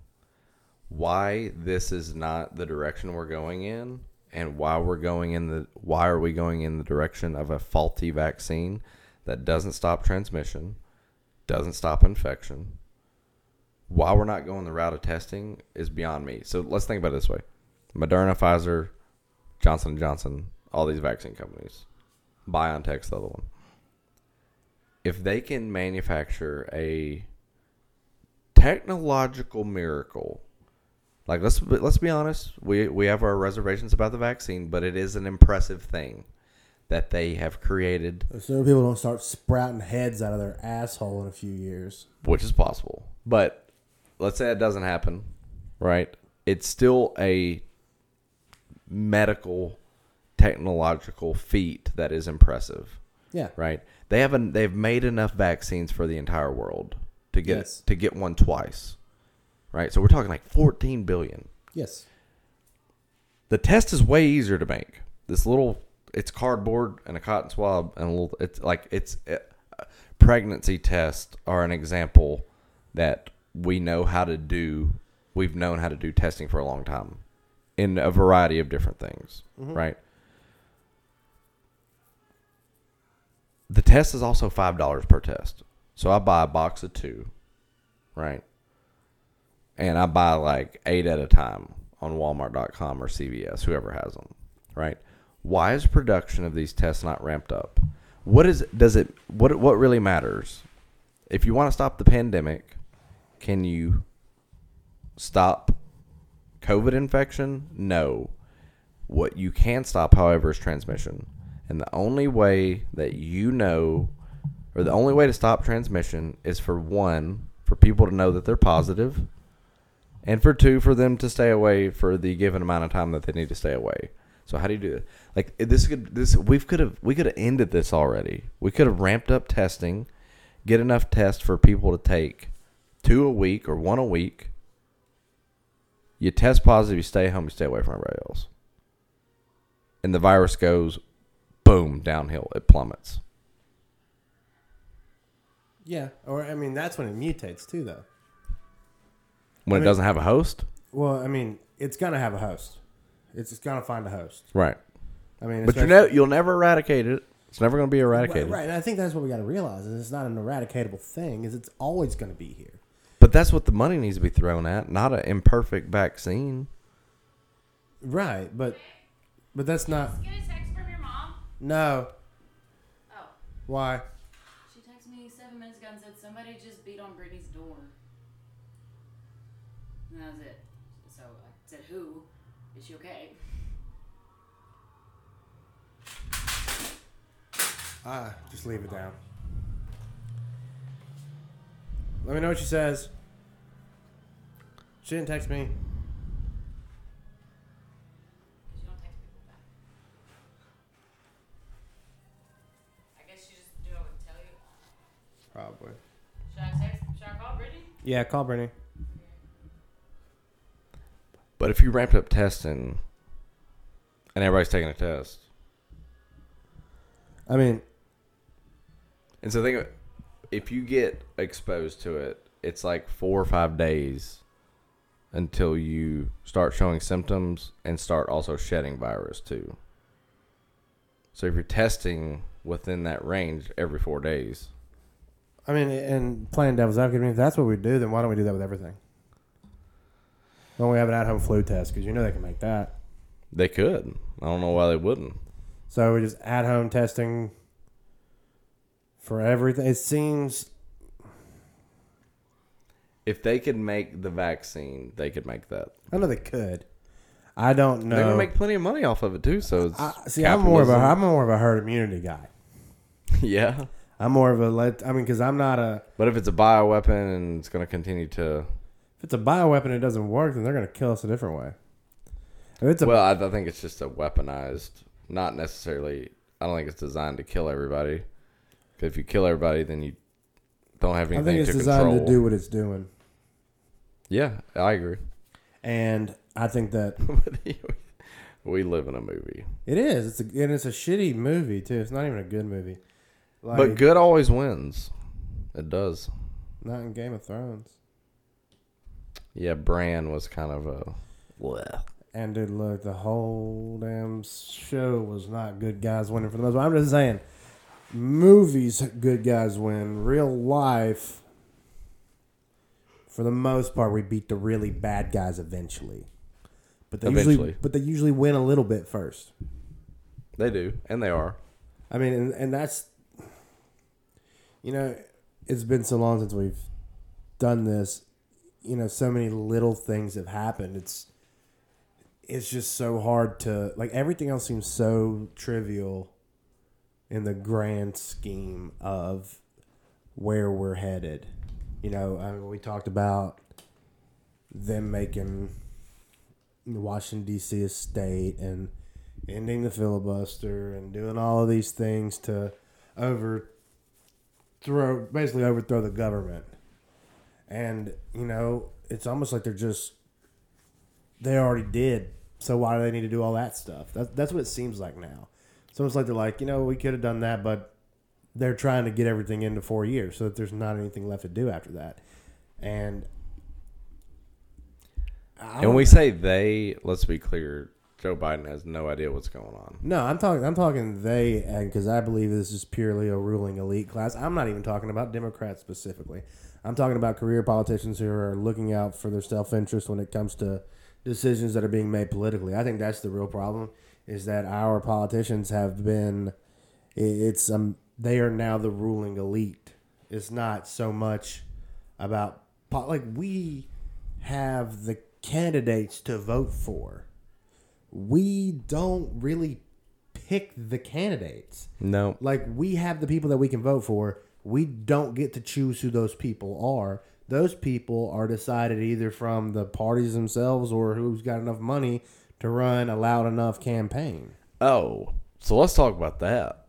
Why this is not the direction we're going in and why we're going in the why are we going in the direction of a faulty vaccine that doesn't stop transmission, doesn't stop infection. Why we're not going the route of testing is beyond me. So let's think about it this way. Moderna, Pfizer, Johnson & Johnson, all these vaccine companies. BioNTech's the other one. If they can manufacture a technological miracle like let's let's be honest we we have our reservations about the vaccine but it is an impressive thing that they have created. So people don't start sprouting heads out of their asshole in a few years. which is possible. But let's say it doesn't happen right? It's still a medical technological feat that is impressive Yeah. right? They haven't they've made enough vaccines for the entire world to get Yes. to get one twice. Right? So we're talking like 14 billion. Yes. The test is way easier to make. This little it's cardboard and a cotton swab and a little it's like it's uh, pregnancy tests are an example that we know how to do. We've known how to do testing for a long time in a variety of different things, right? The test is also five dollars per test. So I buy a box of two, right? And I buy like eight at a time on Walmart.com or CVS, whoever has them, right? Why is production of these tests not ramped up? What is does it what what really matters? If you want to stop the pandemic, can you stop COVID infection? No. What you can stop, however, is transmission. And the only way that you know, or the only way to stop transmission is for one, for people to know that they're positive, and for two, for them to stay away for the given amount of time that they need to stay away. So how do you do that? Like this could this we could have we could have ended this already. We could have ramped up testing, get enough tests for people to take two a week or one a week. You test positive, you stay home, you stay away from everybody else. And the virus goes boom downhill. It plummets. Yeah, or I mean that's when it mutates too, though. When I it mean- doesn't have a host, Well, I mean it's gonna have a host. It's, it's gonna find a host. right? I mean, But you know, you'll never eradicate it. It's never going to be right, eradicated. right. And I think that's what we got to realize is it's not an eradicatable thing. Is it's always gonna be here. But that's what the money needs to be thrown at, not an imperfect vaccine. Right, but but that's not. Get a text from your mom. No. Oh, Why? she texted me seven minutes ago and said somebody just beat on Brittany's door. And that was it. So I said, "Who? Is she okay?" Ah, just leave it down. Let me know what she says. She didn't text me. Because you don't text people back. I guess she just do what I would tell you. Probably. Should I text? Should I call Brittany? Yeah, call Brittany. But if you ramped up testing and everybody's taking a test, I mean, and so think of, if you get exposed to it, it's like four or five days until you start showing symptoms and start also shedding virus too. So if you're testing within that range every four days, I mean, and playing devil's advocate, I mean, if that's what we do, then why don't we do that with everything? Why don't we have an at-home flu test? Because you know they can make that. they could. I don't know why they wouldn't. So we just at-home testing for everything. It seems If they could make the vaccine, they could make that. I know they could. I don't know. They're gonna make plenty of money off of it too. So it's I, see, I'm more of a capitalism. I'm more of a herd immunity guy. yeah. I'm more of a let. I mean, because I'm not a But if it's a bioweapon and it's going to continue to If it's a bioweapon, and it doesn't work, then they're gonna kill us a different way. If it's a well, I, I think it's just a weaponized, not necessarily. I don't think it's designed to kill everybody. if you kill everybody, then you don't have anything. I think it's to designed control. to do what it's doing, Yeah, I agree. and I think that we live in a movie, it is. It's a, and it's a shitty movie too. It's not even a good movie. Like, but good always wins. It does. not in Game of Thrones. Yeah, Bran was kind of a. Bleh. And dude, look, the whole damn show was not good guys winning for the most part. I'm just saying, movies, good guys win. Real life, for the most part, we beat the really bad guys eventually. But they usually, but they usually win a little bit first. They do, and they are. I mean, and, and that's, you know, it's been so long since we've done this. You know, so many little things have happened. It's, it's just so hard to like. Everything else seems so trivial, in the grand scheme of where we're headed. You know, I mean, we talked about them making Washington D.C. a state and ending the filibuster and doing all of these things to overthrow, basically overthrow the government. And you know, it's almost like they're just they already did. So why do they need to do all that stuff? That's that's what it seems like now. It's almost like they're like, you know, we could have done that, but they're trying to get everything into four years so that there's not anything left to do after that. And And we say they. Let's be clear. Joe Biden has no idea what's going on. No, I'm talking. I'm talking they, and because I believe this is purely a ruling elite class. I'm not even talking about Democrats specifically. I'm talking about career politicians who are looking out for their self interest when it comes to decisions that are being made politically. I think that's the real problem. Is that our politicians have been, it's um they are now the ruling elite. It's not so much about like we have the candidates to vote for we don't really pick the candidates. No, Like we have the people that we can vote for. We don't get to choose who those people are. Those people are decided either from the parties themselves or who's got enough money to run a loud enough campaign. Oh, so let's talk about that.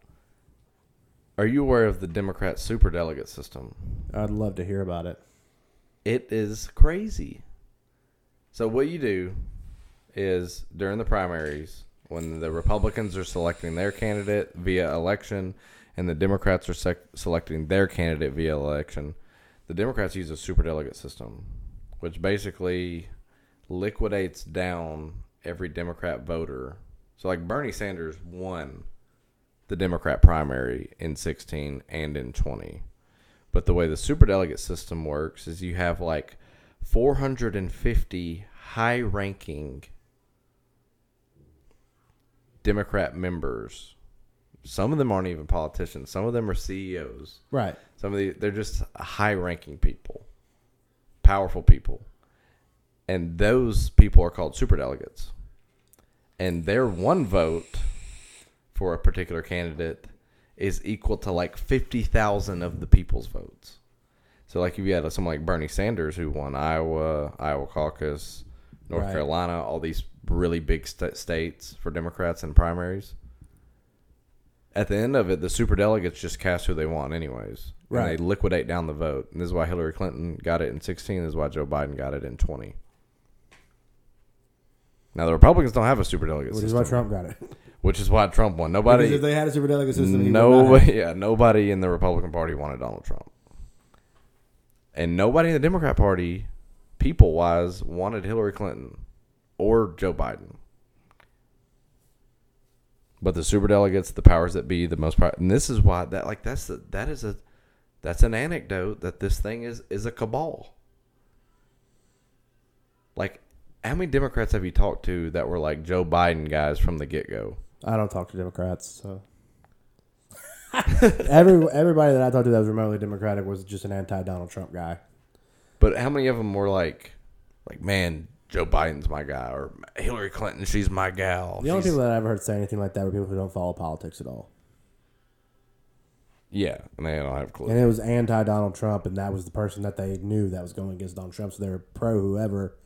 Are you aware of the Democrat superdelegate system? I'd love to hear about it. It is crazy. So what you do is during the primaries, when the Republicans are selecting their candidate via election, and the Democrats are sec- selecting their candidate via election, the Democrats use a superdelegate system, which basically liquidates down every Democrat voter. So like Bernie Sanders won the Democrat primary in 16 and in 20. But the way the superdelegate system works is you have like 450 high ranking Democrat members. Some of them aren't even politicians. Some of them are CEOs. Right. Some of the they're just high ranking people, powerful people. And those people are called superdelegates. And their one vote for a particular candidate is equal to like 50,000 of the people's votes. So like if you had someone like Bernie Sanders who won Iowa, Iowa caucus, North Right. Carolina, all these really big sta states for Democrats and primaries. At the end of it, the superdelegates just cast who they want, anyways. And Right. they liquidate down the vote. And this is why Hillary Clinton got it in 16. This is why Joe Biden got it in 20. Now, the Republicans don't have a superdelegate system. Which is why Trump got it. which is why Trump won. Because Nobody, if they had a super delegate system, he would not have. yeah, nobody in the Republican Party wanted Donald Trump, and nobody in the Democrat Party, people wise, wanted Hillary Clinton or Joe Biden. But the superdelegates, the powers that be, the most, power, and this is why that like that's the that is a that's an anecdote that this thing is is a cabal. Like, how many Democrats have you talked to that were like Joe Biden guys from the get go? I don't talk to Democrats, so every everybody that I talked to that was remotely Democratic was just an anti Donald Trump guy. But how many of them were like, like man, Joe Biden's my guy, or Hillary Clinton, she's my gal. The only She's- people that I ever heard say anything like that were people who don't follow politics at all. Yeah, and they don't have a clue. and it was anti Donald Trump, and that was the person that they knew that was going against Donald Trump. So they're pro whoever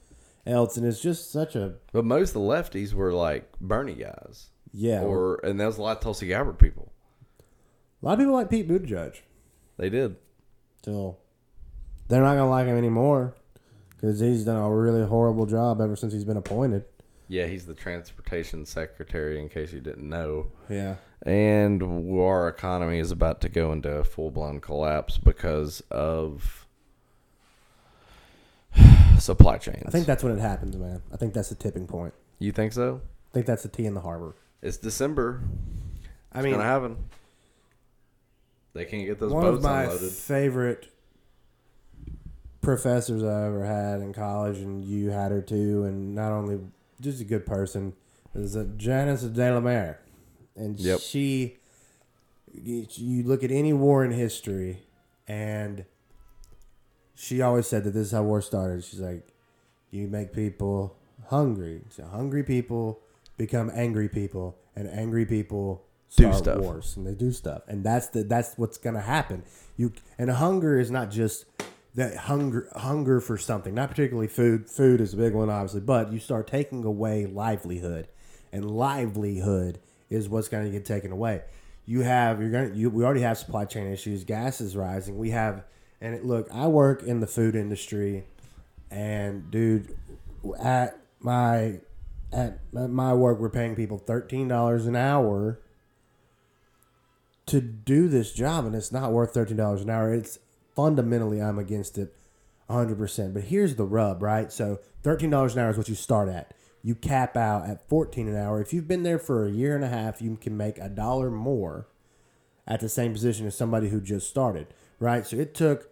else, and it's just such a But most of the lefties were like Bernie guys, yeah. or and there was a lot of Tulsi Gabbard people. a lot of people like Pete Buttigieg. They did. So they're not gonna like him anymore because he's done a really horrible job ever since he's been appointed. Yeah, he's the transportation secretary. In case you didn't know, Yeah. and our economy is about to go into a full blown collapse because of supply chains. I think that's when it happens, man. I think that's the tipping point. you think so. I think that's the tea in the harbor. It's December. I It's mean, gonna happen. They can't get those one of boats my unloaded. favorite professors I ever had in college, and you had her too, and not only just a good person, is Janice de la Mare, and Yep. she. You you look at any war in history, and she always said that this is how war started. She's like, you make people hungry. So hungry people become angry people, and angry people Do stuff. wars, and they do stuff, and that's the that's what's gonna happen. You and hunger is not just that hunger hunger for something, not particularly food. Food is a big one, obviously, but you start taking away livelihood, and livelihood is what's gonna get taken away. You have you're gonna you we already have supply chain issues. Gas is rising. We have and it, look, I work in the food industry, and dude, at my at my work, we're paying people thirteen dollars an hour to do this job, and it's not worth thirteen dollars an hour. It's fundamentally, I'm against it, hundred percent. But here's the rub, right? So thirteen dollars an hour is what you start at. You cap out at fourteen an hour. If you've been there for a year and a half, you can make a dollar more at the same position as somebody who just started, right? So it took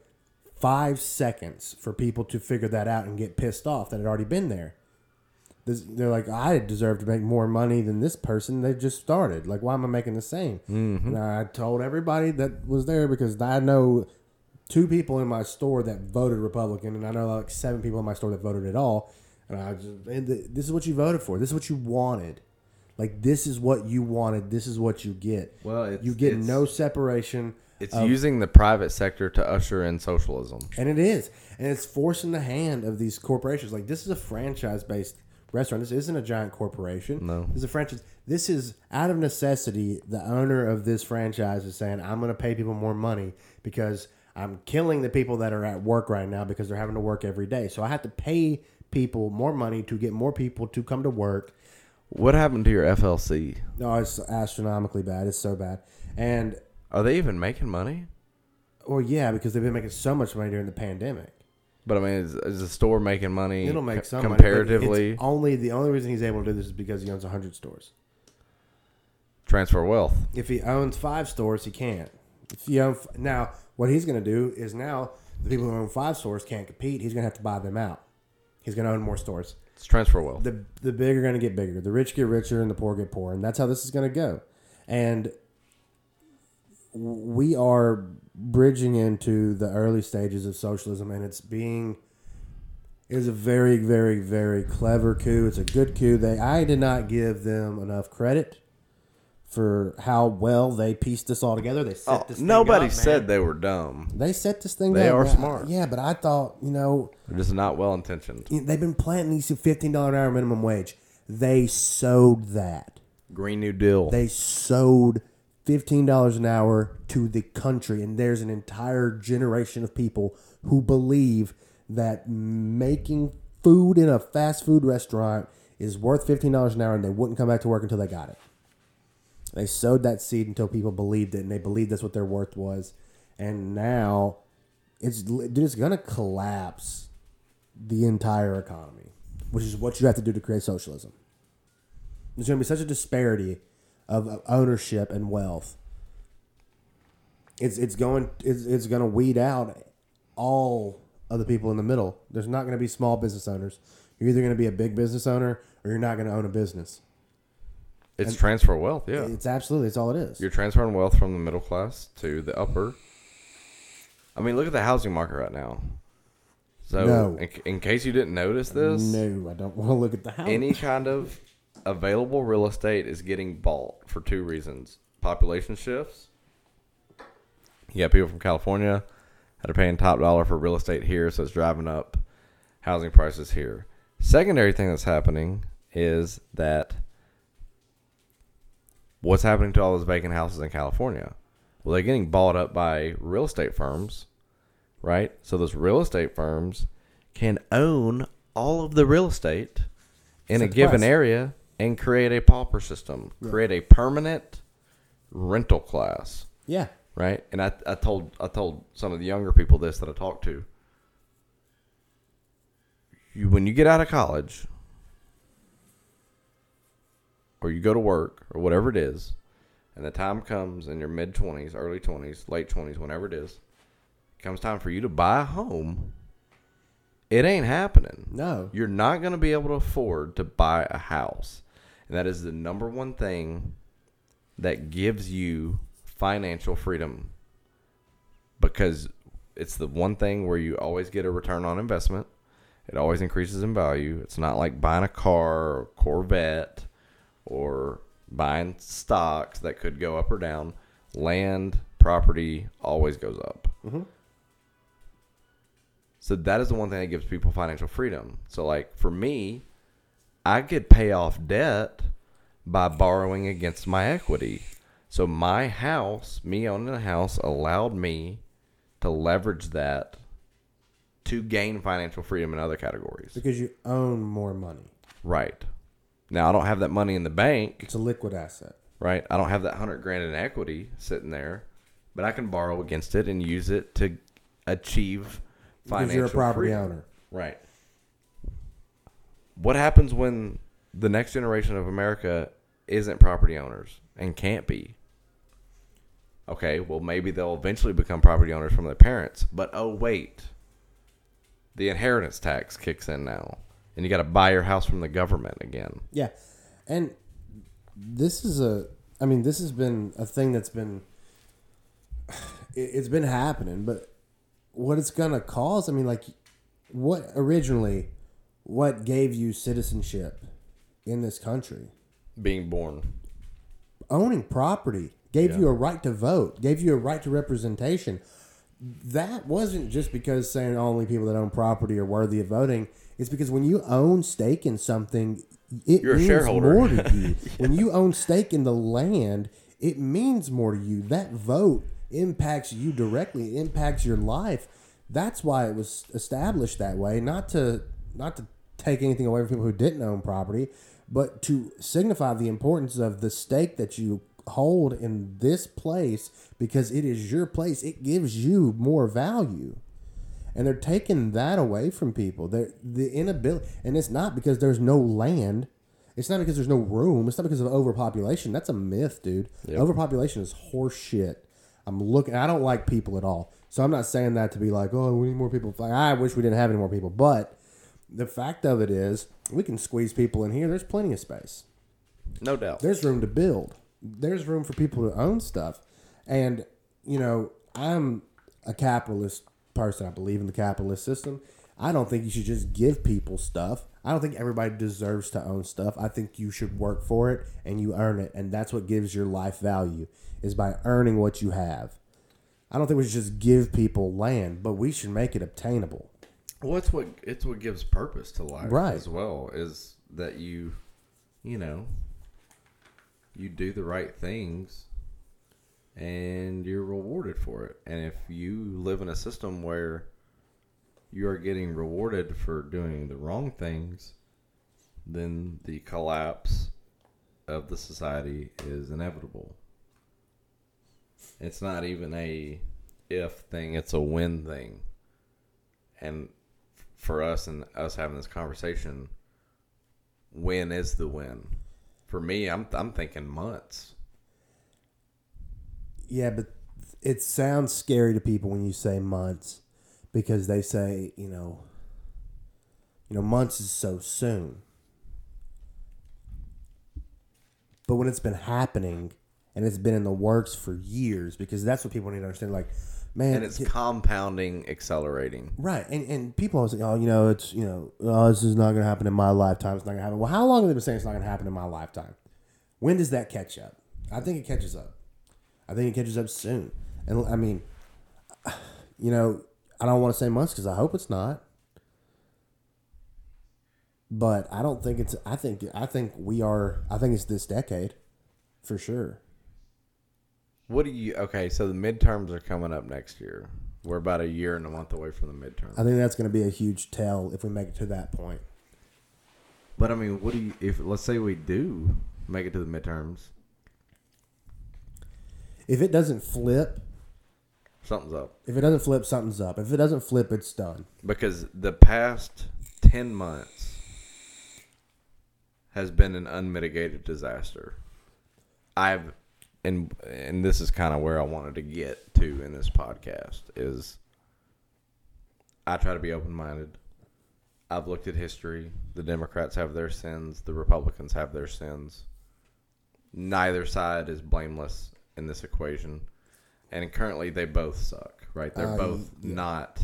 five seconds for people to figure that out and get pissed off that had already been there. This, they're like, I deserve to make more money than this person. They just started. Like, why am I making the same? Mm-hmm. And I told everybody that was there because I know two people in my store that voted Republican, and I know like seven people in my store that voted at all. And I just, and th- this is what you voted for. This is what you wanted. Like, this is what you wanted. This is what you get. Well, it's- you get no separation. It's of- using the private sector to usher in socialism. And it is. And it's forcing the hand of these corporations. Like this is a franchise based restaurant. This isn't a giant corporation. No. This is a franchise. This is out of necessity, the owner of this franchise is saying, I'm gonna pay people more money because I'm killing the people that are at work right now because they're having to work every day. So I have to pay people more money to get more people to come to work. What happened to your FLC? No, oh, it's astronomically bad. It's so bad. And Are they even making money? well, yeah, because they've been making so much money during the pandemic. But I mean, is, is the store making money? It'll make some money, comparatively. it's only the only reason he's able to do this is because he owns hundred stores. transfer wealth. If he owns five stores, he can't. If you now, what he's going to do is now the people who own five stores can't compete. He's going to have to buy them out. He's going to own more stores. It's transfer wealth. The the big are going to get bigger. The rich get richer, and the poor get poor, and that's how this is going to go. And we are bridging into the early stages of socialism, and it's being it is a very, very, very clever coup. It's a good coup. They I did not give them enough credit for how well they pieced this all together. They set Oh, this. Thing nobody up, said man. they were dumb. they set this thing. They up. are smart. Yeah, but I thought you know They're just not well intentioned. they've been planting these fifteen dollar an hour minimum wage. They sowed that. Green New Deal. They sowed fifteen dollars an hour to the country, and there's an entire generation of people who believe that making food in a fast food restaurant is worth fifteen dollars an hour, and they wouldn't come back to work until they got it. They sowed that seed until people believed it, and they believed that's what their worth was, and now it's dude, it's gonna collapse the entire economy, which is what you have to do to create socialism. There's to be such a disparity of ownership and wealth. It's it's going it's, it's to weed out all of the people in the middle. There's not to be small business owners. You're either to be a big business owner or you're not to own a business. It's transfer wealth. Yeah, It's absolutely it's all it is. you're transferring wealth from the middle class to the upper. I mean, look at the housing market right now. So, No. in, in case you didn't notice this, No, I don't want to look at the house. any kind of available real estate is getting bought for two reasons: population shifts You got people from California that are paying top dollar for real estate here, so it's driving up housing prices here. Secondary thing that's happening is that what's happening to all those vacant houses in California? Well, they're getting bought up by real estate firms, right? So those real estate firms can own all of the real estate in a given price. area and create a pauper system, create a permanent rental class Yeah. right? And I, I told I told some of the younger people this that I talked to. You when you get out of college, or you go to work, or whatever it is, and the time comes in your mid twenties, early twenties, late twenties, whenever it is, comes time for you to buy a home. It ain't happening. No. You're not going to be able to afford to buy a house. And that is the number one thing that gives you financial freedom because it's the one thing where you always get a return on investment. It always increases in value. It's not like buying a car or Corvette or buying stocks that could go up or down. Land, property always goes up. Mm-hmm. So that is the one thing that gives people financial freedom. So like for me, I could pay off debt by borrowing against my equity. So my house, me owning a house, allowed me to leverage that to gain financial freedom in other categories. Because you own more money. Right. Now I don't have that money in the bank, It's a liquid asset. right? I don't have that hundred grand in equity sitting there, but I can borrow against it and use it to achieve Because financial you're a property freedom. owner. Right. What happens when the next generation of America isn't property owners and can't be? Okay, well, maybe they'll eventually become property owners from their parents. But oh, wait. The inheritance tax kicks in now. And you got to buy your house from the government again. Yeah, and this is a. I mean, this has been a thing that's been. it- It's been happening, but what it's gonna cause? I mean, like, what originally, what gave you citizenship in this country? Being born. owning property gave Yeah. you a right to vote, gave you a right to representation. That wasn't just because saying only people that own property are worthy of voting. It's because when you own stake in something, it You're means more to you. When you own stake in the land, it means more to you. That vote impacts you directly. It impacts your life. That's why it was established that way. Not to not to take anything away from people who didn't own property, but to signify the importance of the stake that you hold in this place because it is your place. It gives you more value. And they're taking that away from people. They're, the inability, and it's not because there's no land. It's not because there's no room. It's not because of overpopulation. That's a myth, dude. Overpopulation is horseshit. I'm looking. I don't like people at all. So I'm not saying that to be like, oh, we need more people. Like, I wish we didn't have any more people. But the fact of it is, we can squeeze people in here. There's plenty of space. No doubt. There's room to build. There's room for people to own stuff. And, you know, I'm a capitalist person. I believe in the capitalist system. I don't think you should just give people stuff. I don't think everybody deserves to own stuff. I think you should work for it and you earn it. And that's what gives your life value is by earning what you have. I don't think we should just give people land, but we should make it obtainable. Well, it's what it's what gives purpose to life Right. as well is that you, you know, you do the right things, and you're rewarded for it. And if you live in a system where you are getting rewarded for doing the wrong things, then the collapse of the society is inevitable. It's not even a if thing; it's a when thing. And for us and us having this conversation, when is the win? For me, I'm I'm thinking months. Yeah, but it sounds scary to people when you say months because they say, you know, you know, months is so soon. But when it's been happening and it's been in the works for years, because that's what people need to understand. Like, man, And it's compounding, accelerating. right, and and people always say, oh, you know, it's you know, oh, this is not going to happen in my lifetime. It's not going to happen. Well, how long have they been saying it's not going to happen in my lifetime? When does that catch up? I think it catches up. I think it catches up soon. And I mean, you know, I don't want to say months because I hope it's not. But I don't think it's. I think. I think we are. I think it's this decade, for sure. What do you? Okay, so the midterms are coming up next year. We're about a year and a month away from the midterms. I think that's going to be a huge tell if we make it to that point. But I mean, what do you? If let's say we do make it to the midterms, If it doesn't flip, something's up. if it doesn't flip, something's up. If it doesn't flip, it's done. Because the past ten months has been an unmitigated disaster. I've and and this is kind of where I wanted to get to in this podcast is I try to be open minded. I've looked at history. The Democrats have their sins, the Republicans have their sins. Neither side is blameless in this equation. And currently they both suck, right? They're Uh, both yeah. not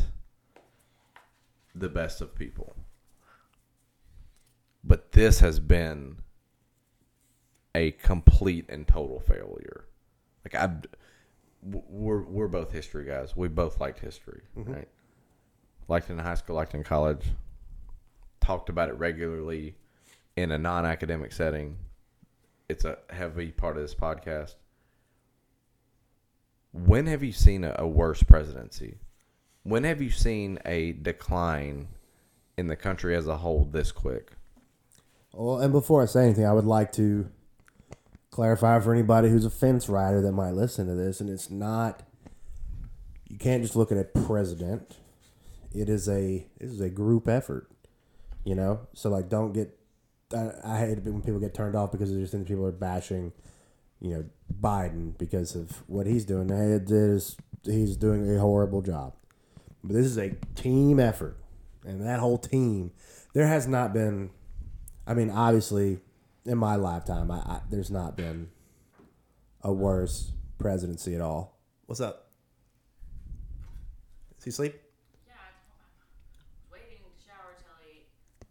the best of people. But this has been a complete and total failure. Like I, we're we're both history guys. We both liked history, right? Liked it in high school, liked it in college. Talked about it regularly in a non-academic setting. It's a heavy part of this podcast. When have you seen a, a worse presidency? When have you seen a decline in the country as a whole this quick? Well, and before I say anything, I would like to clarify for anybody who's a fence rider that might listen to this, and it's not. You can't just look at a president. It is a it is a group effort, you know. So like, don't get. I, I hate it when people get turned off because they just think people are bashing, you know, Biden because of what he's doing. It is he's doing a horrible job, but this is a team effort, and that whole team. There has not been I mean, obviously, in my lifetime, I, I there's not been a worse presidency at all. What's up? Is he asleep? Yeah, I was waiting to shower till he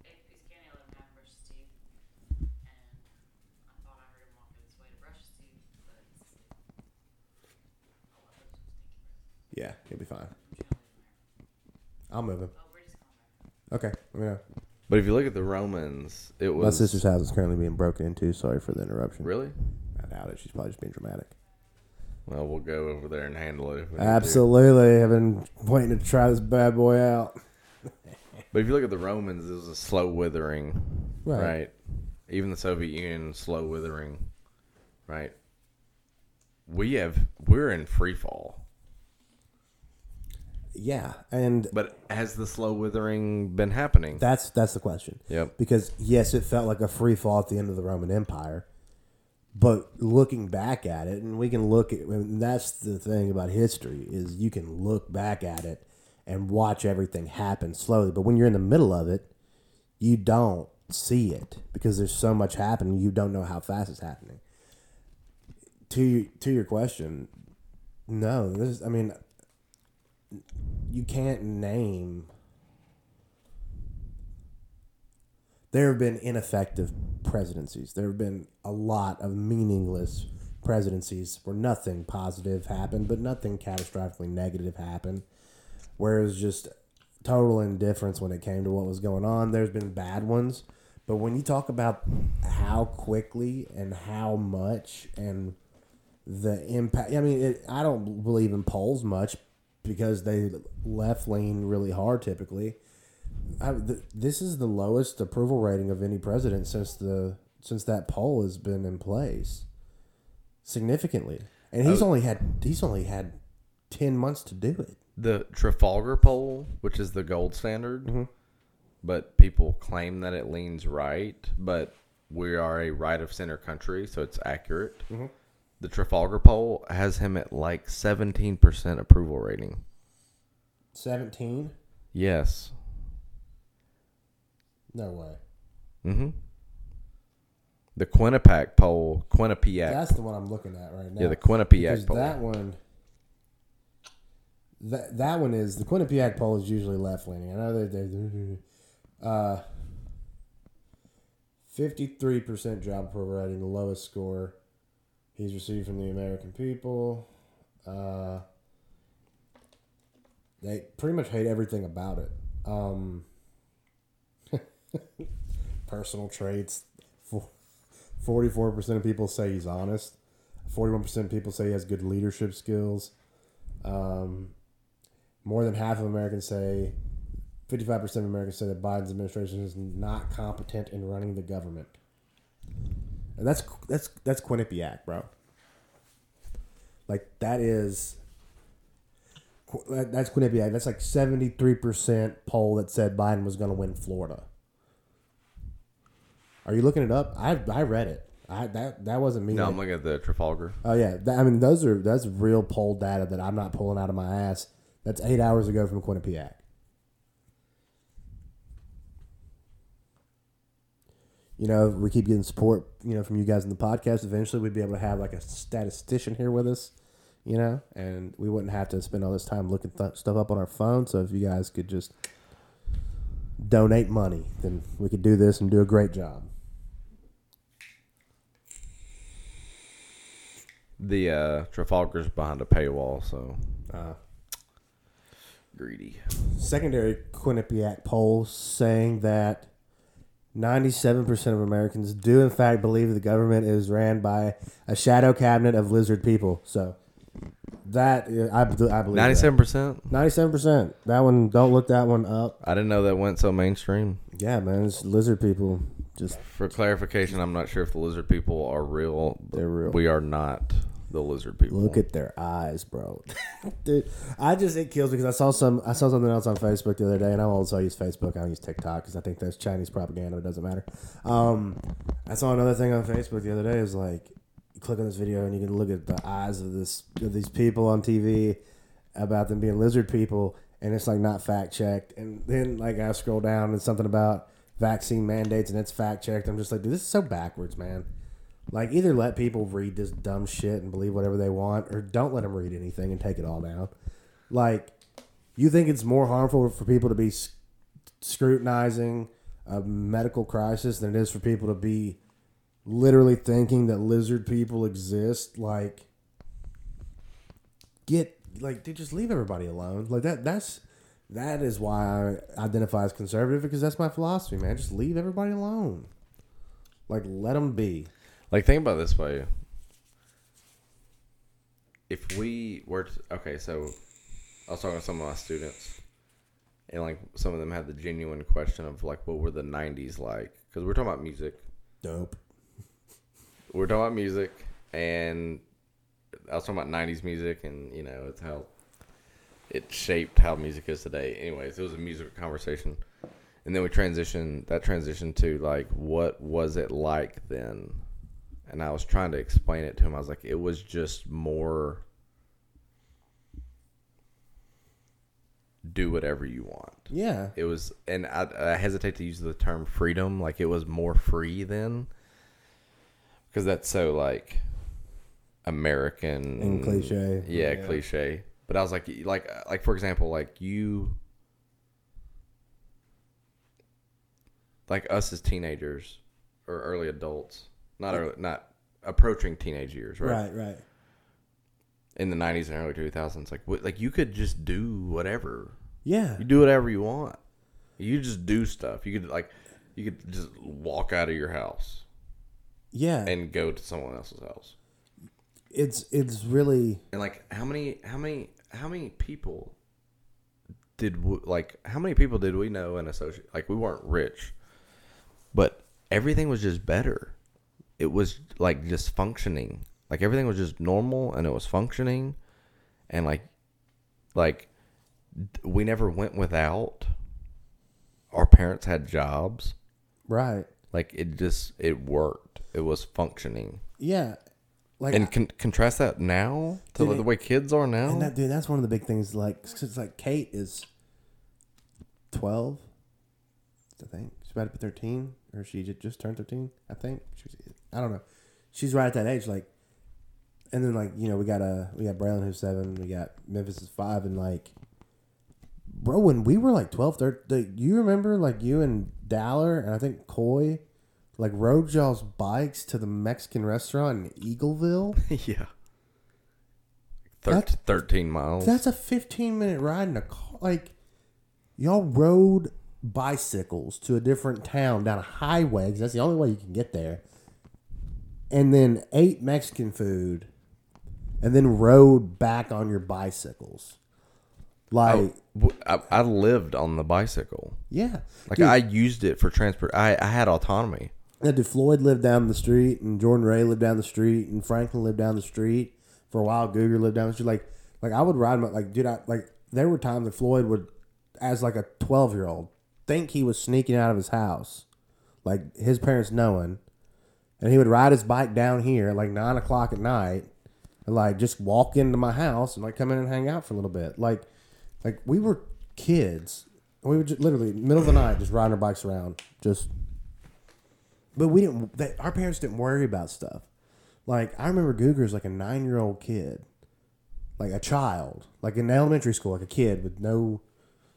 ate a piece of candy, let him have brush his teeth. And I thought I heard him walking his way to brush his teeth, but he's asleep. I'll let him just take it. Yeah, he'll be fine. I'll move him. We're just going back. Okay, let me know. But if you look at the Romans, it was My sister's house is currently being broken into. Sorry for the interruption. really. I doubt it. She's probably just being dramatic. Well, we'll go over there and handle it. If we need to. Absolutely. I've been waiting to try this bad boy out. But if you look at the Romans, it was a slow withering, Right. right? Even the Soviet Union, slow withering, right? We have we're in free fall. Yeah, and But has the slow withering been happening? that's that's the question. Yep. Because yes, it felt like a free fall at the end of the Roman Empire, but looking back at it, and we can look at, and that's the thing about history is you can look back at it and watch everything happen slowly. But when you're in the middle of it, you don't see it because there's so much happening. You don't know how fast it's happening. To to your question, no. This I mean, you can't name there have been ineffective presidencies. There have been a lot of meaningless presidencies where nothing positive happened, but nothing catastrophically negative happened. Whereas just total indifference when it came to what was going on. There's been bad ones, but when you talk about how quickly and how much and the impact, I mean, it, I don't believe in polls much because they left lean really hard typically. I, th- this is the lowest approval rating of any president since the since that poll has been in place, significantly. And he's oh. only had he's only had ten months to do it. The Trafalgar poll, which is the gold standard, mm-hmm. but people claim that it leans right, but we are a right of center country, so it's accurate. Mm-hmm. The Trafalgar poll has him at like 17% approval rating. Seventeen? Yes. No way. Mm-hmm. The Quinnipiac poll, Quinnipiac. That's the one I'm looking at right now. yeah, the because Quinnipiac poll. that one. That that one is the Quinnipiac poll is usually left leaning. I know that they uh fifty three percent job approval rating, the lowest score he's received from the American people. Uh, they pretty much hate everything about it. Um, personal traits. Forty-four percent of people say he's honest. Forty-one percent of people say he has good leadership skills. Um, more than half of Americans say, fifty-five percent of Americans say that Biden's administration is not competent in running the government. And that's that's that's Quinnipiac, bro. Like that is that's Quinnipiac. That's like seventy three percent poll that said Biden was going to win Florida. Are you looking it up? I I read it. I that that wasn't me. No, I'm looking at the Trafalgar. oh yeah, That- I mean those are that's real poll data that I'm not pulling out of my ass. That's eight hours ago from Quinnipiac. You know, we keep getting support, you know, from you guys in the podcast. Eventually, we'd be able to have like a statistician here with us, you know, and we wouldn't have to spend all this time looking th- stuff up on our phone. So if you guys could just donate money, then we could do this and do a great job. The uh, Trafalgar's behind a paywall, so Uh, greedy. secondary Quinnipiac poll saying that 97% of Americans do, in fact, believe the government is ran by a shadow cabinet of lizard people. So that I, I believe. Ninety-seven percent. 97%. That one, don't look that one up. I didn't know that went so mainstream. Yeah, man, it's lizard people. Just For clarification, I'm not sure if the lizard people are real. They're real. We are not the lizard people. look at their eyes, bro. Dude, I just it kills because I saw some I saw something else on Facebook the other day, and I'm also use Facebook. I don't use TikTok because I think that's Chinese propaganda. It doesn't matter. Um, I saw another thing on Facebook the other day. Was like you click on this video and you can look at the eyes of this of these people on TV about them being lizard people, and it's like not fact checked. And then like I scroll down and something about vaccine mandates and it's fact checked. I'm just like, dude, this is so backwards, man. Like either let people read this dumb shit and believe whatever they want, or don't let them read anything and take it all down. Like, you think it's more harmful for people to be scrutinizing a medical crisis than it is for people to be literally thinking that lizard people exist? Like, get like, dude, just leave everybody alone. Like that. That's that is why I identify as conservative because that's my philosophy, man. Just leave everybody alone. Like, let them be. Like, think about this way. If we were to, okay, so I was talking to some of my students, and like some of them had the genuine question of like, what were the '90s like? Because we're talking about music. Dope. We're talking about music, and I was talking about '90s music, and you know, it's how it shaped how music is today. Anyways, it was a music conversation, and then we transitioned. That transition to like, what was it like then? And I was trying to explain it to him. I was like, it was just more do whatever you want. Yeah. It was, and I, I hesitate to use the term freedom. Like it was more free then, because that's so like American And cliche. Yeah, Yeah. cliche. But I was like, like, like for example, like you, like us as teenagers or early adults, not early, not approaching teenage years, right? Right, right. In the '90s and early 2000s, like, what, like you could just do whatever. Yeah. You do whatever you want. You just do stuff. You could like, you could just walk out of your house Yeah. and go to someone else's house. it's it's really And like, how many, how many, how many people did we, like, how many people did we know and associate? Like, we weren't rich, but everything was just better. It was like just functioning. Like everything was just normal and it was functioning, and like, like we never went without. Our parents had jobs. right. Like it just it worked. It was functioning. Yeah. Like And con- contrast that now to Dude, the way kids are now. and that dude, that's one of the big things. Like, 'cause it's like Kate is twelve, I think about to be thirteen, or she just turned thirteen. I think she was, I don't know. She's right at that age, like, and then like you know we got a we got Braylon who's seven, we got Memphis is five, and like, bro, when we were like 12, 13, you remember like you and Daller and I think Coy, like rode y'all's bikes to the Mexican restaurant in Eagleville. yeah. Thir- That's- 13 miles. That's a 15 minute ride in a car. Like, y'all rode bicycles to a different town down a highway 'cause that's the only way you can get there. And then ate Mexican food and then rode back on your bicycles. Like, oh, I lived on the bicycle. yeah. Like Dude, I used it for transport. I, I had autonomy. Yeah, dude, Floyd lived down the street, and Jordan Ray lived down the street, and Franklin lived down the street. For a while, Cougar lived down the street. Like, like I would ride my like, dude. I like there were times that Floyd would, as like a twelve year old, think he was sneaking out of his house, like his parents knowing, and he would ride his bike down here at like nine o'clock at night, and like just walk into my house and like come in and hang out for a little bit. Like, like we were kids. We would just, literally middle of the night just riding our bikes around, just but we didn't. They, our parents didn't worry about stuff. Like I remember Googer's like a nine year old kid, like a child, like in elementary school, like a kid with no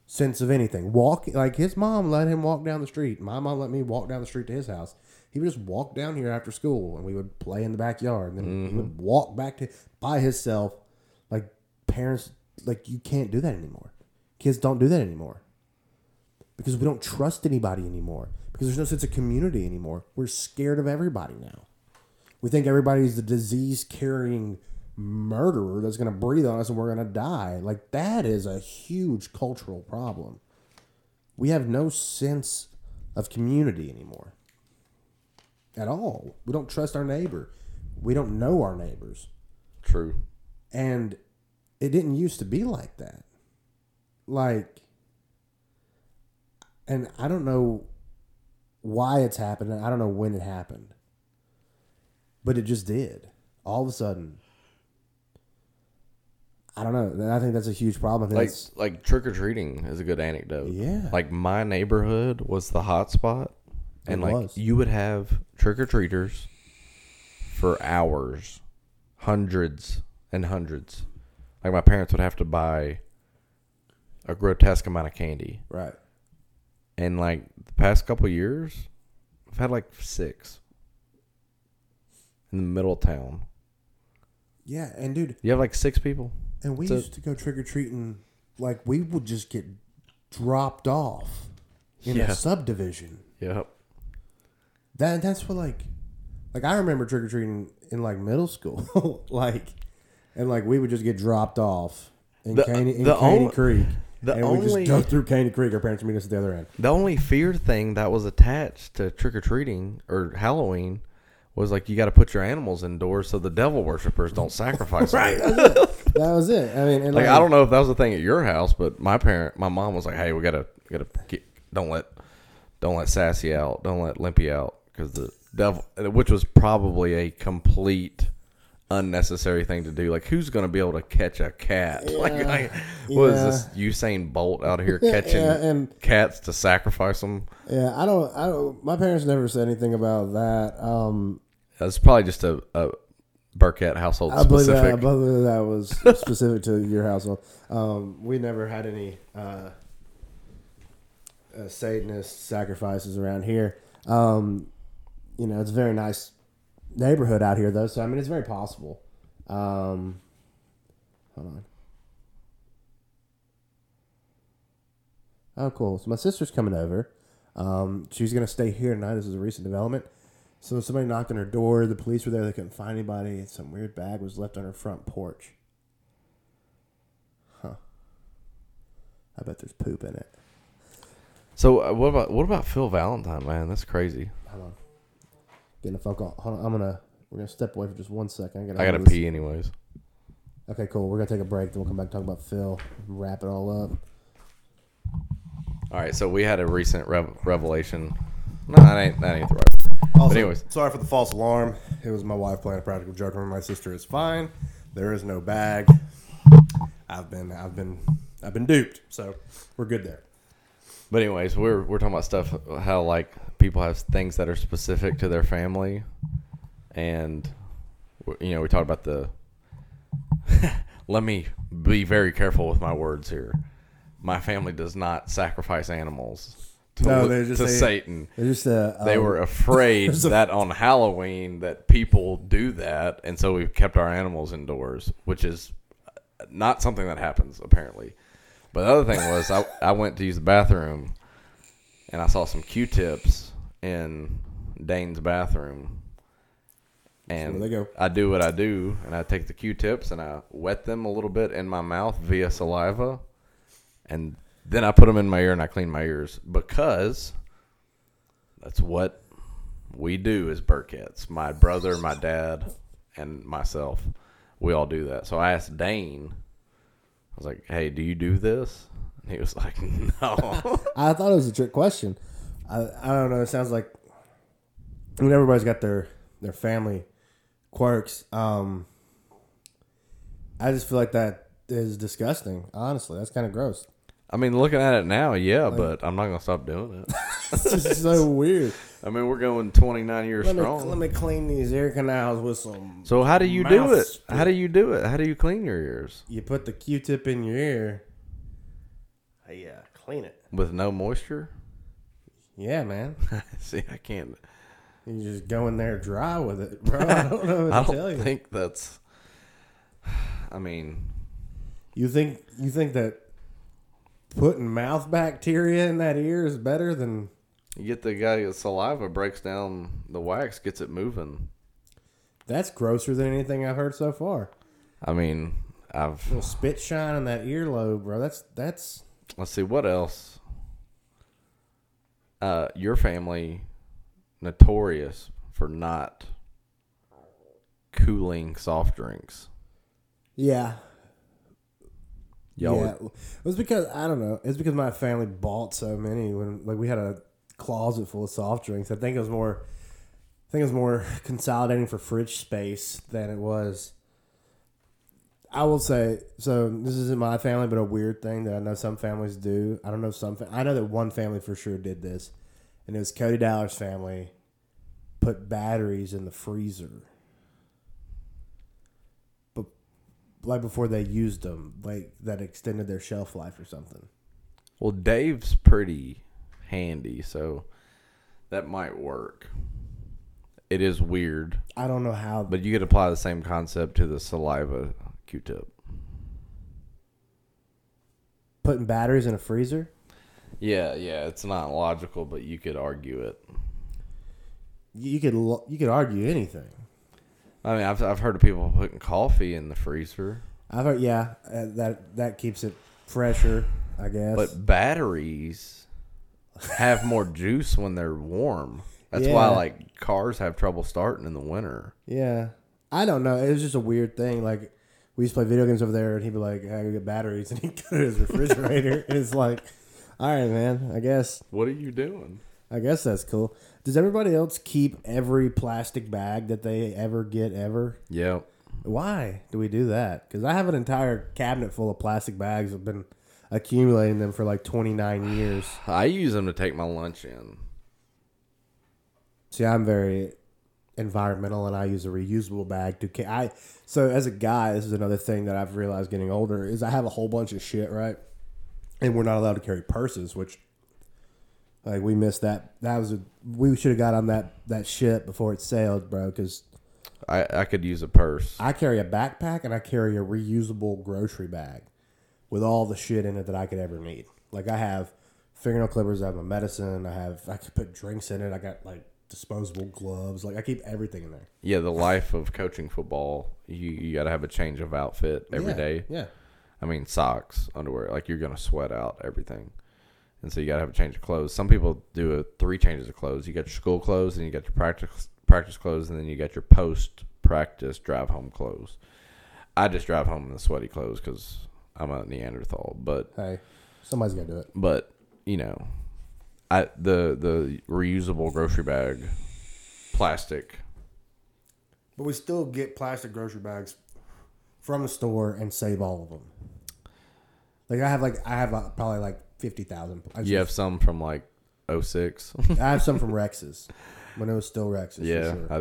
sense of anything. Walk like his mom let him walk down the street. My mom let me walk down the street to his house. He would just walk down here after school, and we would play in the backyard. And then he would mm-hmm. walk back to by himself. Like parents, like you can't do that anymore. Kids don't do that anymore because we don't trust anybody anymore because there's no sense of community anymore. We're scared of everybody now. We think everybody's the disease carrying murderer that's going to breathe on us and we're going to die. Like that is a huge cultural problem. We have no sense of community anymore. At all. We don't trust our neighbor. We don't know our neighbors. True. And it didn't used to be like that. Like, and I don't know why it's happened. and I don't know when it happened. But it just did. All of a sudden. I don't know. I think that's a huge problem. I think Like that's- like trick or treating is a good anecdote. Yeah. Like my neighborhood was the hot spot, and It like was. you would have trick or treaters for hours, hundreds and hundreds. Like my parents would have to buy a grotesque amount of candy, right. and like the past couple years, I've had like six in the middle of town. Yeah. And dude, You have like six people. And we So- used to go trick or treating. Like, we would just get dropped off in Yeah. a subdivision. Yep. That that's what like like I remember trick or treating in like middle school, like and like we would just get dropped off in The- Caney, in the Caney only- Creek, the and we just go through Caney Creek. Our parents would meet us at the other end. The only fear thing that was attached to trick or treating or Halloween was like you got to put your animals indoors so the devil worshippers don't sacrifice them. That was it. I mean, and Like I don't know if that was the thing at your house, but my parent, my mom was like, "Hey, we gotta, gotta get, don't let, don't let Sassy out, don't let Limpy out, because the devil, which was probably a complete unnecessary thing to do. Like, who's gonna be able to catch a cat? Like, like, what is this Usain Bolt out here catching yeah, and- cats to sacrifice them? Yeah, I don't. I don't. My parents never said anything about that. Um, That's probably just a, a Burkett household I believe that. I believe that was specific to your household. Um, we never had any uh, uh, Satanist sacrifices around here. Um, you know, it's a very nice neighborhood out here, though. So I mean, it's very possible. Um, hold on. Oh, cool. So my sister's coming over. Um, she's gonna stay here tonight. This is a recent development. So somebody knocked on her door. The police were there. They couldn't find anybody. Some weird bag was left on her front porch. Huh. I bet there's poop in it. So uh, what about what about Phil Valentine, man? That's crazy. Hold on. Getting a phone call. Hold on. I'm gonna. We're gonna step away for just one second. I gotta I gotta pee anyways. Okay, cool. We're gonna take a break. Then we'll come back and talk about Phil. Wrap it all up. All right, so we had a recent rev- revelation. No, that ain't that ain't the right. Also, But anyways, sorry for the false alarm. It was my wife playing a practical joke. on. My sister is fine. There is no bag. I've been, I've been, I've been duped. So we're good there. but anyways, we're we're talking about stuff how like people have things that are specific to their family, and you know we talked about the. Let me be very careful with my words here. My family does not sacrifice animals to, No, they're just to say- Satan. It's just a. they um, were afraid that on Halloween that people do that, and so we've kept our animals indoors, which is not something that happens apparently. But the other thing was I, I went to use the bathroom and I saw some Q-tips in Dane's bathroom. And go. I do what I do, and I take the Q-tips and I wet them a little bit in my mouth via saliva, and then I put them in my ear and I clean my ears because that's what we do as Burketts. My brother, my dad, and myself, we all do that. So I asked Dane. I was like, "Hey, do you do this?" And he was like, "No." I thought it was a trick question. I I don't know. It sounds like I mean everybody's got their their family quirks. Um, I just feel like that is disgusting. Honestly, that's kind of gross. I mean, looking at it now, yeah, but I'm not gonna stop doing it. It's just so weird. I mean, we're going 29 years Let me, strong. let me clean these ear canals with some. so how do you do it? spit. How do you do it? How do you clean your ears You put the Q-tip in your ear. Uh, yeah, clean it. with no moisture? Yeah, man. See, I can't. You just go in there dry with it, bro. I don't know what I to tell don't you. think that's. I mean, You think you think that putting mouth bacteria in that ear is better than you get the guy saliva breaks down the wax, gets it moving. that's grosser than anything I've heard so far. I mean, I've little spit shine in that earlobe, bro. That's that's let's see what else. Uh, your family notorious for not cooling soft drinks. yeah. Y'all yeah, would- it was because I don't know. It's because my family bought so many when like we had a closet full of soft drinks. I think it was more, I think it was more consolidating for fridge space than it was. I will say so. This isn't my family, but a weird thing that I know some families do. I don't know some. I know that one family for sure did this, and it was Cody Dollar's family. Put batteries in the freezer. But like before they used them, like that extended their shelf life or something. Well, Dave's pretty handy, so that might work. It is weird, I don't know how, but you could apply the same concept to the saliva Q-tip. putting batteries in a freezer. Yeah, yeah, it's not logical, but you could argue it. You could you could argue anything. I mean, I've I've heard of people putting coffee in the freezer, I've heard, yeah, uh, that that keeps it fresher, I guess. but batteries have more juice when they're warm. That's why like cars have trouble starting in the winter. yeah, I don't know. It was just a weird thing. Like we used to play video games over there, and he'd be like, "I go get batteries," and he'd go to his refrigerator. and it's like, all right, man. I guess What are you doing? I guess that's cool. Does everybody else keep every plastic bag that they ever get ever? Yeah. Why do we do that? Because I have an entire cabinet full of plastic bags. I've been accumulating them for like 29 years. I use them to take my lunch in. See, I'm very environmental, and I use a reusable bag to. Ca- I so as a guy, this is another thing that I've realized getting older is I have a whole bunch of shit, right? And we're not allowed to carry purses, which like we missed that. That was a we should have got on that that ship before it sailed, bro. Because I, I could use a purse. I carry a backpack and I carry a reusable grocery bag with all the shit in it that I could ever need. Like I have fingernail clippers, I have my medicine, I have I could put drinks in it. I got like disposable gloves. Like I keep everything in there Yeah, the life of coaching football, you, you got to have a change of outfit every yeah, day. Yeah. I mean, socks, underwear, like you're going to sweat out everything. And so you got to have a change of clothes. Some people do a, three changes of clothes. You got your school clothes, and you got your practice practice clothes, and then you got your post practice drive home clothes. I just drive home in the sweaty clothes because I'm a Neanderthal. But Hey, somebody's got to do it. but you know, I the the reusable grocery bag, plastic. But we still get plastic grocery bags from the store and save all of them. Like I have like I have uh, probably like fifty thousand. You have some from like 06. I have some from Rex's when it was still Rex's. for yeah, sure. I do